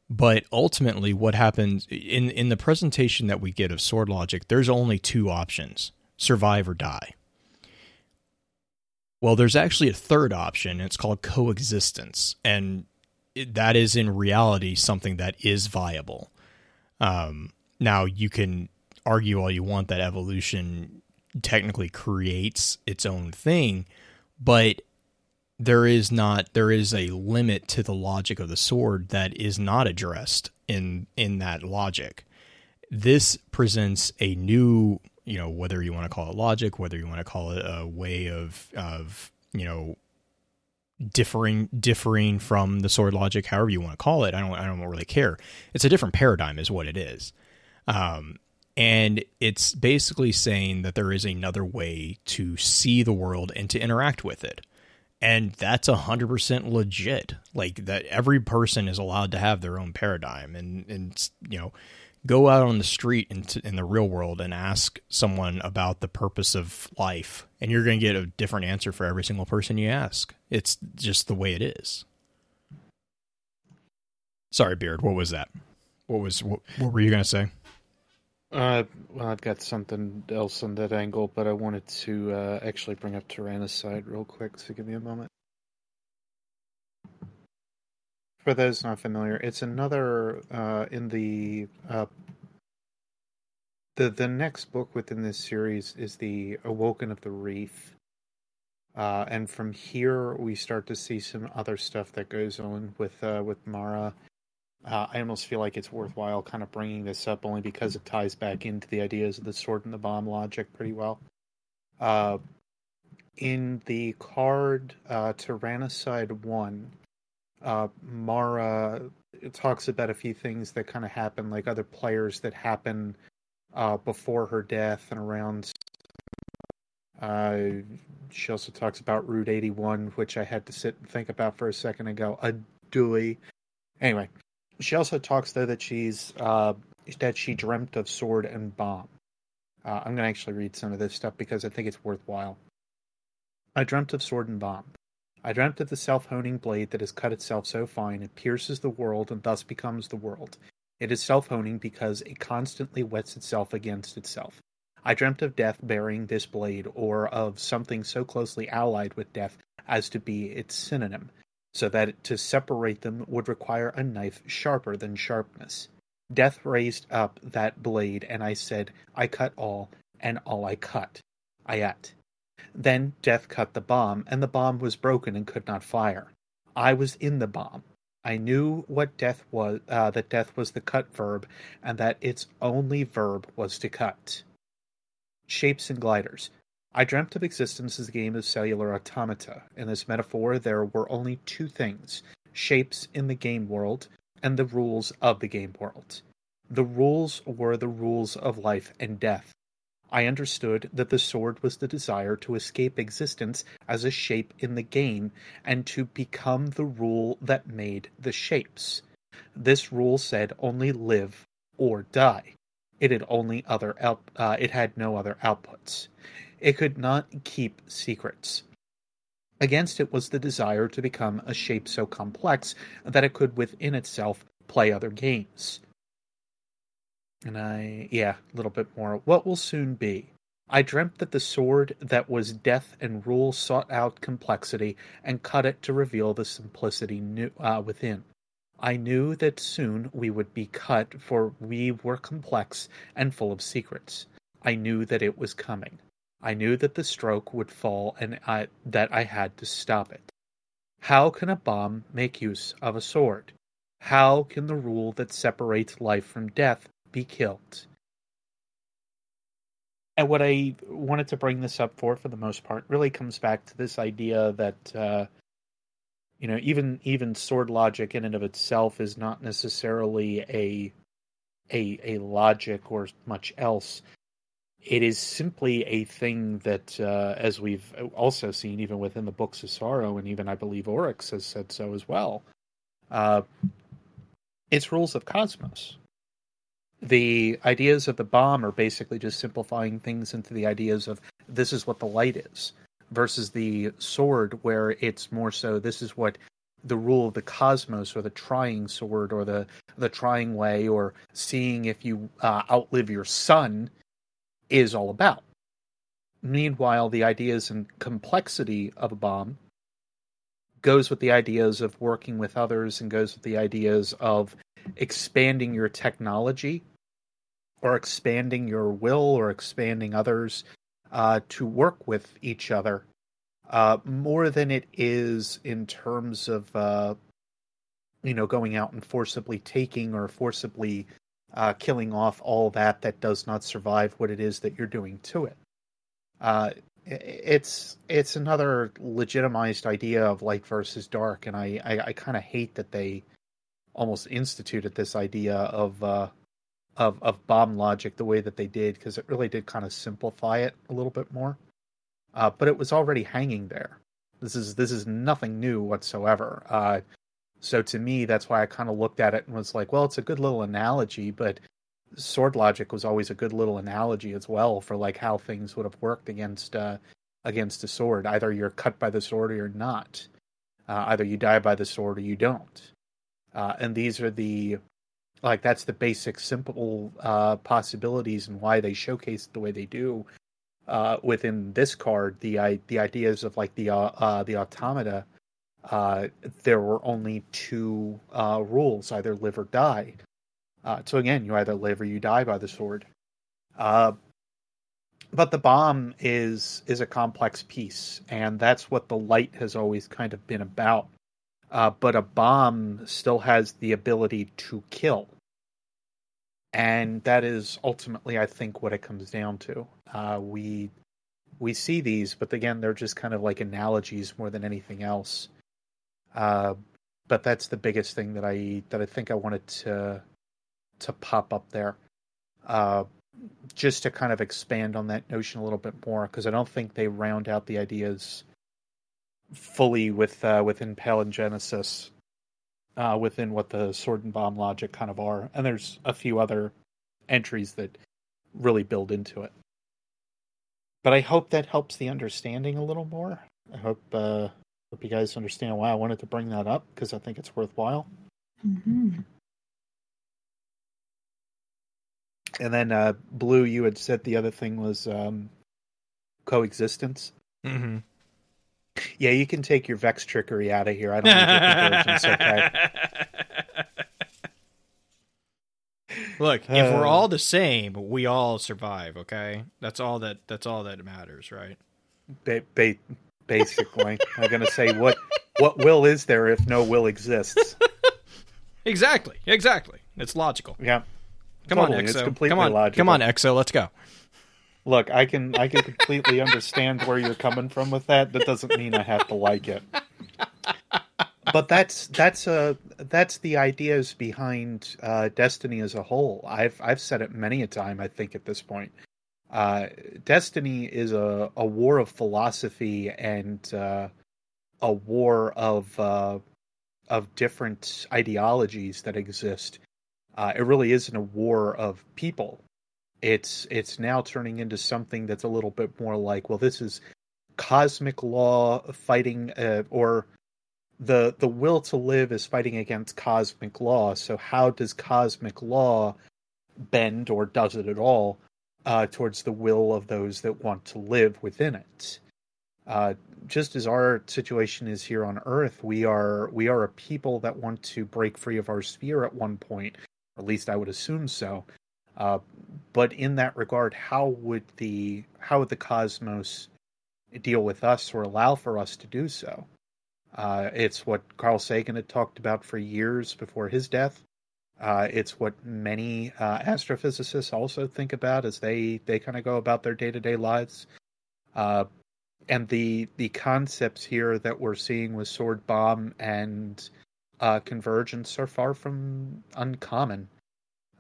A: but ultimately what happens in, in the presentation that we get of sword logic, there's only two options survive or die. Well, there's actually a third option. And it's called coexistence, and that is in reality something that is viable. Um, now, you can argue all you want that evolution technically creates its own thing, but there is not there is a limit to the logic of the sword that is not addressed in in that logic. This presents a new you know whether you want to call it logic whether you want to call it a way of of you know differing differing from the sword logic, however you want to call it. I don't I don't really care. It's a different paradigm, is what it is. Um, and it's basically saying that there is another way to see the world and to interact with it and that's a hundred percent legit. Like that, every person is allowed to have their own paradigm, and and you know, go out on the street in, in the real world and ask someone about the purpose of life, and you're going to get a different answer for every single person you ask. It's just the way it is. Sorry, Beard. What was that? What was what, what were you going to say?
B: Uh, well, I've got something else on that angle, but I wanted to uh, actually bring up Tyrannicide real quick, so give me a moment. For those not familiar, it's another uh, in the uh, the the next book within this series is the Awoken of the Reef, uh, and from here we start to see some other stuff that goes on with uh, with Mara uh, I almost feel like it's worthwhile kind of bringing this up only because it ties back into the ideas of the sword and the bomb logic pretty well. Uh, in the card Tyrannicide 1, uh, Mara talks about a few things that kind of happen, like other players that happen uh, before her death and around. Uh, she also talks about Route 81, which I had to sit and think about for a second and go, a dooey. Anyway, she also talks though that she's uh, that she dreamt of sword and bomb. Uh, I'm gonna actually read some of this stuff because I think it's worthwhile. I dreamt of sword and bomb. I dreamt of the self-honing blade that has cut itself so fine it pierces the world and thus becomes the world. It is self-honing because it constantly wets itself against itself. I dreamt of death bearing this blade, or of something so closely allied with death as to be its synonym, so that to separate them would require a knife sharper than sharpness. Death raised up that blade, and I said, I cut all, and all I cut. Ate. Then Death cut the bomb, and the bomb was broken and could not fire. I was in the bomb. I knew what death was, uh, that death was the cut verb, and that its only verb was to cut. Shapes and gliders. I dreamt of existence as a game of cellular automata. In this metaphor, there were only two things shapes in the game world and the rules of the game world. The rules were the rules of life and death. I understood that the sword was the desire to escape existence as a shape in the game and to become the rule that made the shapes. This rule said only live or die. It had only other out, uh, it had no other outputs. It could not keep secrets. Against it was the desire to become a shape so complex that it could within itself play other games. And I, yeah, a little bit more. What will soon be? I dreamt that the sword that was death and rule sought out complexity and cut it to reveal the simplicity new, uh, within. I knew that soon we would be cut, for we were complex and full of secrets. I knew that it was coming. I knew that the stroke would fall and I, that I had to stop it. How can a bomb make use of a sword? How can the rule that separates life from death be killed? And what I wanted to bring this up for, for the most part, really comes back to this idea that, uh, you know, even even sword logic in and of itself is not necessarily a a a logic or much else it is simply a thing that, uh, as we've also seen, even within the books of sorrow, and even I believe Oryx has said so as well. Uh, it's rules of cosmos. The ideas of the bomb are basically just simplifying things into the ideas of this is what the light is, versus the sword, where it's more so this is what the rule of the cosmos, or the trying sword, or the the trying way, or seeing if you uh, outlive your son is all about. Meanwhile, the ideas and complexity of a bomb goes with the ideas of working with others and goes with the ideas of expanding your technology or expanding your will or expanding others uh, to work with each other uh, more than it is in terms of uh, you know going out and forcibly taking or forcibly uh, killing off all that that does not survive what it is that you're doing to it. Uh, it's it's another legitimized idea of light versus dark, and I I, I kind of hate that they almost instituted this idea of uh, of of bomb logic the way that they did because it really did kind of simplify it a little bit more. Uh, but it was already hanging there. This is this is nothing new whatsoever. Uh, so to me, that's why I kind of looked at it and was like, well, it's a good little analogy, but sword logic was always a good little analogy as well for like how things would have worked against uh, against a sword. Either you're cut by the sword or you're not. Uh, either you die by the sword or you don't. Uh, and these are the like that's the basic simple uh, possibilities and why they showcase the way they do uh, within this card. The the ideas of like the uh, uh, the automata. Uh, there were only two rules: either live or die. So again, you either live or you die by the sword. But the bomb is is a complex piece, and that's what the light has always kind of been about. Uh, but a bomb still has the ability to kill, and that is ultimately, I think, what it comes down to. Uh, we we see these, but again, they're just kind of like analogies more than anything else. Uh, but that's the biggest thing that I that I think I wanted to to pop up there. Uh, just to kind of expand on that notion a little bit more, because I don't think they round out the ideas fully with uh, within Palingenesis, uh, within what the sword and bomb logic kind of are. And there's a few other entries that really build into it. But I hope that helps the understanding a little more. I hope uh, hope you guys understand why I wanted to bring that up because I think it's worthwhile.
C: Mm-hmm.
B: And then uh, Blue, you had said the other thing was um, coexistence.
A: Mm-hmm.
B: Yeah, you can take your Vex trickery out of here. I don't need okay? [LAUGHS]
A: Look, if we're
B: Uh.
A: all the same, we all survive. Okay, that's all that. That's all that matters, right?
B: Ba- ba- basically, I'm going to say what what will is there if no will exists? [LAUGHS]
A: Exactly. Exactly. It's logical.
B: Yeah.
A: Come
B: Totally,
A: on,
B: it's
A: Exo.
B: completely
A: Come on.
B: logical.
A: Come on, Exo. Let's go.
B: Look, I can I can completely understand where you're coming from with that. That doesn't mean I have to like it. But that's that's uh that's the ideas behind uh, Destiny as a whole. I've I've said it many a time. I think at this point, uh, Destiny is a, a war of philosophy and uh, a war of uh, of different ideologies that exist. Uh, it really isn't a war of people it's it's now turning into something that's a little bit more like well this is cosmic law fighting uh, or the the will to live is fighting against cosmic law. So how does cosmic law bend or does it at all uh, towards the will of those that want to live within it? Uh, just as our situation is here on earth we are we are a people that want to break free of our sphere at one point or at least i would assume so uh, but in that regard, how would the how would the cosmos deal with us or allow for us to do so? Uh, it's what Carl Sagan had talked about for years before his death. Uh, it's what many uh, astrophysicists also think about as they they kind of go about their day to day lives. Uh, and the the concepts here that we're seeing with sword bomb and uh, convergence are far from uncommon.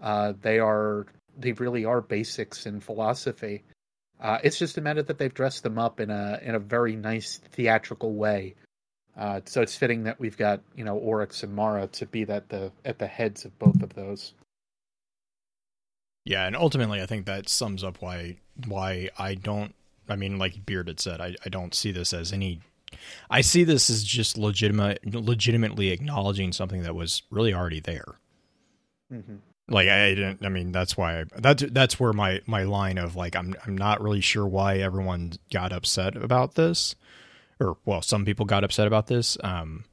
B: Uh, they are they really are basics in philosophy. Uh, it's just a matter that they've dressed them up in a in a very nice theatrical way. Uh, so it's fitting that we've got you know Oryx and Mara to be that the at the heads of both of those.
A: Yeah, and ultimately, I think that sums up why why I don't. I mean, like Bearded said, I, I don't see this as any. I see this as just legitimate, legitimately acknowledging something that was really already there.
B: Mm-hmm.
A: Like I didn't. I mean, that's why. I, that's that's where my my line of like I'm I'm not really sure why everyone got upset about this, or well, some people got upset about this. Um,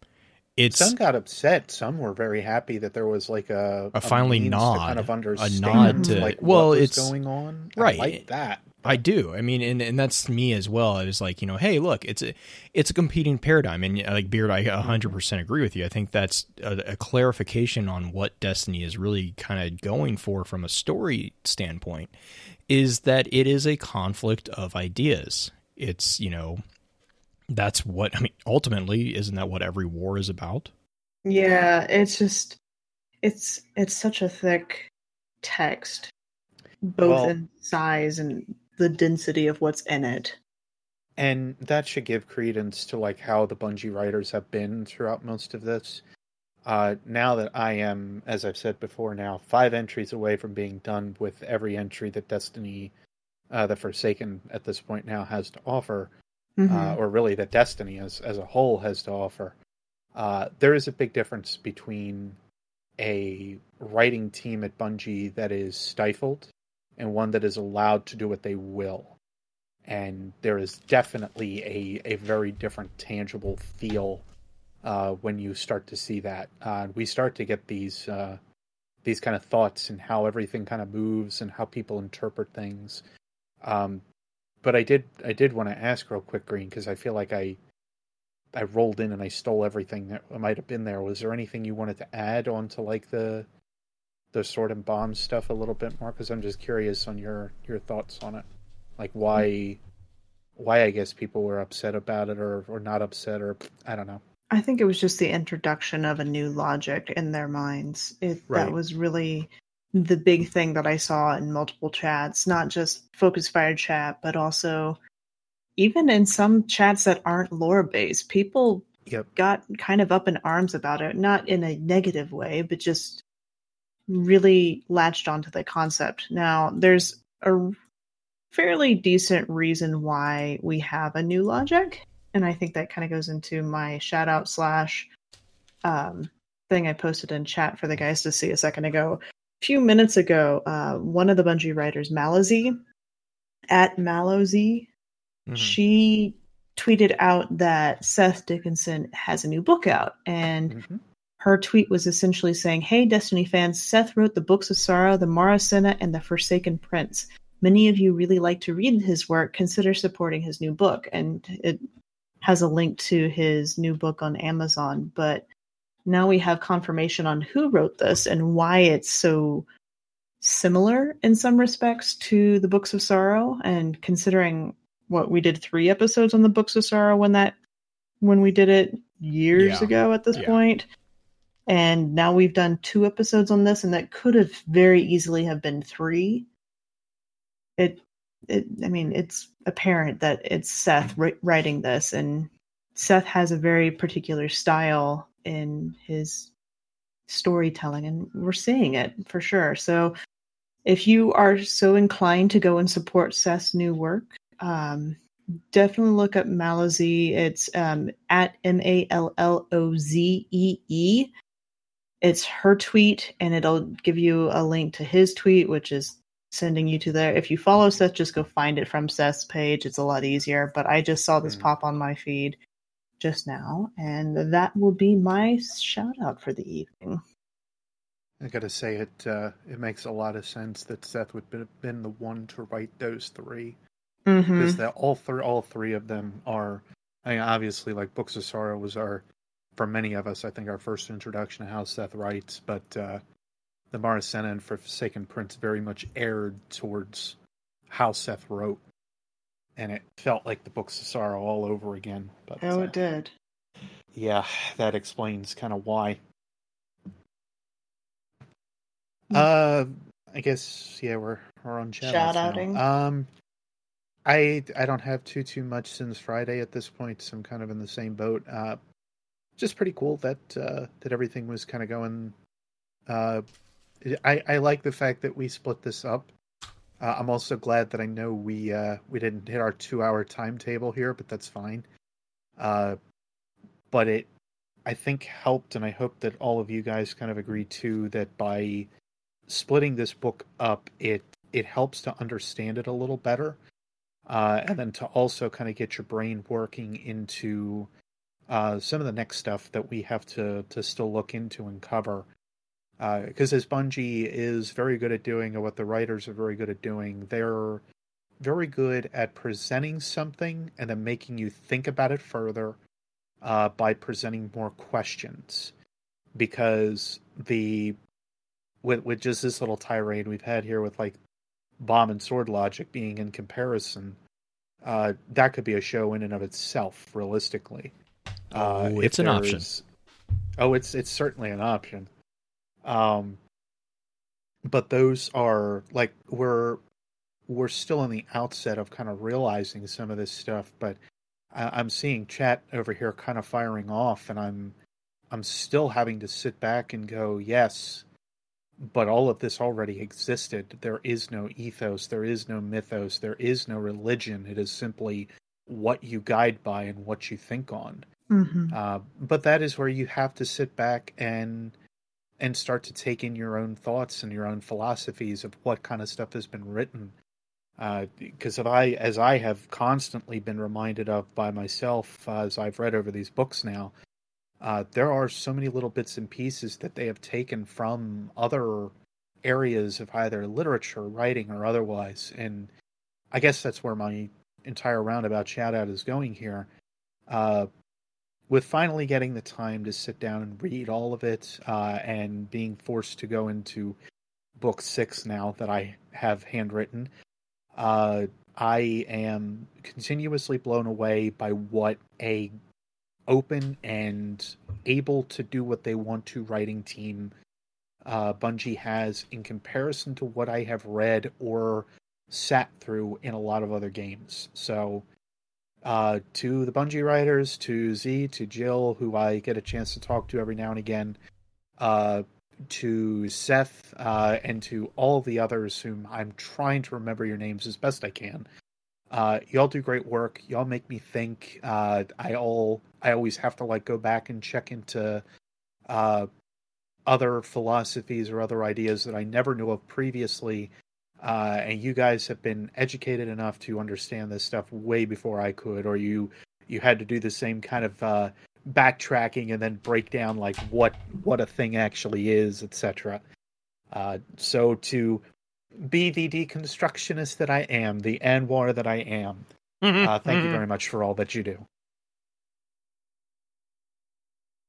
A: it's
B: Some got upset. Some were very happy that there was like a,
A: A finally
B: means to
A: nod,
B: kind of
A: a nod
C: to-
B: like
A: well,
B: what was
A: it's-
B: going on.
A: right.
B: I like that.
A: I do. I mean, and, and that's me as well. It's like you know, hey, look, it's a it's a competing paradigm, and uh, like Beard, I hundred percent agree with you. I think that's a, a clarification on what Destiny is really kind of going for from a story standpoint, is that it is a conflict of ideas, it's you know that's what I mean. Ultimately, isn't that what every war is about?
C: Yeah, it's just it's it's such a thick text, both
B: Well-
C: in size and the density of what's in it.
B: and that should give credence to like how the Bungie writers have been throughout most of this. Uh, now that I am, as I've said before, now five entries away from being done with every entry that Destiny, uh, the Forsaken at this point now has to offer,
C: Mhm.
B: uh, or really that Destiny as as a whole has to offer. Uh, there is a big difference between a writing team at Bungie that is stifled and one that is allowed to do what they will. And there is definitely a, a very different tangible feel uh, when you start to see that. Uh, we start to get these uh, these kind of thoughts and how everything kind of moves and how people interpret things. Um, but I did I did want to ask real quick, Green, because I feel like I I rolled in and I stole everything that might have been there. Was there anything you wanted to add on to like the the sword and bomb stuff a little bit more? Because I'm just curious on your your thoughts on it, like why why I guess people were upset about it or or not upset or I don't know.
C: I think it was just the introduction of a new logic in their minds. It
B: Right.
C: that was really the big thing that I saw in multiple chats, not just Focus Fire chat, but also even in some chats that aren't lore based. People
B: Yep.
C: got kind of up in arms about it, not in a negative way, but just really latched onto the concept. Now, there's a fairly decent reason why we have a new logic, and I think that kind of goes into my shout out slash um, thing I posted in chat for the guys to see a second ago. A few minutes ago, uh, one of the Bungie writers, Malazi, at Malozy,
A: Mhm.
C: she tweeted out that Seth Dickinson has a new book out, and
B: Mhm.
C: Her tweet was essentially saying, Hey, Destiny fans, Seth wrote the Books of Sorrow, the Mara Marasenna, and the Forsaken Prince. Many of you really like to read his work. Consider supporting his new book. And it has a link to his new book on Amazon. But now we have confirmation on who wrote this and why it's so similar in some respects to the Books of Sorrow. And considering what we did three episodes on the Books of Sorrow when that when we did it years
A: Yeah.
C: ago at this
A: Yeah.
C: point and now we've done two episodes on this and that could have very easily have been three it it i mean it's apparent that it's seth writing this and seth has a very particular style in his storytelling and we're seeing it for sure so if you are so inclined to go and support seth's new work um definitely look up Malazee. It's um, at M A L L O Z E E. It's her tweet, and it'll give you a link to his tweet, which is sending you to there. If you follow Seth, just go find it from Seth's page. It's a lot easier. But I just saw this
B: Mhm.
C: pop on my feed just now, and that will be my shout out for the evening.
B: I gotta say it. Uh, it makes a lot of sense that Seth would have been the one to write those three.
C: Mm-hmm.
B: because that all three all three of them are I mean obviously like Books of Sorrow was our for many of us I think our first introduction to how Seth writes but uh the Marasenna and Forsaken Prince very much aired towards how Seth wrote and it felt like the Books of Sorrow all over again but
C: Oh,
B: uh,
C: it did.
B: yeah that explains kind of why
C: Hmm.
B: uh I guess yeah we're we're on chat.
C: Shout-outing?
B: um I I don't have too too much since Friday at this point, so I'm kind of in the same boat. Uh, just pretty cool that uh, that everything was kind of going. Uh, I I like the fact that we split this up. Uh, I'm also glad that I know we uh, we didn't hit our two hour timetable here, but that's fine. Uh, but it I think helped, and I hope that all of you guys kind of agree too that by splitting this book up, it it helps to understand it a little better uh, and then to also kind of get your brain working into uh, some of the next stuff that we have to to still look into and cover. Because as Bungie is very good at doing, and what the writers are very good at doing, they're very good at presenting something and then making you think about it further uh, by presenting more questions. Because the with with just this little tirade we've had here with like bomb and sword logic being in comparison uh, that could be a show in and of itself, realistically. Uh,
A: Oh, it's an option.
B: Oh, it's it's certainly an option. Um, but those are like we're we're still in the outset of kind of realizing some of this stuff, but I, I'm seeing chat over here kind of firing off, and I'm I'm still having to sit back and go, yes, but all of this already existed. There is no ethos, there is no mythos, there is no religion. It is simply what you guide by and what you think on.
C: Hmm
B: Uh, but that is where you have to sit back and and start to take in your own thoughts and your own philosophies of what kind of stuff has been written. Because if I, as I have constantly been reminded of by myself uh, as I've read over these books now, uh, there are so many little bits and pieces that they have taken from other areas of either literature, writing, or otherwise. And I guess that's where my entire roundabout shout out is going here. Uh, with finally getting the time to sit down and read all of it, uh, and being forced to go into book six now that I have handwritten, uh, I am continuously blown away by what a open and able to do what they want to writing team uh, Bungie has in comparison to what I have read or sat through in a lot of other games. So, uh, to the Bungie writers, to Z, to Jill, who I get a chance to talk to every now and again, uh, to Seth, uh, and to all the others whom I'm trying to remember your names as best I can. Uh, y'all do great work. Y'all make me think. Uh, I all I always have to like go back and check into uh, other philosophies or other ideas that I never knew of previously. Uh, and you guys have been educated enough to understand this stuff way before I could, or you you had to do the same kind of uh, backtracking and then break down like what what a thing actually is, etc. Uh, so to be the deconstructionist that I am, the Anwar that I am, uh, thank you very much for all that you do.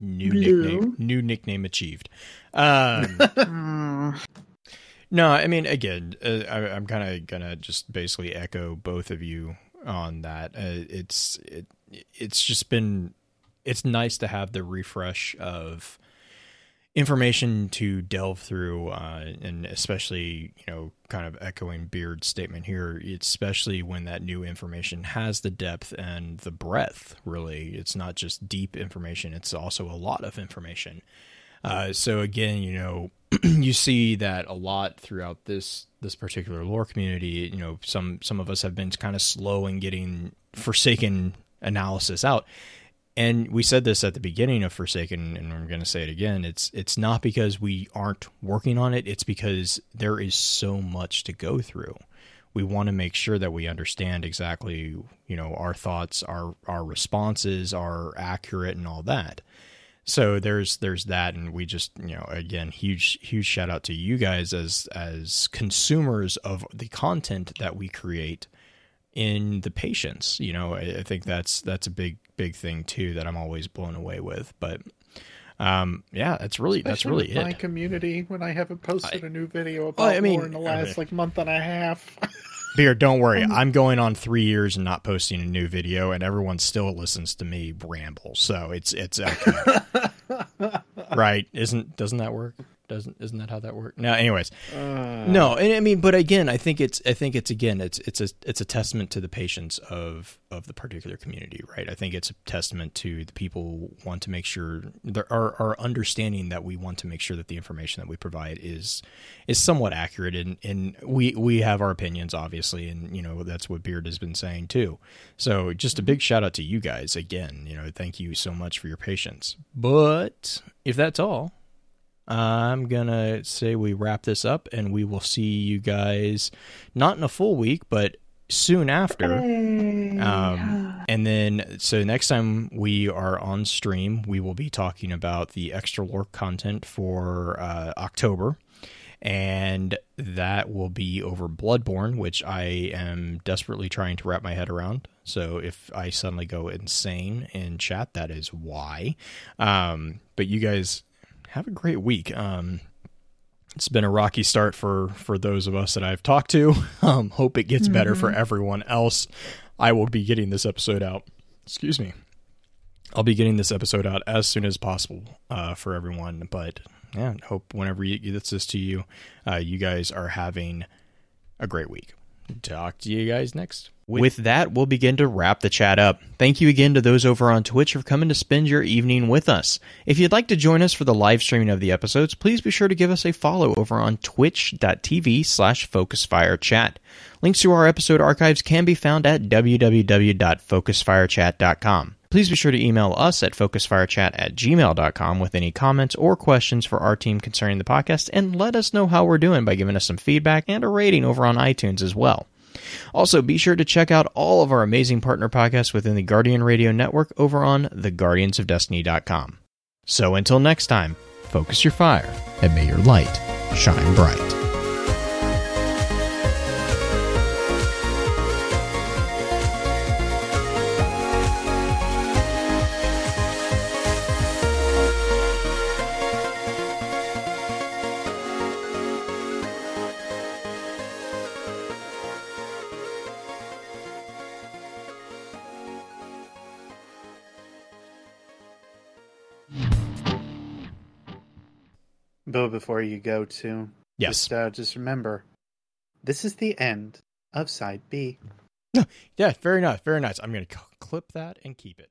A: New
C: Blue.
A: nickname. New nickname achieved. Um, [LAUGHS]
C: Mm.
A: No, I mean, again, uh, I, I'm kind of gonna just basically echo both of you on that. Uh, it's it, it's just been it's nice to have the refresh of information to delve through, uh, and especially you know, kind of echoing Beard's statement here, especially when that new information has the depth and the breadth. Really, it's not just deep information; it's also a lot of information. Uh, so again, you know, [CLEARS THROAT] you see that a lot throughout this this particular lore community. You know, some some of us have been kind of slow in getting Forsaken analysis out. And we said this at the beginning of Forsaken, and I'm going to say it again. It's it's not because we aren't working on it. It's because there is so much to go through. We want to make sure that we understand exactly, you know, our thoughts, our our responses are accurate, and all that. So there's there's that, and we just you know again huge huge shout out to you guys as as consumers of the content that we create in the patience. You know, I, I think that's that's a big big thing too that I'm always blown away with. But um, yeah, that's really that's
B: Especially
A: really
B: with my
A: it.
B: community when I haven't posted a new video about
A: Well, I mean-
B: lore in the last like month and a half. [LAUGHS]
A: Beard, don't worry. Um, I'm going on three years and not posting a new video, and everyone still listens to me ramble. So it's it's okay. [LAUGHS] right? Isn't doesn't that work? Doesn't isn't that how that works? No, anyways.
B: Uh,
A: No, and I mean, but again, I think it's I think it's again it's it's a it's a testament to the patience of of the particular community, right? I think it's a testament to the people want to make sure there are our understanding that we want to make sure that the information that we provide is is somewhat accurate, and and we we have our opinions, obviously, and you know that's what Beard has been saying too. So just a big shout out to you guys again. You know, thank you so much for your patience. But if that's all. I'm gonna say we wrap this up and we will see you guys not in a full week, but soon after.
C: Hey.
A: Um, [SIGHS] and then, so next time we are on stream, we will be talking about the extra lore content for uh, October. And that will be over Bloodborne, which I am desperately trying to wrap my head around. So if I suddenly go insane in chat, that is why. Um, but you guys have a great week. Um, it's been a rocky start for for those of us that I've talked to. [LAUGHS] Um, hope it gets better for everyone else. I will be getting this episode out. Excuse me. I'll be getting this episode out as soon as possible uh, for everyone. But yeah, hope whenever you gets this to you, uh, you guys are having a great week. Talk to you guys next. With that, we'll begin to wrap the chat up. Thank you again to those over on Twitch for coming to spend your evening with us. If you'd like to join us for the live streaming of the episodes, please be sure to give us a follow over on twitch.tv slash focusfirechat. Links to our episode archives can be found at www.focusfirechat.com. Please be sure to email us at focusfirechat at gmail.com with any comments or questions for our team concerning the podcast, and let us know how we're doing by giving us some feedback and a rating over on iTunes as well. Also, be sure to check out all of our amazing partner podcasts within the Guardian Radio Network over on theguardiansofdestiny.com. So until next time, focus your fire and may your light shine bright.
B: Before you go to
A: Yes.
B: just, uh, just remember, this is the end of side B. [LAUGHS]
A: Yeah, very nice. Very nice. I'm going to clip that and keep it.